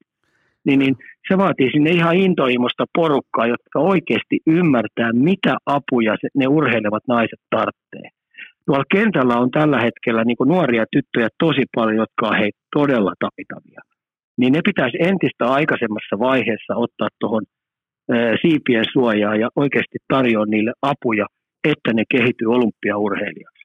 Niin, niin se vaatii sinne ihan intohimosta porukkaa, jotka oikeasti ymmärtää, mitä apuja ne urheilevat naiset tarvitsee. Tuolla kentällä on tällä hetkellä niin nuoria tyttöjä tosi paljon, jotka on hei todella taitavia. Niin ne pitäisi entistä aikaisemmassa vaiheessa ottaa tuohon siipien suojaa ja oikeasti tarjoa niille apuja, että ne kehittyy olympiaurheilijaksi.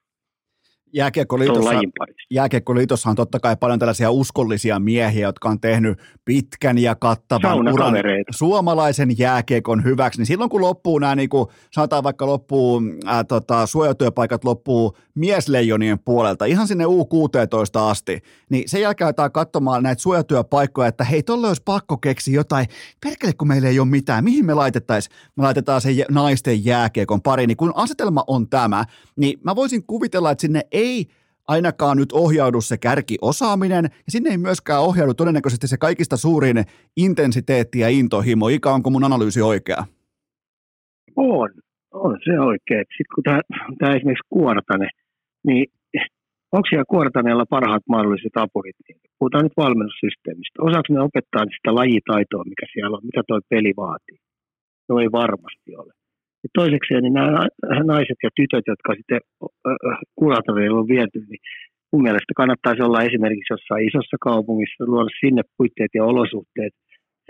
Jääkiekkoliitossa, on totta kai paljon tällaisia uskollisia miehiä, jotka on tehnyt pitkän ja kattavan uran suomalaisen jääkiekon hyväksi. Niin silloin kun loppuu nämä, niin kuin sanotaan vaikka loppuu, ää, tota, suojatyöpaikat loppuu miesleijonien puolelta ihan sinne U16 asti, niin sen jälkeen aletaan katsomaan näitä suojatyöpaikkoja, että hei, tolle olisi pakko keksiä jotain, perkele kun meillä ei ole mitään, mihin me laitettaisiin? Me laitetaan se naisten jääkiekon pari, niin kun asetelma on tämä, niin mä voisin kuvitella, että sinne ei ainakaan nyt ohjaudu se kärkiosaaminen, ja sinne ei myöskään ohjaudu todennäköisesti se kaikista suurin intensiteetti ja intohimo. Ika, onko mun analyysi oikea? On, on se oikein. Sitten kun tämä esimerkiksi Kuortane, niin onko siellä Kuortaneella parhaat mahdolliset apurit? Puhutaan nyt valmennussysteemistä. Osaako ne opettaa sitä lajitaitoa, mikä siellä on, mitä tuo peli vaatii? No ei varmasti ole. Ja toisekseen niin nämä naiset ja tytöt, jotka sitten kuratorille on viety, niin mun mielestä kannattaisi olla esimerkiksi jossain isossa kaupungissa, luoda sinne puitteet ja olosuhteet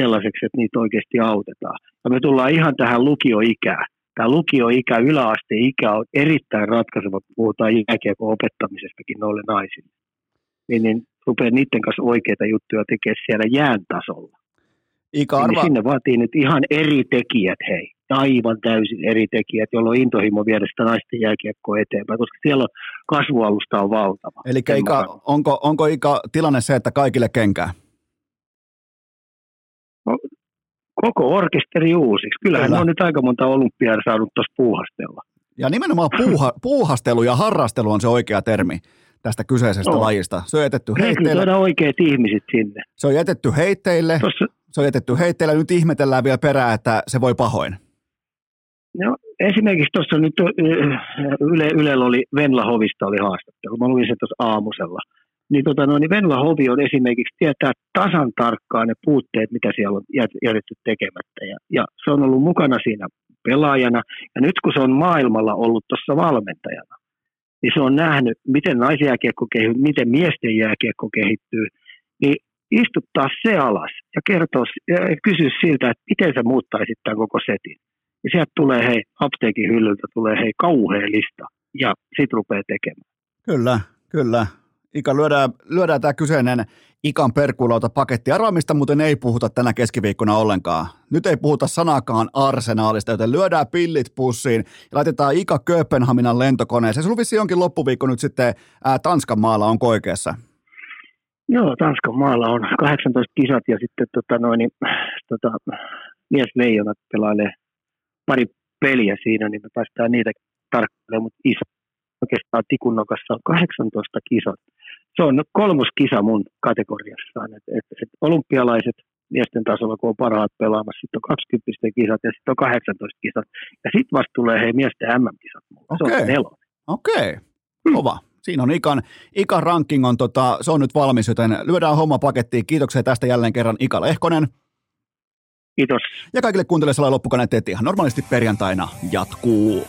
sellaiseksi, että niitä oikeasti autetaan. Ja me tullaan ihan tähän lukioikään. Tämä lukioikä, yläasteikä on erittäin ratkaiseva, kun puhutaan jääkiekon opettamisestakin noille naisille. Niin, niin rupeaa niiden kanssa oikeita juttuja tekemään siellä jään tasolla. Ika, niin arva... niin sinne vaatii nyt ihan eri tekijät, hei aivan täysin eri tekijät, jolloin intohimo viedä sitä naisten jääkiekkoa eteenpäin, koska siellä on kasvualusta on valtava. Eli Ika, onko, onko Ika tilanne se, että kaikille kenkää? No, koko orkesteri uusiksi. Kyllähän Kyllä. on nyt aika monta olympiaa saanut tuossa puuhastella. Ja nimenomaan puuha, (laughs) puuhastelu ja harrastelu on se oikea termi tästä kyseisestä no. lajista. Se on jätetty heitteille. oikeat ihmiset sinne. Se on jätetty heitteille. Tossa... Se on jätetty heitteille. Nyt ihmetellään vielä perään, että se voi pahoin. No, esimerkiksi tuossa nyt Yle, Ylellä oli Venla Hovista oli haastattelu. Mä luin sen tuossa aamusella. Niin, tota, no, niin Venla Hovi on esimerkiksi tietää tasan tarkkaan ne puutteet, mitä siellä on jätetty tekemättä. Ja, ja se on ollut mukana siinä pelaajana. Ja nyt kun se on maailmalla ollut tuossa valmentajana, niin se on nähnyt, miten naisjääkiekko kehittyy, miten miesten jääkiekko kehittyy, niin istuttaa se alas ja kertoa ja kysyä siltä, että miten sä muuttaisit tämän koko setin. Ja sieltä tulee hei, apteekin hyllyltä tulee hei kauhea lista ja sit rupeaa tekemään. Kyllä, kyllä. Ika, lyödään, lyödään tämä kyseinen Ikan perkulauta paketti. Arvaamista muuten ei puhuta tänä keskiviikkona ollenkaan. Nyt ei puhuta sanakaan arsenaalista, joten lyödään pillit pussiin ja laitetaan Ika Kööpenhaminan lentokoneeseen. Sulla vissi jonkin loppuviikko nyt sitten ää, Tanskan maalla, on oikeassa? Joo, Tanskan maalla on 18 kisat ja sitten tota noin, niin, tota, mies leijonat pelailee pari peliä siinä, niin me päästään niitä tarkkailemaan, mutta iso oikeastaan tikunnokassa on 18 kisat. Se on kolmos kisa mun kategoriassaan. Et, et, et olympialaiset miesten tasolla, kun on parhaat pelaamassa, sitten on 20 kisat ja sitten on 18 kisat. Ja sitten vasta tulee hei miesten MM-kisat. Okay. Se on nelonen. Okei, okay. Hmm. kova. Siinä on Ikan, Ikan ranking on, tota, se on nyt valmis, joten lyödään homma pakettiin. Kiitoksia tästä jälleen kerran Ika Lehkonen. Kiitos. Ja kaikille kuuntelijoille sellainen loppukaneet, että ihan normaalisti perjantaina jatkuu.